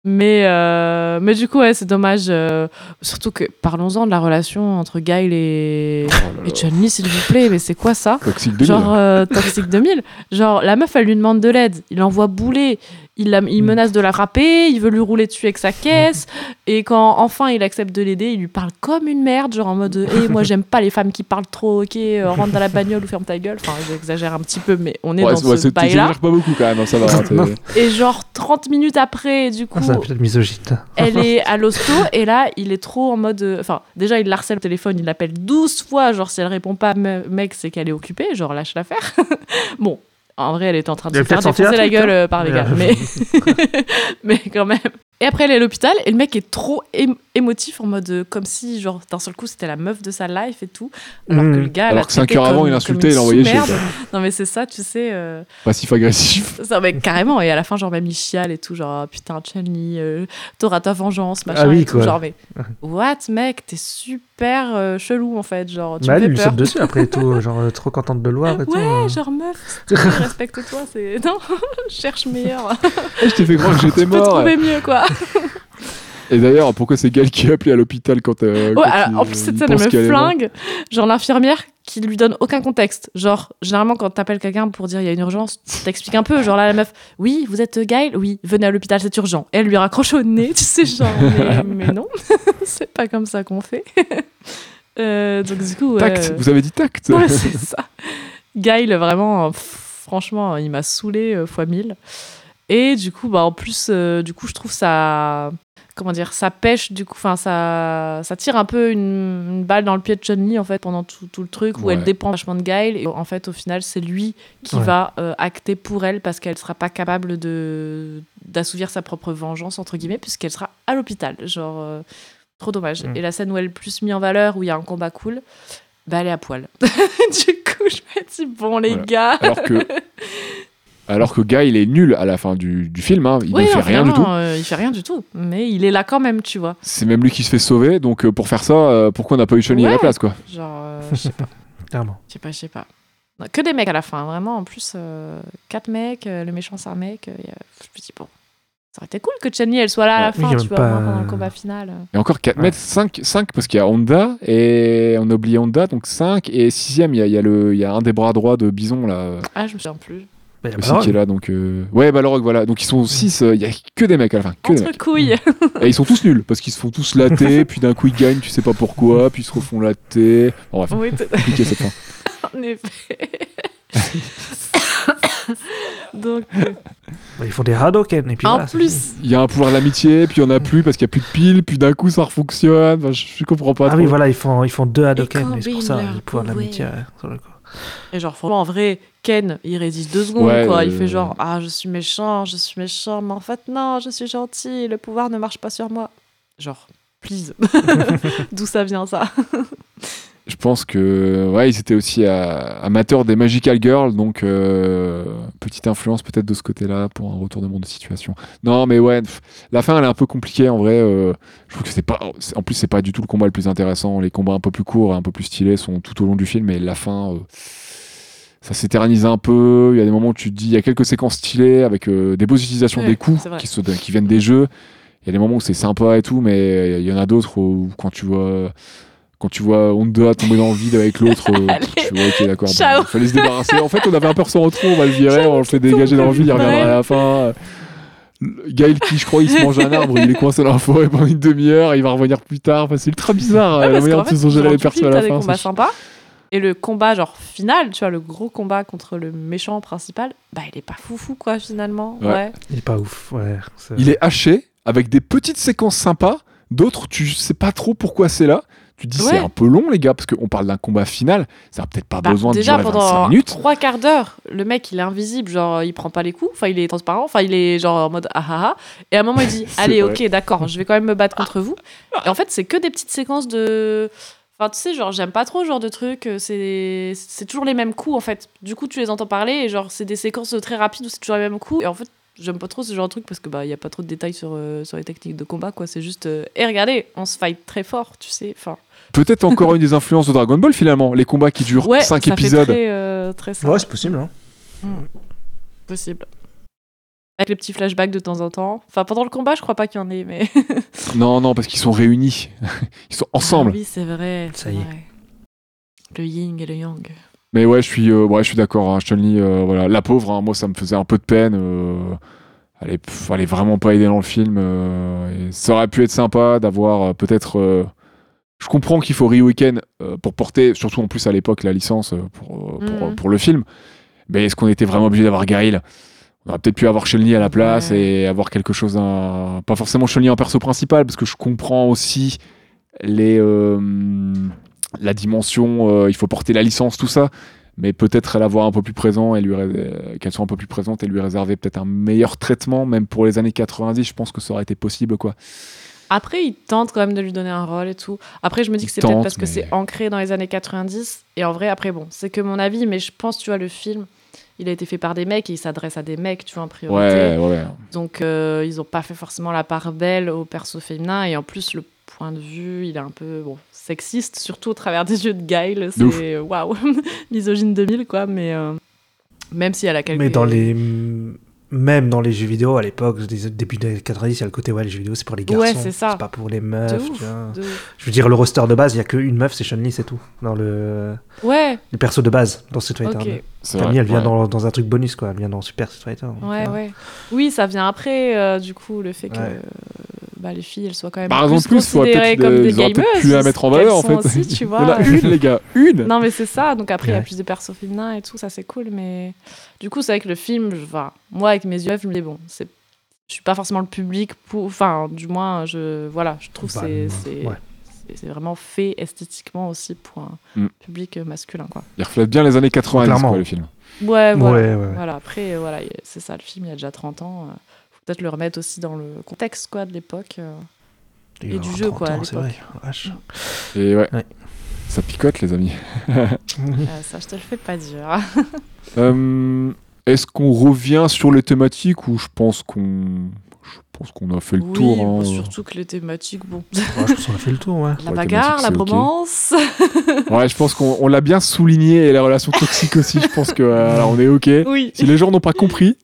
Mais, euh, mais du coup, ouais, c'est dommage. euh, surtout que, parlons-en de la relation entre Guile et, Oh et Chun-Li, s'il vous plaît. Mais c'est quoi ça? Toxic 2000. Genre euh, Toxic 2000. Genre, la meuf, elle lui demande de l'aide. Il envoie bouler. Il, la- il Mm. menace de la frapper. Il veut lui rouler dessus avec sa caisse. Et quand enfin il accepte de l'aider, il lui parle comme une merde. Genre en mode Hé, moi, j'aime pas les femmes qui parlent trop. Ok, euh, rentre dans la bagnole ou ferme ta gueule. Enfin, j'exagère un petit peu, mais on est Ouais, dans ouais, ce bail-là. pas beaucoup quand même, hein, ça va. hein. Et genre 30 minutes après, du coup, Ah, ça peut-être misogyne. elle est à l'hosto et là, il est trop en mode. euh, Enfin, déjà, il l'harcèle au téléphone, il l'appelle 12 fois. Genre, si elle répond pas, me- mec, c'est qu'elle est occupée. Genre, lâche l'affaire. bon, en vrai, elle était en train de se faire défoncer la gueule euh, par les gars. Mais... mais quand même. Et après, elle est à l'hôpital et le mec est trop ém- émotif en mode euh, comme si, genre, d'un seul coup, c'était la meuf de sa life et tout. Alors que Mhm. le gars. Alors que cinq traité heures avant, il insultait, il l'envoyait sous-merde. Non, mais c'est ça, tu sais. euh, Passif-agressif. ça, mais carrément, et à la fin, genre, même il chiale et tout, genre, Ah, putain, Chun-Li, euh, t'auras ta vengeance, machin, Ah oui, et tout, quoi. genre, mais what, mec, t'es super euh, chelou, en fait, genre, tu Bah, me lui saute dessus après et tout, genre euh, trop contente de le voir et tout. Ouais, genre, meuf, respecte-toi, c'est. Non, cherche meilleur. Je t'ai fait croire que j'étais Tu peux mort. trouver mieux, quoi. Et d'ailleurs, pourquoi c'est Gal qui a appelé à l'hôpital quand, euh, Ouais, quand alors, il- en plus, cette scène, elle me est flingue. Genre, l'infirmière qui lui donne aucun contexte. Genre, généralement, quand t'appelles quelqu'un pour dire il y a une urgence, tu t'expliques un peu. Genre, là, la meuf, oui, vous êtes Gail Oui, venez à l'hôpital, c'est urgent. Et elle lui raccroche au nez, tu sais, genre, mais, mais non, c'est pas comme ça qu'on fait. Euh, donc, du coup, Tact, euh, vous avez dit tact Ouais, c'est ça. Gail, vraiment, euh, pff, franchement, il m'a saoulé fois 1000. Et du coup, bah, en plus, euh, du coup, je trouve ça. Comment dire Ça pêche, du coup, enfin, ça, ça tire un peu une, une balle dans le pied de Chun-Li, en fait, pendant tout, tout le truc, où Ouais. elle dépend vachement de Gail. Et en fait, au final, c'est lui qui Ouais. va euh, acter pour elle parce qu'elle sera pas capable de d'assouvir sa propre vengeance, entre guillemets, puisqu'elle sera à l'hôpital. Genre, euh, trop dommage. Mm. Et la scène où elle est plus mise en valeur, où il y a un combat cool, bah, elle est à poil. du coup, je me dis, bon, les Voilà. gars. Alors que. Alors que Guy, il est nul à la fin du, du film, hein. il Oui, ne fait non, rien du tout. euh, il fait rien du tout. Mais il est là quand même, tu vois. C'est même lui qui se fait sauver, donc euh, pour faire ça, euh, pourquoi on n'a pas eu Chun-Li à la place, quoi? Genre, euh, je sais pas, Clairement. je sais pas, je sais pas. Non, que des mecs à la fin, vraiment. En plus, euh, quatre mecs, euh, le méchant c'est un mec. euh, Je me dis, bon, ça aurait été cool que Chun-Li elle soit là à la fin, tu vois, pas- pendant le combat final. Et encore 4 Ouais. mètres, 5, 5 parce qu'il y a Honda, et on a oublié Honda, donc 5, et 6ème, il y a, il y, a le- il y a un des bras droits de Bison, là, Ah, je me souviens plus. Bah, y a aussi, qui est là, donc... euh, Ouais, Balrog, voilà, donc ils sont 6, il y a que des mecs à la fin, que des Entre mecs. couilles. Et ils sont tous nuls, parce qu'ils se font tous latter, puis d'un coup ils gagnent, tu sais pas pourquoi, puis ils se refont latter... Bon, bref, oui, compliqué cette fin. en effet. Donc, euh, Bah, ils font des Hadoken et puis en voilà, plus, Il y a un pouvoir de l'amitié, puis il y en a plus parce qu'il y a plus de piles, puis d'un coup ça refonctionne. Enfin, je, je comprends pas. Ah trop. oui, voilà, ils font, ils font deux Hadoken, c'est pour ça, le pouvoir de l'amitié. pouvoirs. ouais, sur le coup. Et genre, franchement, en vrai, Ken, il résiste deux secondes, Ouais, quoi. Il euh, fait genre, ah, je suis méchant, je suis méchant, mais en fait, non, je suis gentil, le pouvoir ne marche pas sur moi. Genre, please. D'où ça vient, ça? Je pense que ouais, ils étaient aussi euh, amateurs des Magical Girls, donc euh, petite influence peut-être de ce côté-là pour un retournement de situation. Non, mais ouais, la fin elle est un peu compliquée en vrai. euh, je trouve que c'est pas, en plus c'est pas du tout le combat le plus intéressant. Les combats un peu plus courts, un peu plus stylés sont tout au long du film, mais la fin. euh, ça s'éternise un peu, il y a des moments où tu te dis, il y a quelques séquences stylées avec des beaux utilisations Ouais, des coups qui, se- qui viennent des jeux. Il y a des moments où c'est sympa et tout, mais il y en a d'autres où quand tu vois quand tu vois Honda tomber dans le vide avec l'autre, euh, tu vois, ok, d'accord, bon, il fallait se débarrasser. En fait, on avait un perso en trop, on va le virer, on le fait dégager dans le vide, il reviendra à la fin. Le Gaël qui, je crois, il se mange un arbre, il est coincé dans la forêt pendant une demi-heure, il va revenir plus tard. Enfin, c'est ultra bizarre Ouais, la manière dont ils ont géré genre, les persos à la fin. combats c'est- sympas. Et le combat, genre, final, tu vois, le gros combat contre le méchant principal, bah, il est pas foufou, quoi, finalement. Ouais. Ouais. Il est pas ouf, ouais. Il est haché avec des petites séquences sympas, d'autres tu sais pas trop pourquoi c'est là. Tu te dis Ouais. c'est un peu long les gars parce qu'on parle d'un combat final, ça a peut-être pas Bah, besoin de déjà durer 25 pendant minutes. trois quarts d'heure, le mec il est invisible, genre il prend pas les coups, enfin il est transparent, enfin il est genre en mode ah ah ah. Et à un moment il dit allez vrai. ok d'accord, je vais quand même me battre contre vous. Et en fait c'est que des petites séquences de, enfin tu sais genre j'aime pas trop ce genre de truc, euh, c'est c'est toujours les mêmes coups en fait. Du coup tu les entends parler et genre c'est des séquences très rapides où c'est toujours les mêmes coups. Et en fait j'aime pas trop ce genre de truc parce que bah il y a pas trop de détails sur euh, sur les techniques de combat quoi. C'est juste et regardez on se fight très fort, tu sais. Enfin Peut-être encore une des influences de Dragon Ball finalement, les combats qui durent ouais 5 ça épisodes. fait très euh, très ça. Ouais, c'est possible. Hein. Possible. Avec les petits flashbacks de temps en temps. Enfin, pendant le combat, je crois pas qu'il y en ait, mais. Non, non, parce qu'ils sont réunis. Ils sont ensemble. Ah oui, c'est vrai. Ça y est. vrai. Le yin et le yang. Mais ouais, je suis, euh, ouais, je suis d'accord. Hein, Chun-Li, euh, voilà, la pauvre, hein, moi, ça me faisait un peu de peine. euh, elle, est, pff, elle est vraiment pas aidée dans le film. euh, et ça aurait pu être sympa d'avoir peut-être. je comprends qu'il faut Ryuken euh, pour porter, surtout en plus à l'époque, la licence pour, euh, pour, pour le film. Mais est-ce qu'on était vraiment obligé d'avoir Gail On aurait peut-être pu avoir Chun-Li à la place Ouais. et avoir quelque chose. d'un- Pas forcément Chun-Li en perso principal, parce que je comprends aussi les, la dimension, euh, il faut porter la licence, tout ça. Mais peut-être l'avoir un peu plus présent et lui euh, qu'elle soit un peu plus présente et lui réserver peut-être un meilleur traitement, même pour les années 90, je pense que ça aurait été possible, quoi. Après, il tente quand même de lui donner un rôle et tout. Après, je me dis Il que c'est peut-être parce que c'est ancré dans les années 90. Et en vrai, après, bon, c'est que mon avis, mais je pense, tu vois, le film, il a été fait par des mecs et il s'adresse à des mecs, tu vois, en priorité. Ouais, ouais. Donc, euh, ils ont pas fait forcément la part belle au perso féminin. Et en plus, le point de vue, il est un peu bon, sexiste, surtout au travers des yeux de Guile. C'est waouh, misogyne 2000, quoi. Mais euh, même si elle a quelques. Mais dans les. Même dans les jeux vidéo à l'époque, début des années 90, il y a le côté ouais, les jeux vidéo c'est pour les garçons. Ouais, c'est ça. C'est pas pour les De meufs. ouf, tu vois. de ouf. Je veux dire, le roster de base, il y a qu'une meuf, c'est Chun-Li, c'est tout. Dans le. Ouais, Le perso de base dans Street Fighter. ok. C'est Camille, vrai, elle vient ouais. dans, dans un truc bonus, quoi. Elle vient dans Super Street Fighter. Ouais, ouais. Oui, ça vient après, euh, du coup, le fait que Ouais. euh, bah, les filles, elles soient quand même Par raison de plus, faut considérées comme euh, des ils auraient peut-être gameuses. pu la mettre en valeur, en fait. aussi, tu vois. une, les gars, une Non, mais c'est ça. Donc après, il y a Ouais. plus de persos féminins et tout, ça c'est cool. Mais du coup, c'est vrai que le film, je... enfin, moi, avec mes yeux, je me dis, bon, c'est... je suis pas forcément le public pour. Enfin, du moins, je... voilà, je trouve que Bah, c'est. c'est... ouais. vraiment fait esthétiquement aussi pour un Mm. public euh, masculin, quoi. Il reflète bien les années 90, Clairement. quoi, le film. Ouais, voilà. Ouais, ouais. Voilà, après, euh, voilà, c'est ça, le film, il y a déjà 30 ans. Peut-être le remettre aussi dans le contexte, quoi, de l'époque. euh. Et du jeu, 30 quoi, à ans, C'est vrai. Et ouais, Ouais. ça picote, les amis. Euh, ça, je te le fais pas dire. Euh, Est-ce qu'on revient sur les thématiques ou je pense qu'on. Je pense qu'on a fait le oui, tour. bon, hein. surtout que les thématiques, bon. Ouais, je pense qu'on a fait le tour, ouais. La Ouais, bagarre, la bromance. Ouais, je pense qu'on on l'a bien souligné et les relations toxiques aussi. Je pense que euh, on est ok. oui, Si les gens n'ont pas compris,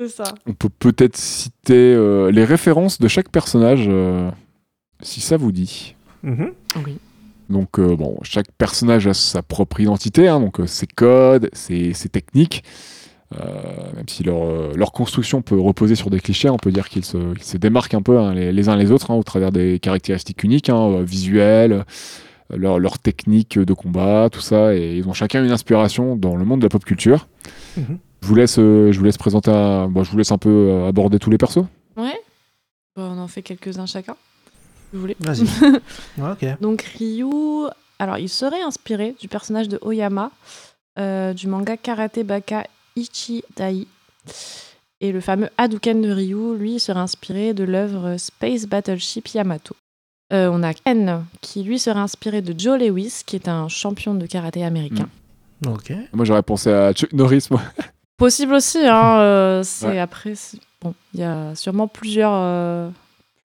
c'est ça. on peut peut-être citer euh, les références de chaque personnage, euh, si ça vous dit. Mhm. Oui. Donc, euh, bon, chaque personnage a sa propre identité, hein, donc euh, ses codes, ses, ses techniques. Euh, même si leur, leur construction peut reposer sur des clichés, on peut dire qu'ils se, qu'ils se démarquent un peu hein, les, les uns les autres hein, au travers des caractéristiques uniques, visuelles, leur, leur technique de combat, tout ça. Et ils ont chacun une inspiration dans le monde de la pop culture. Mhm. Je vous laisse, euh, je vous laisse présenter, un- bon, je vous laisse un peu euh, aborder tous les persos. Ouais. Bon, on en fait quelques-uns chacun. Si vous voulez. Vas-y. Ouais, ok. Donc Ryu, alors il serait inspiré du personnage de Oyama euh, du manga Karate Baka Ichidai. Et le fameux Hadouken de Ryu, lui, serait inspiré de l'œuvre Space Battleship Yamato. Euh, on a Ken, qui lui serait inspiré de Joe Lewis, qui est un champion de karaté américain. Ok. Moi, j'aurais pensé à Chuck Norris, moi. Possible aussi, hein, euh, c'est Ouais. après. Bon, il y a sûrement plusieurs, euh,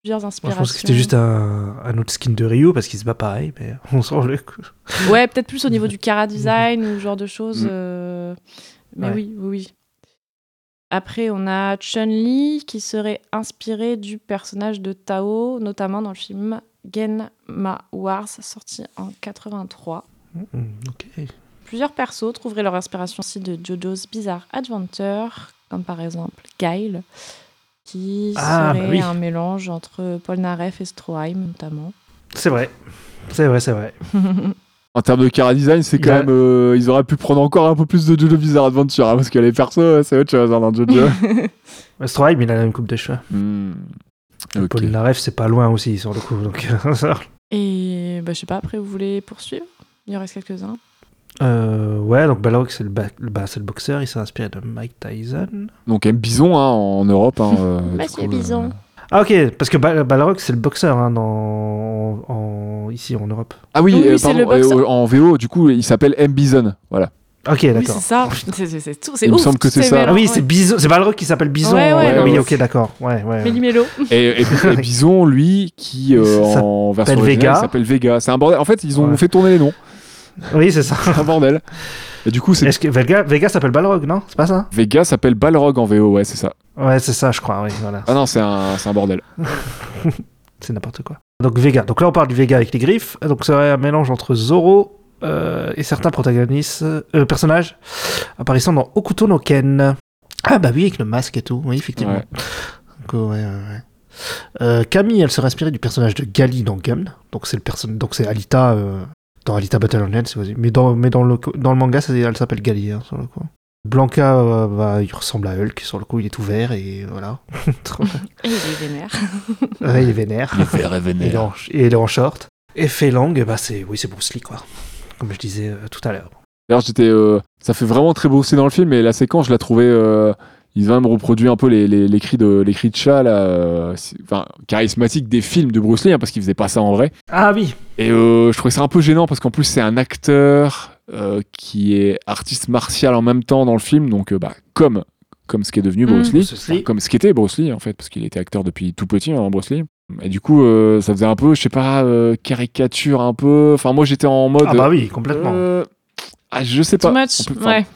plusieurs Moi, inspirations. je pense que c'était juste un, un autre skin de Ryu parce qu'il se bat pareil, mais on s'en le coup. Ouais, peut-être plus au niveau du cara design ou ce genre de choses. Mm. euh, Mais Ouais. oui, oui, oui. Après, on a Chun-Li qui serait inspiré du personnage de Tao, notamment dans le film Genma Wars, sorti en 83. Mhm, Ok. Plusieurs persos trouveraient leur inspiration aussi de JoJo's Bizarre Adventure, comme par exemple Guile, qui Ah, bah serait oui. un mélange entre Polnareff et Stroheim, notamment. C'est vrai. C'est vrai, c'est vrai. En termes de cara design, c'est quand a- même. euh, ils auraient pu prendre encore un peu plus de Jojo Bizarre Adventure, hein, parce que les persos, euh, c'est autre chose hein, dans Jojo. Stroheim, il a la même coupe de cheveux. Hmm. Ok. Paul Naref, c'est pas loin aussi sur le coup. Donc, Et bah, je sais pas, après, vous voulez poursuivre? Il en reste quelques-uns. Euh, ouais, donc Balrog, c'est le, ba- le- bah, c'est le boxeur, il s'est inspiré de Mike Tyson. Donc M. Bison hein, en Europe. Hein, euh, Monsieur coup, euh, Bison. Ah, ok, parce que Bal- Balrog, c'est le boxeur hein, dans, en, ici en Europe. Ah oui, Oui, euh, c'est pardon, le boxeur. euh, en VO, du coup, il s'appelle M. Bison. Voilà. Ok, Oui, d'accord. c'est ça. C'est- tout. C'est Il me ouf, semble que c'est ces ça. Ah oui, c'est ouais. Bison, c'est Balrog qui s'appelle Bison. Ouais, ouais, oui, ok, d'accord. Ouais, ouais. ouais. Méli-mélo. Et, et- et Bison, lui, qui euh, en version s'appelle originale, Vega. s'appelle Vega. C'est un bordel. En fait, ils ont Ouais. fait tourner les noms. Oui, c'est ça. C'est un bordel. Et du coup, c'est Est-ce que Vega, Vega s'appelle Balrog, non? C'est pas ça? Vega s'appelle Balrog en VO, ouais, c'est ça. Ouais, c'est ça, je crois, oui, voilà. Ah non, c'est un, c'est un bordel. C'est n'importe quoi. Donc Vega. Donc là, on parle du Vega avec les griffes. Donc serait un mélange entre Zoro euh, et certains protagonistes, euh, personnages apparaissant dans Okuto no Ken. Ah bah oui, avec le masque et tout. Oui, effectivement. Ouais. Donc, ouais, ouais, ouais. Euh, Camille, elle serait inspirée du personnage de Gali dans Gun. Donc c'est le perso- donc c'est Alita dans Alita Battle Royale, c'est aussi. Mais dans mais dans le dans le manga, c'est- elle s'appelle Gali hein, sur le coup. Blanca, euh, bah, il ressemble à Hulk. Sur le coup, il est tout vert et voilà. Et il est vénère. ouais, il est vénère. Il fait Et il est en, et il est en short. Et Fei Lang, bah c'est oui, c'est Bruce Lee quoi. Comme je disais euh, tout à l'heure. D'ailleurs, j'étais, euh, ça fait vraiment très Bruce Lee dans le film, et la séquence, je la trouvais. Ils ont même reproduit un peu les, les, les cris de les cris de chat, là, euh, enfin, charismatiques des films de Bruce Lee, hein, parce qu'il faisait pas ça en vrai. Ah oui. Et euh, je trouvais ça un peu gênant parce qu'en plus c'est un acteur euh, qui est artiste martial en même temps dans le film, donc euh, bah, comme comme ce qui est devenu Bruce Mm. Lee. Enfin, comme ce qu'était Bruce Lee en fait, parce qu'il était acteur depuis tout petit, hein, Bruce Lee. Et du coup, euh, ça faisait un peu, je sais pas, euh, caricature un peu. Enfin, moi j'étais en mode. Ah bah oui, complètement. euh, ah, je sais pas. Too much. On peut- enfin, Ouais.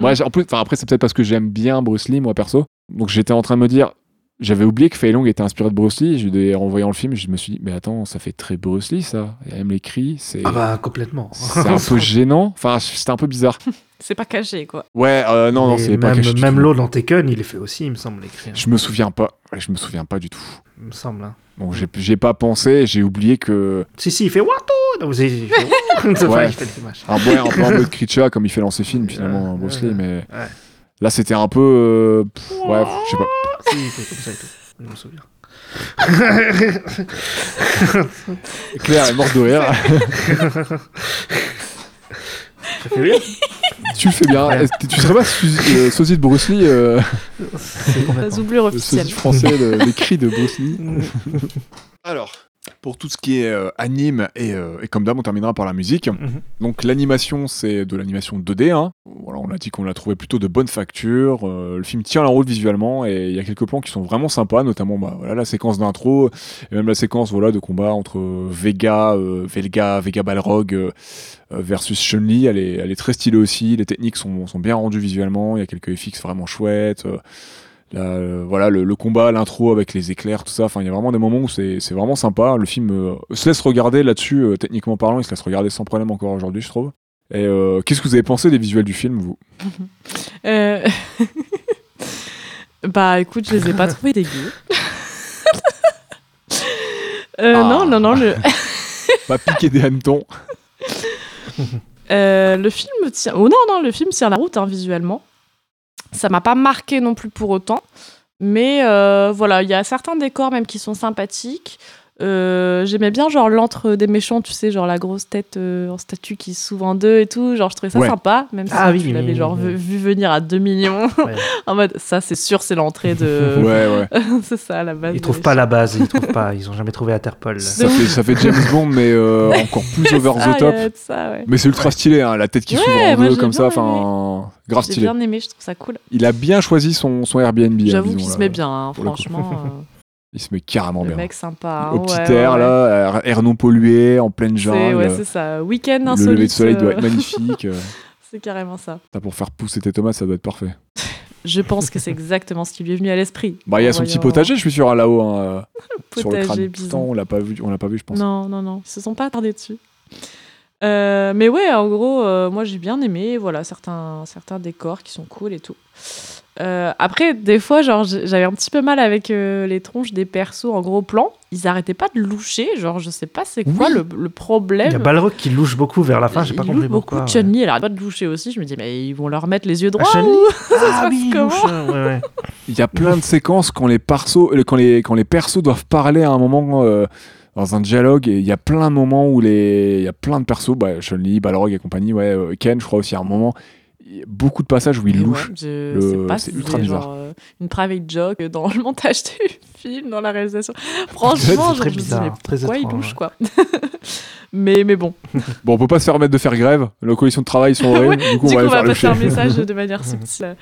Ouais, j'ai- en plus, enfin, après, c'est peut-être parce que j'aime bien Bruce Lee, moi perso. Donc j'étais en train de me dire, j'avais oublié que Fei Long était inspiré de Bruce Lee. Je, en voyant le film, je me suis dit, mais attends, ça fait très Bruce Lee ça. Il y a même les cris, c'est Ah bah complètement. c'est un peu gênant. Enfin, c'était un peu bizarre. C'est pas caché, quoi. Ouais, euh, non, non, c'est pas caché même l'eau dans Taken, il est fait aussi, il me semble, l'écrire. Je me souviens pas. Je me souviens pas du tout. Il me semble. hein. Donc j'ai j'ai pas pensé, j'ai oublié que Si, si, il fait Wato Donc, il fait Ouais. un bon, un peu en mode comme il fait dans ses films finalement Bruce Lee, mais là c'était un peu, euh, pff, ouais, je sais pas. Si, il fait comme ça et tout. Je me souviens. Claire est morte de rire. Ça fait rire tu le fais bien. Est-ce que Tu serais pas su- euh, sosie de Bruce Lee, euh, C'est La complètement. doublure le officielle. sosie français, le- les cris de Bruce Lee Alors, pour tout ce qui est euh, anime, et, euh, et comme d'hab, on terminera par la musique. Mhm. Donc l'animation, c'est de l'animation 2D. hein. Voilà, on a dit qu'on l'a trouvé plutôt de bonne facture. Euh, le film tient la route visuellement et il y a quelques plans qui sont vraiment sympas, notamment bah, voilà, la séquence d'intro et même la séquence voilà, de combat entre Vega, Velga, Vega Balrog versus Chun-Li. Elle est, elle est très stylée aussi. Les techniques sont, sont bien rendues visuellement. Il y a quelques FX vraiment chouettes. Euh, la- voilà, le, le combat, l'intro avec les éclairs, tout ça. Enfin, il y a vraiment des moments où c'est c'est vraiment sympa. Le film euh, se laisse regarder là-dessus, euh, techniquement parlant, il se laisse regarder sans problème encore aujourd'hui, je trouve. Et qu'est-ce que vous avez pensé des visuels du film, vous? Bah écoute, je les ai pas trouvés dégueux. Euh, Ah. Non, non, non. Le, Pas piquer des hannetons. euh, le film tient. Oh non, non, le film tient la route hein, visuellement. Ça m'a pas marqué non plus pour autant. Mais euh, voilà, il y a certains décors même qui sont sympathiques. Euh, J'aimais bien genre l'antre des méchants, tu sais, genre la grosse tête euh, en statue qui s'ouvre en deux et tout. Genre, je trouvais ça Ouais. sympa, même si Ah oui, tu oui, l'avais oui, genre oui. vu, vu venir à 2 millions. Ouais. en mode, ça c'est sûr, c'est l'entrée de. Ouais, ouais. c'est ça à la base. Ils trouvent pas la base, ils trouvent pas, ils ont jamais trouvé Interpol. Ça fait, ça fait James Bond, mais euh, encore plus over Ah, the top. ça, ouais. Mais c'est ultra stylé, hein, la tête qui Ouais, s'ouvre en deux j'ai comme ça, enfin, grave J'ai stylé. bien aimé, je trouve ça cool. Il a bien choisi son, son Airbnb. J'avoue qu'il se met bien, franchement. Euh, Il se met carrément le bien. mec sympa. Au hein, petit ouais, air, ouais, là, air, air non pollué, en pleine jungle. ouais, c'est ça. Week-end le insolite. lever de soleil doit euh, être magnifique. euh, c'est carrément ça. ça, pour faire pousser tes tomates, ça doit être parfait. Je pense que c'est exactement ce qui lui est venu à l'esprit. Bah, il y a son petit potager, je suis sûr, là-haut, hein, euh, sur le crâne. Putain, on l'a pas vu, on l'a pas vu, je pense. Non, non, non. Ils se sont pas attardés dessus. Euh, mais ouais, en gros, euh, moi j'ai bien aimé. Voilà, certains, certains décors qui sont cool et tout. Euh, après, des fois, genre, j'avais un petit peu mal avec euh, les tronches des persos en gros plan. Ils arrêtaient pas de loucher. Genre, je sais pas c'est quoi Oui. le, le problème. Il y a Balrog qui louche beaucoup vers la fin, j'ai pas compris beaucoup. pourquoi. Chun-Li, elle arrête pas de loucher aussi. Je me dis, mais ils vont leur mettre les yeux Ah, droits Chun-Li ou Ah passe oui, il comment louche, hein, ouais, ouais. Il y a plein de séquences quand les, persos, euh, quand les, quand les persos doivent parler à un moment. euh, dans un dialogue et il y a plein de moments où les il y a plein de persos bah Chun-Li, Balrog et compagnie ouais Ken je crois aussi à un moment y a beaucoup de passages où il louche ouais, c'est si ultra c'est bizarre. genre, euh, une private joke dans le montage du film, dans la réalisation. Franchement, genre, très je me dis, bizarre, mais très pourquoi il louche, ouais. quoi mais, mais bon, bon on peut pas se permettre de faire grève nos conditions de travail sont horribles Ouais, du coup du on coup, va on aller va passer un message de manière subtile.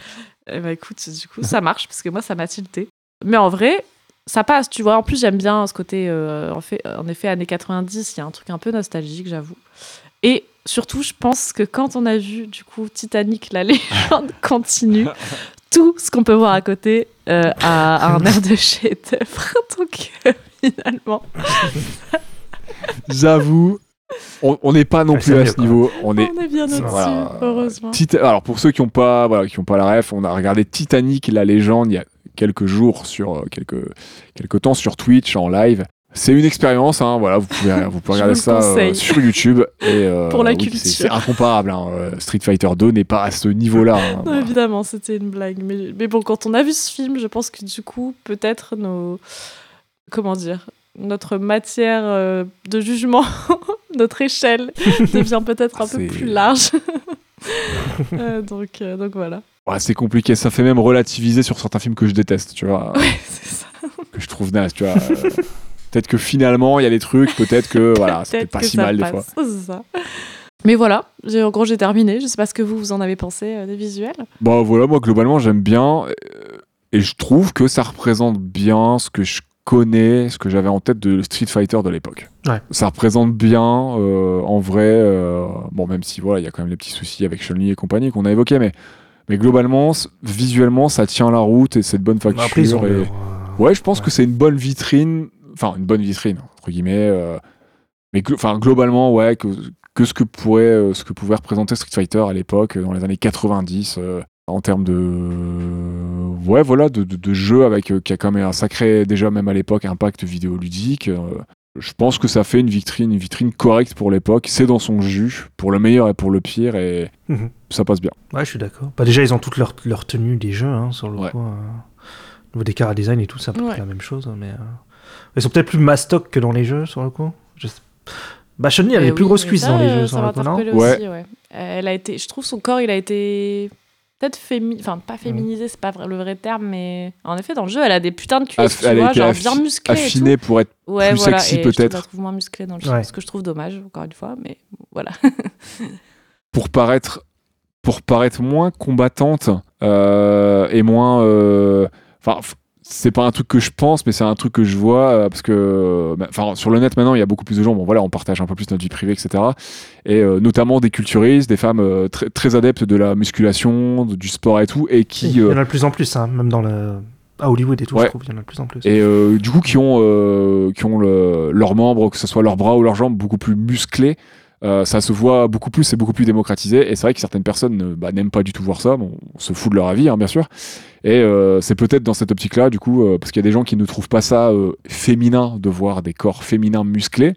Eh bah écoute, du coup, ça marche, parce que moi, ça m'a tilté. Mais en vrai, ça passe, tu vois. En plus, j'aime bien ce côté, euh, en, fait, en effet, années 90, il y a un truc un peu nostalgique, j'avoue. Et surtout, je pense que quand on a vu, du coup, Titanic, la légende continue, tout ce qu'on peut voir à côté euh, a, a un air de chef-d'œuvre. Donc, euh, finalement, j'avoue on n'est pas non plus à ce quoi. niveau on est on est bien au-dessus, Voilà. heureusement. Tita- Alors pour ceux qui n'ont pas, voilà, qui ont pas la ref, on a regardé Titanic, la légende, il y a quelques jours sur euh, quelques quelques temps sur Twitch en live. C'est une expérience, hein, voilà, vous pouvez vous pouvez regarder vous ça euh, sur YouTube et euh, Pour la oui, culture. c'est- incomparable. hein, euh, Street Fighter 2 n'est pas à ce niveau-là. hein. Non, évidemment, c'était une blague. Mais, mais bon, quand on a vu ce film, je pense que du coup, peut-être nos. Comment dire Notre matière euh, de jugement, notre échelle devient peut-être un peu plus large. Donc, donc voilà. Ouais, c'est compliqué, ça fait même relativiser sur certains films que je déteste, tu vois, Ouais, c'est ça. que je trouve naze, tu vois. Peut-être que finalement il y a des trucs, peut-être que voilà, c'était Peut-être pas que si ça mal des fois. C'est ça. Mais voilà, en gros, j'ai terminé. Je sais pas ce que vous, vous en avez pensé euh, des visuels. Bon, voilà, moi, globalement, j'aime bien. euh, Et je trouve que ça représente bien ce que je connais, ce que j'avais en tête de Street Fighter de l'époque. Ouais. Ça représente bien, euh, en vrai, euh, bon, même si, voilà, il y a quand même les petits soucis avec Chun-Li et compagnie qu'on a évoqués, mais, mais globalement, visuellement, ça tient la route et c'est de bonne facture. Après, et- leur, euh, Ouais, je pense Ouais. que c'est une bonne vitrine, enfin une bonne vitrine entre guillemets, euh, mais enfin globalement ouais que, que ce que pourrait euh, ce que pouvait représenter Street Fighter à l'époque euh, dans les années 90 euh, en termes de ouais voilà de, de, de jeu avec euh, qui a quand même un sacré déjà même à l'époque impact vidéoludique. euh, je pense que ça fait une vitrine une vitrine correcte pour l'époque. C'est dans son jus pour le meilleur et pour le pire et Mhm. ça passe bien. Ouais, je suis d'accord. Bah, déjà, ils ont toutes leurs leur tenues des jeux, hein, sur le Ouais. coup. euh, Au niveau des cara design et tout, c'est un peu Ouais. la même chose. Mais, euh, Ils sont peut-être plus mastoc que dans les jeux, sur le coup. Je sais- Bah, Chun-Li, elle Euh, est plus oui, grosse mais cuisse ça, dans les euh, jeux, Ça sur le coup, non Ouais. aussi, ouais. Elle a été, je trouve son corps, il a été peut-être féminisé, enfin pas féminisé, c'est pas le vrai terme, mais en effet, dans le jeu, elle a des putains de cuisses, Aff- tu elle a vois, genre affi- bien musclées et tout. Affiné pour être Ouais, plus voilà, sexy, je peut-être. la trouve moins musclée dans le Ouais. ce que je trouve dommage, encore une fois, mais voilà. pour paraître pour paraître moins combattante euh, et moins euh, enfin c'est pas un truc que je pense mais c'est un truc que je vois euh, parce que bah, enfin sur le net maintenant il y a beaucoup plus de gens bon voilà on partage un peu plus notre vie privée etc et euh, notamment des culturistes des femmes euh, très, très adeptes de la musculation du sport et tout et Il qui y euh, en a de plus en plus, hein, même dans le. À Hollywood et tout, Ouais. je trouve, il y en a de plus en plus. et euh, du coup qui ont euh, qui ont le- leurs membres que ce soit leurs bras ou leurs jambes beaucoup plus musclés euh, ça se voit beaucoup plus, c'est beaucoup plus démocratisé. Et c'est vrai que certaines personnes ne- bah, n'aiment pas du tout voir ça. Bon, on se fout de leur avis, hein, bien sûr. Et euh, c'est peut-être dans cette optique-là, du coup, euh, parce qu'il y a des gens qui ne trouvent pas ça féminin de voir des corps féminins musclés,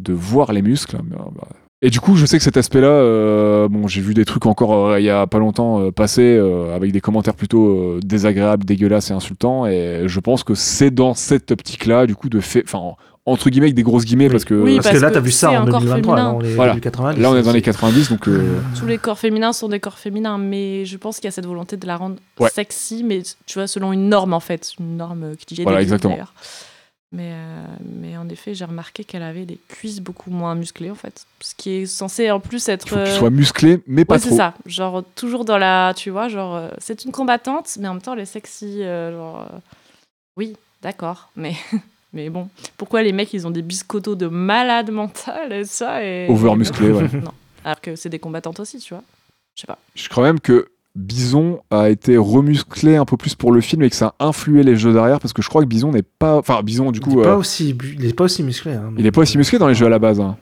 de voir les muscles. Mais, euh, bah. Et du coup, je sais que cet aspect-là, bon, j'ai vu des trucs encore il y a pas longtemps passer avec des commentaires plutôt désagréables, dégueulasses et insultants. Et je pense que c'est dans cette optique-là, du coup, de fait, enfin, entre guillemets, avec des grosses guillemets, Oui. parce que Oui, parce, parce que là, que t'as vu ça c'est en un corps 2023, féminin. dans les Voilà. années 90. là, on est dans les c'est- 90, donc. euh, Tous les corps féminins sont des corps féminins, mais je pense qu'il y a cette volonté de la rendre Ouais. sexy, mais tu vois, selon une norme en fait, une norme qui est Voilà, exactement. d'ailleurs. Mais, euh, mais en effet, j'ai remarqué qu'elle avait des cuisses beaucoup moins musclées en fait. Ce qui est censé en plus être. Il faut qu'il euh, soit musclé, mais pas ouais, c'est trop. ça. Genre, toujours dans la. Tu vois, genre, euh, c'est une combattante, mais en même temps, elle est sexy. euh, genre, euh, oui, d'accord, mais. Mais bon, pourquoi les mecs ils ont des biscottos de malade mental et ça et Over musclé, ouais. Non, alors que c'est des combattantes aussi, tu vois. Je sais pas. Je crois même que Bison a été remusclé un peu plus pour le film et que ça a influé les jeux derrière parce que je crois que Bison n'est pas. Enfin, Bison, du Il coup, euh, pas aussi, bu- il est pas aussi musclé. hein, il est pas aussi musclé dans les jeux à la base. hein.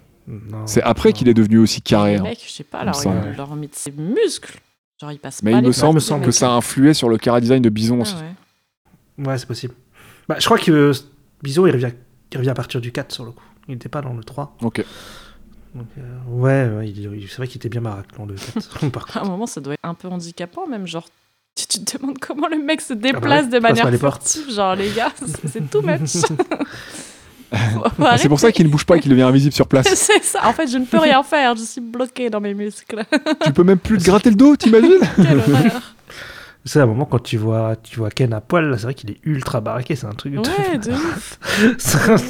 C'est après qu'il est devenu aussi carré. Les hein. mecs, je sais pas, Il alors semble. ils leur ont mis de ses muscles. Genre, ils passent Mais pas il me semble que ça a influé sur le cara design de Bison Ah aussi. ouais. Ouais, c'est possible. Bah, je crois que euh, Bison, il revient, il revient à partir du 4 sur le coup. Il n'était pas dans le 3. Ok. Donc, euh, ouais, ouais, il- il- c'est vrai qu'il était bien baraque dans le 4. par contre. À un moment, ça doit être un peu handicapant, même. Genre, tu tu te demandes comment le mec se bah déplace ouais, de manière les furtive. Genre, les gars, c'est too much. Ah, c'est pour ça qu'il ne bouge pas et qu'il devient invisible sur place. C'est ça. En fait, je ne peux rien faire. Je suis bloquée dans mes muscles. tu peux même plus te gratter le dos, t'imagines Quelle horreur. C'est un moment quand tu vois, tu vois Ken à poil, là, c'est vrai qu'il est ultra baraqué, c'est un truc. de- Ouais, de.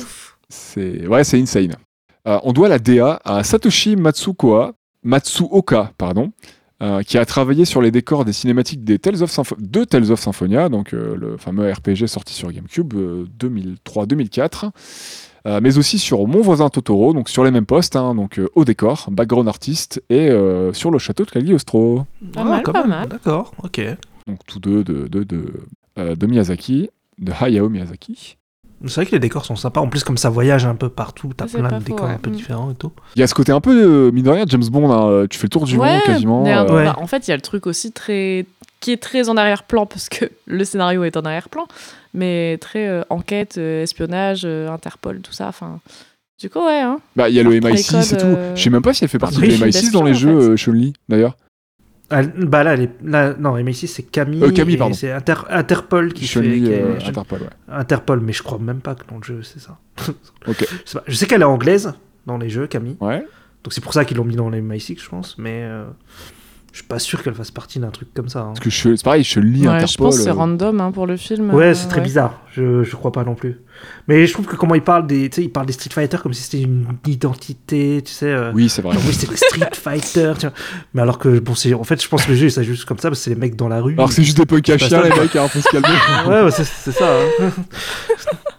C'est ouais, c'est insane. Euh, on doit la DA à Satoshi Matsukoa, Matsuoka, pardon, euh, qui a travaillé sur les décors des cinématiques des Tales of Sympho- de Tales of Symphonia, donc euh, le fameux RPG sorti sur GameCube euh, 2003-2004. euh, mais aussi sur Mon voisin Totoro, donc sur les mêmes postes, hein, donc euh, au décor, background artiste, et euh, sur le château de Cagliostro. Pas mal, quand pas même. mal. D'accord, ok. Donc tous deux de, de, de, euh, de Miyazaki, de Hayao Miyazaki. C'est vrai que les décors sont sympas. En plus, comme ça voyage un peu partout, t'as plein de faux, décors ouais. un peu différents et tout. Il y a ce côté un peu, euh, mine de rien, James Bond, hein, tu fais le tour du monde quasiment. euh, Ouais. bah, en fait, il y a le truc aussi très qui est très en arrière-plan parce que le scénario est en arrière-plan, mais très euh, enquête, euh, espionnage, euh, Interpol, tout ça. Enfin, du coup, ouais. Hein. Bah, il y a le Par les MI6 et tout. euh, Je sais même pas si elle fait partie oui, de je MI6 suis dans les jeux, en fait. euh, Chun-Li, d'ailleurs. Ah, bah là, elle est- là, non, MI6 c'est Camille. Euh, Camille, pardon. C'est Inter- Interpol qui fait. Chun-Li, qui est- euh, Interpol, ouais. Interpol, mais je crois même pas que dans le jeu c'est ça. Ok. Je sais, sais qu'elle est anglaise dans les jeux, Camille. Ouais. Donc c'est pour ça qu'ils l'ont mis dans les MI6, je pense. Mais euh, je suis pas sûr qu'elle fasse partie d'un truc comme ça. hein. Parce que je- c'est pareil, Chun-Li, Ouais, Interpol. je pense que c'est euh, random hein, pour le film. Ouais, euh, c'est très bizarre. Je, je crois pas non plus. Mais je trouve que comment ils parlent des, tu sais, ils parlent des Street Fighter comme si c'était une identité, tu sais. euh, Oui, c'est vrai. oui, c'est les Street Fighter. tu vois. Mais alors que bon, c'est en fait, je pense que le jeu, ça juste comme ça parce que c'est les mecs dans la rue. Alors c'est juste des punks à Bah, les mecs, hein, faut se calmer. Ouais, ouais, c'est c'est ça. hein.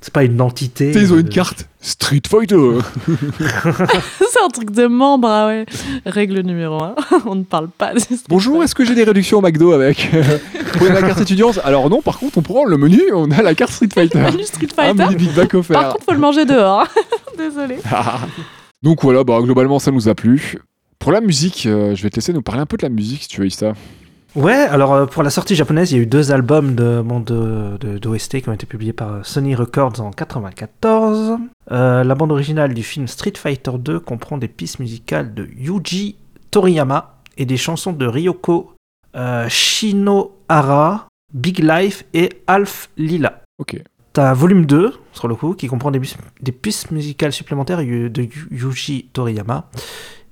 c'est pas une entité. Tu sais, ils ont une euh, carte Street Fighter. c'est un truc de membre, ah ouais. Règle numéro 1, on ne parle pas des Street Bonjour, est-ce que j'ai des réductions au McDo avec Vous la carte étudiante Alors non, par contre, on prend le menu, on a la carte Street Fighter. Salut Street Un Fighter. mini Big Back Par offert. contre, faut le manger dehors. Désolé. Donc voilà, bah, globalement, ça nous a plu. Pour la musique, euh, je vais te laisser nous parler un peu de la musique si tu veux, Ista. Ouais, alors euh, pour la sortie japonaise, il y a eu deux albums de bon, de, de- d'OST qui ont été publiés par euh, Sony Records en 94. Euh, la bande originale du film Street Fighter 2 comprend des pistes musicales de Yuji Toriyama et des chansons de Ryoko euh, Shinohara, Big Life et Alf Lila. Ok. T'as volume 2, sur le coup, qui comprend des, des pistes musicales supplémentaires de Yu- Yuji Toriyama,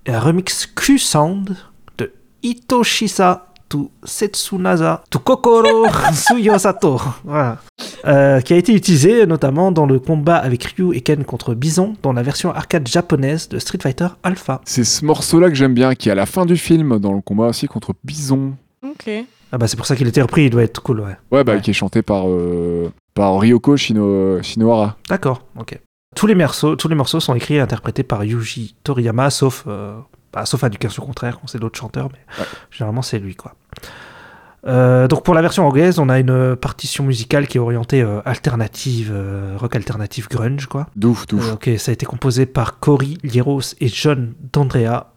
et un remix Q-Sound de Itoshisa to Setsunaza to Kokoro Suyosato, voilà. Euh, qui a été utilisé notamment dans le combat avec Ryu et Ken contre Bison dans la version arcade japonaise de Street Fighter Alpha. C'est ce morceau-là que j'aime bien, qui est à la fin du film, dans le combat aussi contre Bison. Ok. Ah bah c'est pour ça qu'il a été repris, il doit être cool, ouais. Ouais, bah, Ouais. qui est chanté par, euh, par Ryoko Shino, Shinohara. D'accord, ok. Tous les, morceaux, tous les morceaux sont écrits et interprétés par Yuji Toriyama, sauf, euh, bah, sauf indication contraire, on sait d'autres chanteurs, mais Ouais. généralement c'est lui, quoi. Euh, donc pour la version anglaise, on a une partition musicale qui est orientée euh, alternative, euh, rock alternative grunge, quoi. Douf, douf. Euh, ok, ça a été composé par Cory Lieros et John D'Andrea.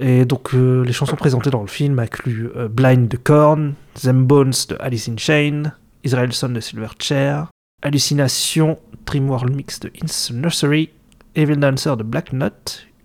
Et donc euh, les chansons présentées dans le film incluent euh, Blind de Korn, Them Bones de Alice in Chain, Israel Son de Silverchair, Hallucination, Dream World Mix de In's Nursery, Evil Dancer de Black Knot,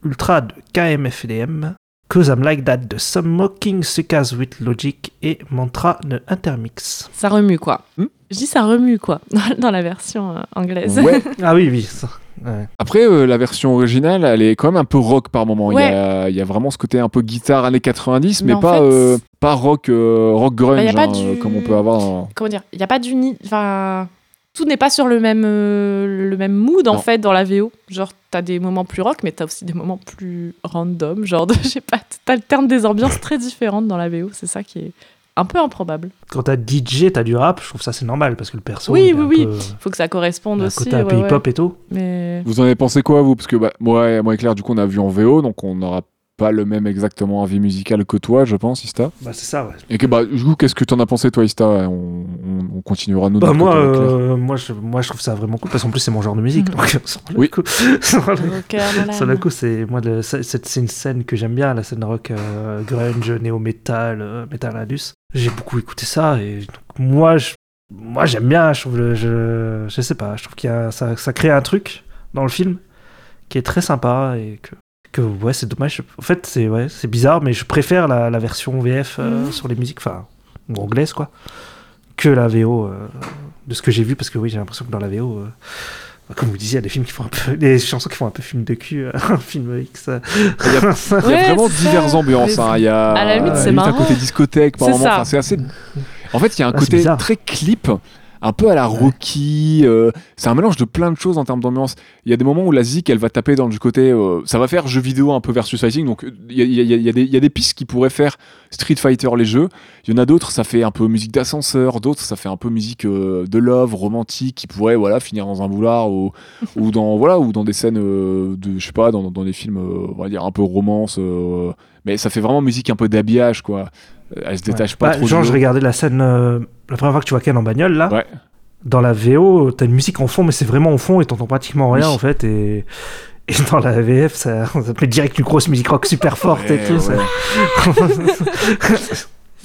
Ultra de KMFDM, Cause I'm Like That de Some Mocking Suckas with Logic et Mantra de Intermix. Ça remue quoi. Hmm Je dis ça remue quoi, dans la version euh, anglaise. Ouais. Ah oui, oui, ça. ouais. Après, euh, la version originale, elle est quand même un peu rock par moment. Il, y a, il y a vraiment ce côté un peu guitare années 90, mais, Mais en pas, fait, euh, pas rock, euh, rock grunge, Bah, hein, du- comme on peut avoir. dans- Comment dire Il n'y a pas d'uni. Enfin. Tout n'est pas sur le même, euh, le même mood en Non. fait dans la VO. Genre, t'as des moments plus rock, mais t'as aussi des moments plus random. Genre, de- je sais pas, t'alternes des ambiances très différentes dans la VO. C'est ça qui est un peu improbable. Quand t'as DJ, t'as du rap, je trouve ça c'est normal parce que le perso. Oui, oui, oui. peu- Faut que ça corresponde aussi. côté ouais, hip-hop et tout. Mais Vous en avez pensé quoi, vous? Parce que bah, moi, moi et Claire, du coup, on a vu en VO, donc on n'aura pas le même exactement avis musical que toi, je pense, Ista. Bah, c'est ça, ouais. Et que, bah, du coup, qu'est-ce que t'en as pensé, toi, Ista? On, on- on continuera, nous, Bah, moi, euh, moi, je, moi, je trouve ça vraiment cool parce qu'en plus, c'est mon genre de musique. Mhm. Donc, sur le Oui. le- le coup, c'est moi, le- c'est c'est une scène que j'aime bien, la scène rock euh, grunge, néo-metal, euh, metal indus. J'ai beaucoup écouté ça et donc, moi, je, moi, j'aime bien. Je trouve, le- je, je sais pas, je trouve qu'il y a, ça, ça crée un truc dans le film qui est très sympa et que, que ouais, c'est dommage. En fait, c'est ouais, c'est bizarre, mais je préfère la, la version VF euh, Mhm. sur les musiques, enfin, ou anglaise quoi, que la VO euh, de ce que j'ai vu parce que oui, j'ai l'impression que dans la VO, euh, Comme vous disiez, il y a des films qui font un peu. des chansons qui font un peu film de cul, euh, un film X. Il y a, il y a Ouais, vraiment diverses ambiances. Hein. Il y a à la limite, c'est limite un marrant. côté discothèque par moment. Enfin, c'est assez. En fait, il y a un Ah, côté très clip, un peu à la Rocky. euh, c'est un mélange de plein de choses en termes d'ambiance. Il y a des moments où la zik, elle va taper dans du côté. euh, ça va faire jeu vidéo un peu versus fighting. Donc, il y a, y y des- il y a des pistes qui pourraient faire Street Fighter les jeux. Il y en a d'autres, ça fait un peu musique d'ascenseur. D'autres, ça fait un peu musique euh, de love, romantique, qui pourrait voilà, finir dans un boulard ou, ou, dans, voilà, ou dans des scènes euh, de. Je sais pas, dans, dans des films, on va dire, un peu romance. Mais ça fait vraiment musique un peu d'habillage, quoi. Elle se détache pas Bah, trop. genre, je regardais la scène. euh, la première fois que tu vois Ken en bagnole, là. Ouais. Dans la VO, t'as une musique en fond, mais c'est vraiment en fond et t'entends pratiquement rien Oui. en fait. Et, et dans la VF, ça, ça te met direct une grosse musique rock super forte et Ouais, tout. ça-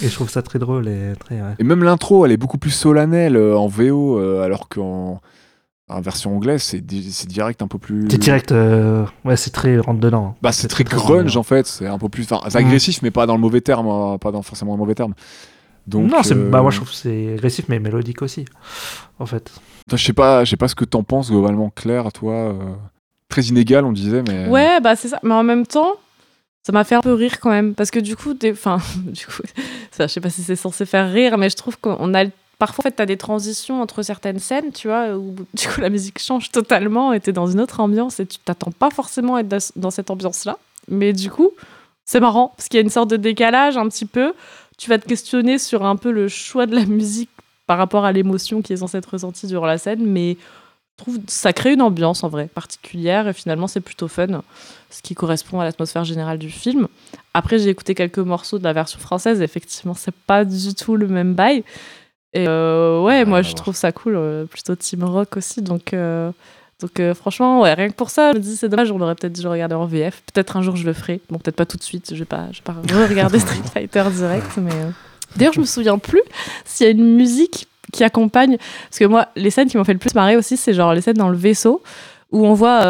et je trouve ça très drôle et très. ouais. Et même l'intro, elle est beaucoup plus solennelle euh, en VO, euh, alors qu'en en version anglaise, c'est di- c'est direct un peu plus. C'est direct. euh, Ouais, c'est très rentre dedans. Bah, c'est très très grunge en fait. C'est un peu plus. Enfin, c'est agressif, mais pas dans le mauvais terme, euh, pas dans forcément le mauvais terme. Donc, non, euh, bah, moi je trouve que c'est agressif mais mélodique aussi. En fait. je sais pas, je sais pas ce que t'en penses globalement, Claire, toi. euh, Très inégal, on disait, mais. Ouais, bah c'est ça. Mais en même temps, ça m'a fait un peu rire quand même. Parce que du coup, des... enfin, du coup, ça, je sais pas si c'est censé faire rire, mais je trouve qu'on a. Parfois, en fait, t'as des transitions entre certaines scènes, tu vois, où du coup la musique change totalement et t'es dans une autre ambiance et tu t'attends pas forcément à être dans- cette ambiance-là. Mais du coup, c'est marrant parce qu'il y a une sorte de décalage un petit peu. Tu vas te questionner sur un peu le choix de la musique par rapport à l'émotion qui est censée être ressentie durant la scène, mais je trouve ça crée une ambiance en vrai particulière et finalement c'est plutôt fun, ce qui correspond à l'atmosphère générale du film. Après j'ai écouté quelques morceaux de la version française, et effectivement c'est pas du tout le même bail. Et euh, ouais, Ouais, moi je trouve ça cool, euh, plutôt team rock aussi, donc euh, donc euh, franchement ouais rien que pour ça, je me dis c'est dommage, on aurait peut-être dû regarder en VF. Peut-être un jour je le ferai, bon peut-être pas tout de suite, je vais pas je vais pas regarder Street Fighter direct, mais d'ailleurs je me souviens plus s'il y a une musique qui accompagne parce que moi les scènes qui m'ont fait le plus marrer aussi c'est genre les scènes dans le vaisseau où on voit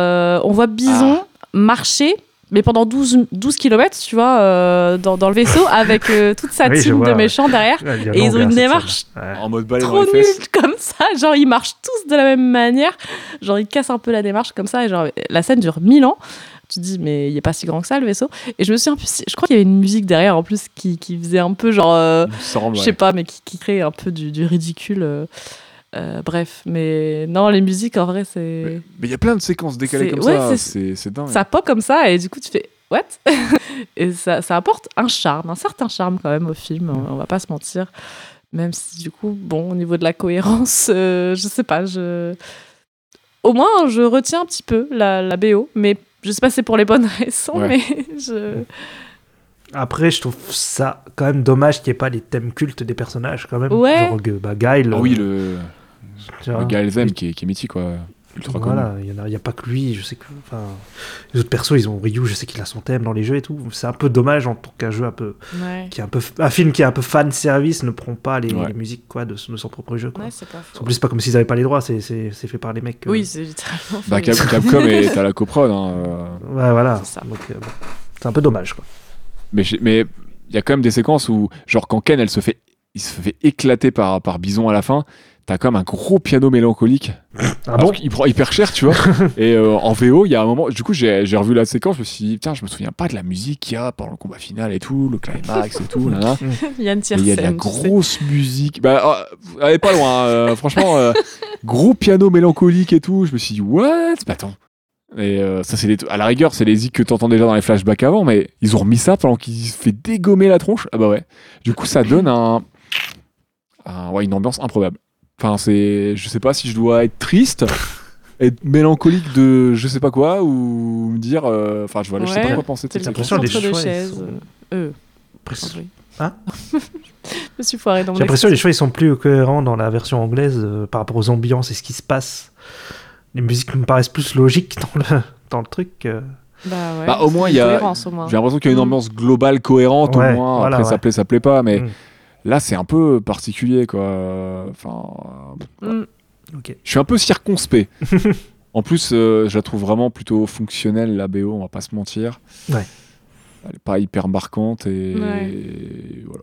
on voit Bison marcher mais pendant 12, 12 km tu vois euh, dans, dans le vaisseau avec euh, toute sa Oui, team vois, de ouais. méchants derrière Ouais, et ils ont hein, une cette démarche. Ouais. En mode trop nulle comme ça genre ils marchent tous de la même manière genre ils cassent un peu la démarche comme ça et genre la scène dure 1000 ans tu te dis mais il est pas si grand que ça le vaisseau et je me suis un peu je crois qu'il y avait une musique derrière en plus qui, qui faisait un peu genre euh, semble, je ouais. sais pas, mais qui, qui crée un peu du, du ridicule. Euh, euh, bref, mais non, les musiques en vrai, c'est. Mais il y a plein de séquences décalées comme ouais, ça. c'est- C'est c'est dingue. Ça pop comme ça, et du coup, tu fais What? Et ça, ça apporte un charme, un certain charme quand même au film, on, on va pas se mentir. Même si, du coup, bon, au niveau de la cohérence, euh, je sais pas, je. Au moins, je retiens un petit peu la, la BO, mais je sais pas si c'est pour les bonnes raisons, Ouais. mais je. Après, je trouve ça quand même dommage qu'il n'y ait pas les thèmes cultes des personnages quand même. Ouais. Genre euh, bah, Guile. Ah oui, le. Le Gaël Zem Et- qui est, qui est mythique, quoi. Ultra. Voilà, il n'y a, il y a pas que lui, je sais que. Enfin, les autres persos, ils ont Ryu, je sais qu'il a son thème dans les jeux et tout. C'est un peu dommage en tant qu'un jeu un peu. Ouais, Qui est un, peu un film qui est un peu fan service ne prend pas les, Ouais. les musiques quoi, de, de son propre jeu. Quoi. ouais c'est pas faux. En plus, c'est pas comme s'ils n'avaient pas les droits, c'est- c'est c'est fait par les mecs. euh, Oui, c'est littéralement. Bah, Capcom est à la coprod. Hein, euh. Ouais, voilà. C'est euh, bon. c'est un peu dommage. Quoi. Mais mais il y a quand même des séquences où, genre, quand Ken, elle se fait, il se fait éclater par, par Bison à la fin, t'as quand même un gros piano mélancolique. Ah bon qu'il prend hyper cher, tu vois. et euh, en VO, il y a un moment, du coup, j'ai revu la séquence, je me suis dit, putain, je me souviens pas de la musique qu'il y a pendant le combat final et tout, le climax et tout, là, là. Yann Mais il y a de la grosse musique. Bah, euh, elle est pas loin. euh, franchement, euh, gros piano mélancolique et tout. Je me suis dit, what? Bah, attends. Et euh, ça, c'est à la rigueur, c'est les zik que t'entends déjà dans les flashbacks avant, mais ils ont remis ça pendant qu'il se fait dégommer la tronche. Ah bah ouais. Du coup, ça donne un, un- ouais, une ambiance improbable. Enfin, c'est, je sais pas si je dois être triste, être mélancolique de je sais pas quoi, ou me dire, euh, enfin, je vois, je sais Ouais. pas quoi penser de C'est cette séquence. l'impression entre deux choix, ils chaises. sont- Euh. Hein Je me suis foiré dans mon J'ai l'impression que les choix ils sont plus cohérents dans la version anglaise euh, par rapport aux ambiances et ce qui se passe. Les musiques me paraissent plus logiques dans le, dans le truc. euh. Bah, ouais, Bah, au moins, c'est il y a- une cohérence, au moins. J'ai l'impression qu'il y a une ambiance globale cohérente Ouais, au moins. voilà, Après, ça ouais. plaît, ça plaît pas, mais Mm. Là, c'est un peu particulier, quoi. Enfin, euh, Mm. Ok. je suis un peu circonspect. en plus, euh, je la trouve vraiment plutôt fonctionnelle, la BO, on va pas se mentir. Ouais. Elle est pas hyper marquante et Ouais. voilà.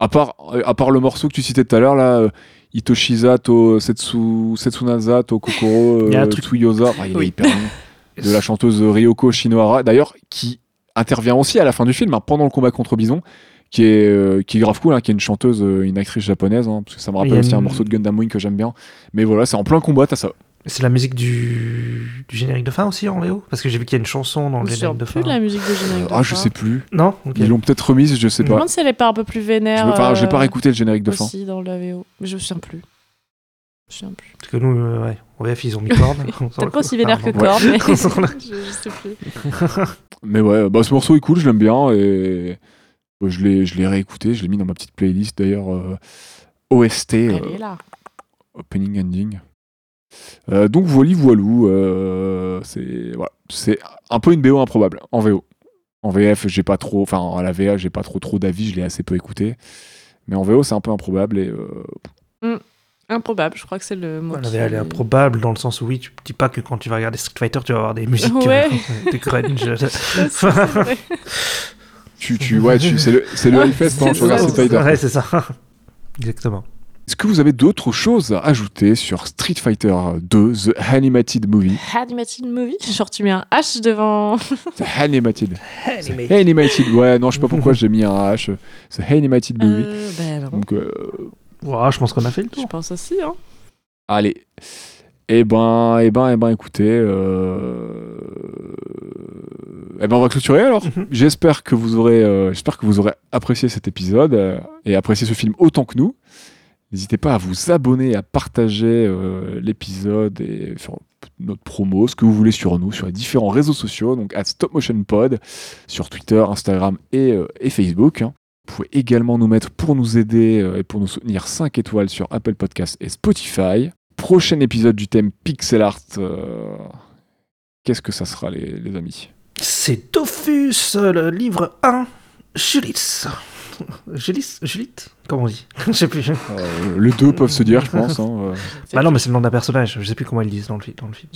À part, à part le morceau que tu citais tout à l'heure, là, euh, Itoshiza to Setsu, Setsunaza to Kokoro Il y a un truc- Tsuyoza. Ah, il est Oui. hyper long. De la chanteuse Ryoko Shinohara, d'ailleurs, qui intervient aussi à la fin du film, hein, pendant le combat contre Bison, qui est, euh, qui est grave cool, hein, qui est une chanteuse, euh, une actrice japonaise, hein, parce que ça me rappelle aussi un une- morceau de Gundam Wing que j'aime bien. Mais voilà, c'est en plein combat, t'as ça. C'est la musique du... du générique de fin aussi en VO Parce que j'ai vu qu'il y a une chanson dans Je le générique de plus fin. de la musique de générique. de Ah, je fin. sais plus. Non? Ils l'ont peut-être remise, je sais Je me pas. demande si elle est pas un peu plus Je vénère. Enfin, j'ai pas euh, réécouté le générique de fin. Aussi dans la VO. Mais je me souviens plus. Je me souviens plus. Parce que nous, euh, ouais, en VF, ils ont mis Korn. Peut-être pas aussi vénère que. Korn, mais je, je sais plus. Mais ouais, bah, ce morceau est cool, je l'aime bien et je l'ai, je l'ai réécouté, je l'ai mis dans ma petite playlist d'ailleurs euh, OST, euh, Elle est là. Opening Ending. Euh, donc voilà, voilou, euh, c'est voilà, c'est un peu une BO improbable en VO. En VF, j'ai pas trop, enfin à la VA, j'ai pas trop trop d'avis, je l'ai assez peu écouté. Mais en VO, c'est un peu improbable et euh, Improbable, je crois que c'est le mot. Ouais, mais elle est improbable dans le sens où, oui, tu dis pas que quand tu vas regarder Street Fighter, tu vas avoir des musiques, Ouais. euh, des grunge. Ouais, c'est- c'est vrai. Tu, tu, ouais, tu, c'est le, c'est le Ouais, Hellfest quand c'est tu regardes ça, Street Fighter. Ouais, c'est ça. Exactement. Est-ce que vous avez d'autres choses à ajouter sur Street Fighter 2, The Animated Movie? Animated movie? Genre, tu mets un H devant. The Animated. The Animated. Ouais, non, je sais pas pourquoi j'ai mis un H. The Animated Movie. Euh, ben non. Donc, euh, je pense qu'on a fait le Je tour. pense aussi, hein. allez. Eh ben, eh ben, eh ben, écoutez. euh, Eh ben, on va clôturer alors. Mhm. J'espère que vous aurez, euh, j'espère que vous aurez apprécié cet épisode euh, et apprécié ce film autant que nous. N'hésitez pas à vous abonner, à partager euh, l'épisode et faire notre promo, ce que vous voulez sur nous, sur les différents réseaux sociaux, donc à Stop Motion Pod, sur Twitter, Instagram et, et Facebook. hein. Vous pouvez également nous mettre pour nous aider et pour nous soutenir 5 étoiles sur Apple Podcast et Spotify. Prochain épisode du thème Pixel Art. Qu'est-ce que ça sera, les, les amis? C'est Dofus, le livre 1, Julis. Julis Julit Comment on dit Je sais plus. Euh, Les deux peuvent se dire, je pense. hein, euh. Bah non, mais c'est le nom d'un personnage. Je sais plus comment ils le disent dans le, fi- dans le film.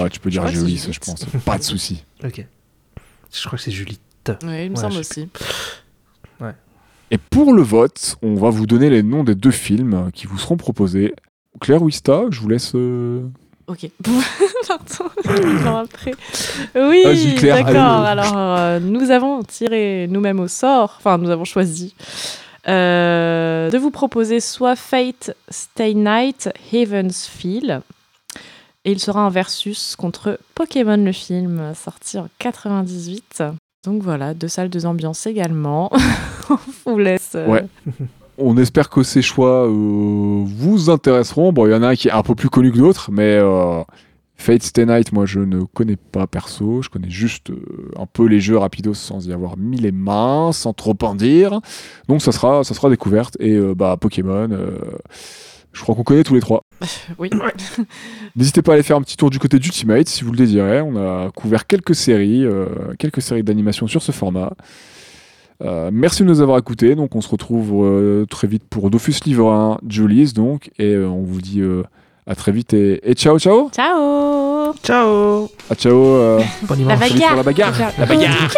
Ouais, tu peux dire ça, je pense. Pas de souci. Ok. Je crois que c'est Julie. Ouais, il me Ouais, semble aussi. Et pour le vote, on va vous donner les noms des deux films qui vous seront proposés. Claire Wista, je vous laisse. euh, Ok. Pardon. Oui, Claire, d'accord. Alors, euh, nous avons tiré nous-mêmes au sort, enfin, nous avons choisi euh, de vous proposer soit Fate Stay Night, Heaven's Feel. Et il sera un versus contre Pokémon, le film, sorti en 98. Donc voilà, deux salles, deux ambiances également. On vous laisse. euh, Ouais. On espère que ces choix euh, vous intéresseront. Bon, il y en a un qui est un peu plus connu que d'autres, mais euh, Fate Stay Night, moi je ne connais pas perso. Je connais juste euh, un peu les jeux rapidos sans y avoir mis les mains, sans trop en dire. Donc ça sera, ça sera découverte. Et euh, bah, Pokémon, je crois qu'on connaît tous les trois. Oui. N'hésitez pas à aller faire un petit tour du côté d'Ultimate si vous le désirez. On a couvert quelques séries, quelques séries d'animation sur ce format. Euh, merci de nous avoir écoutés. Donc on se retrouve euh, très vite pour Dofus Livre 1, Julius donc, et euh, on vous dit euh, à très vite et, et ciao ciao. Ciao Ciao À ciao. euh, Bon La dimanche. vite pour la bagarre. La bagarre.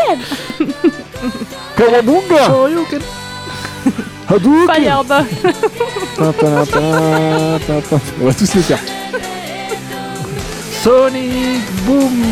Shoryuken. Hadouken. Fireball. On va tous les faire. Sonic Boom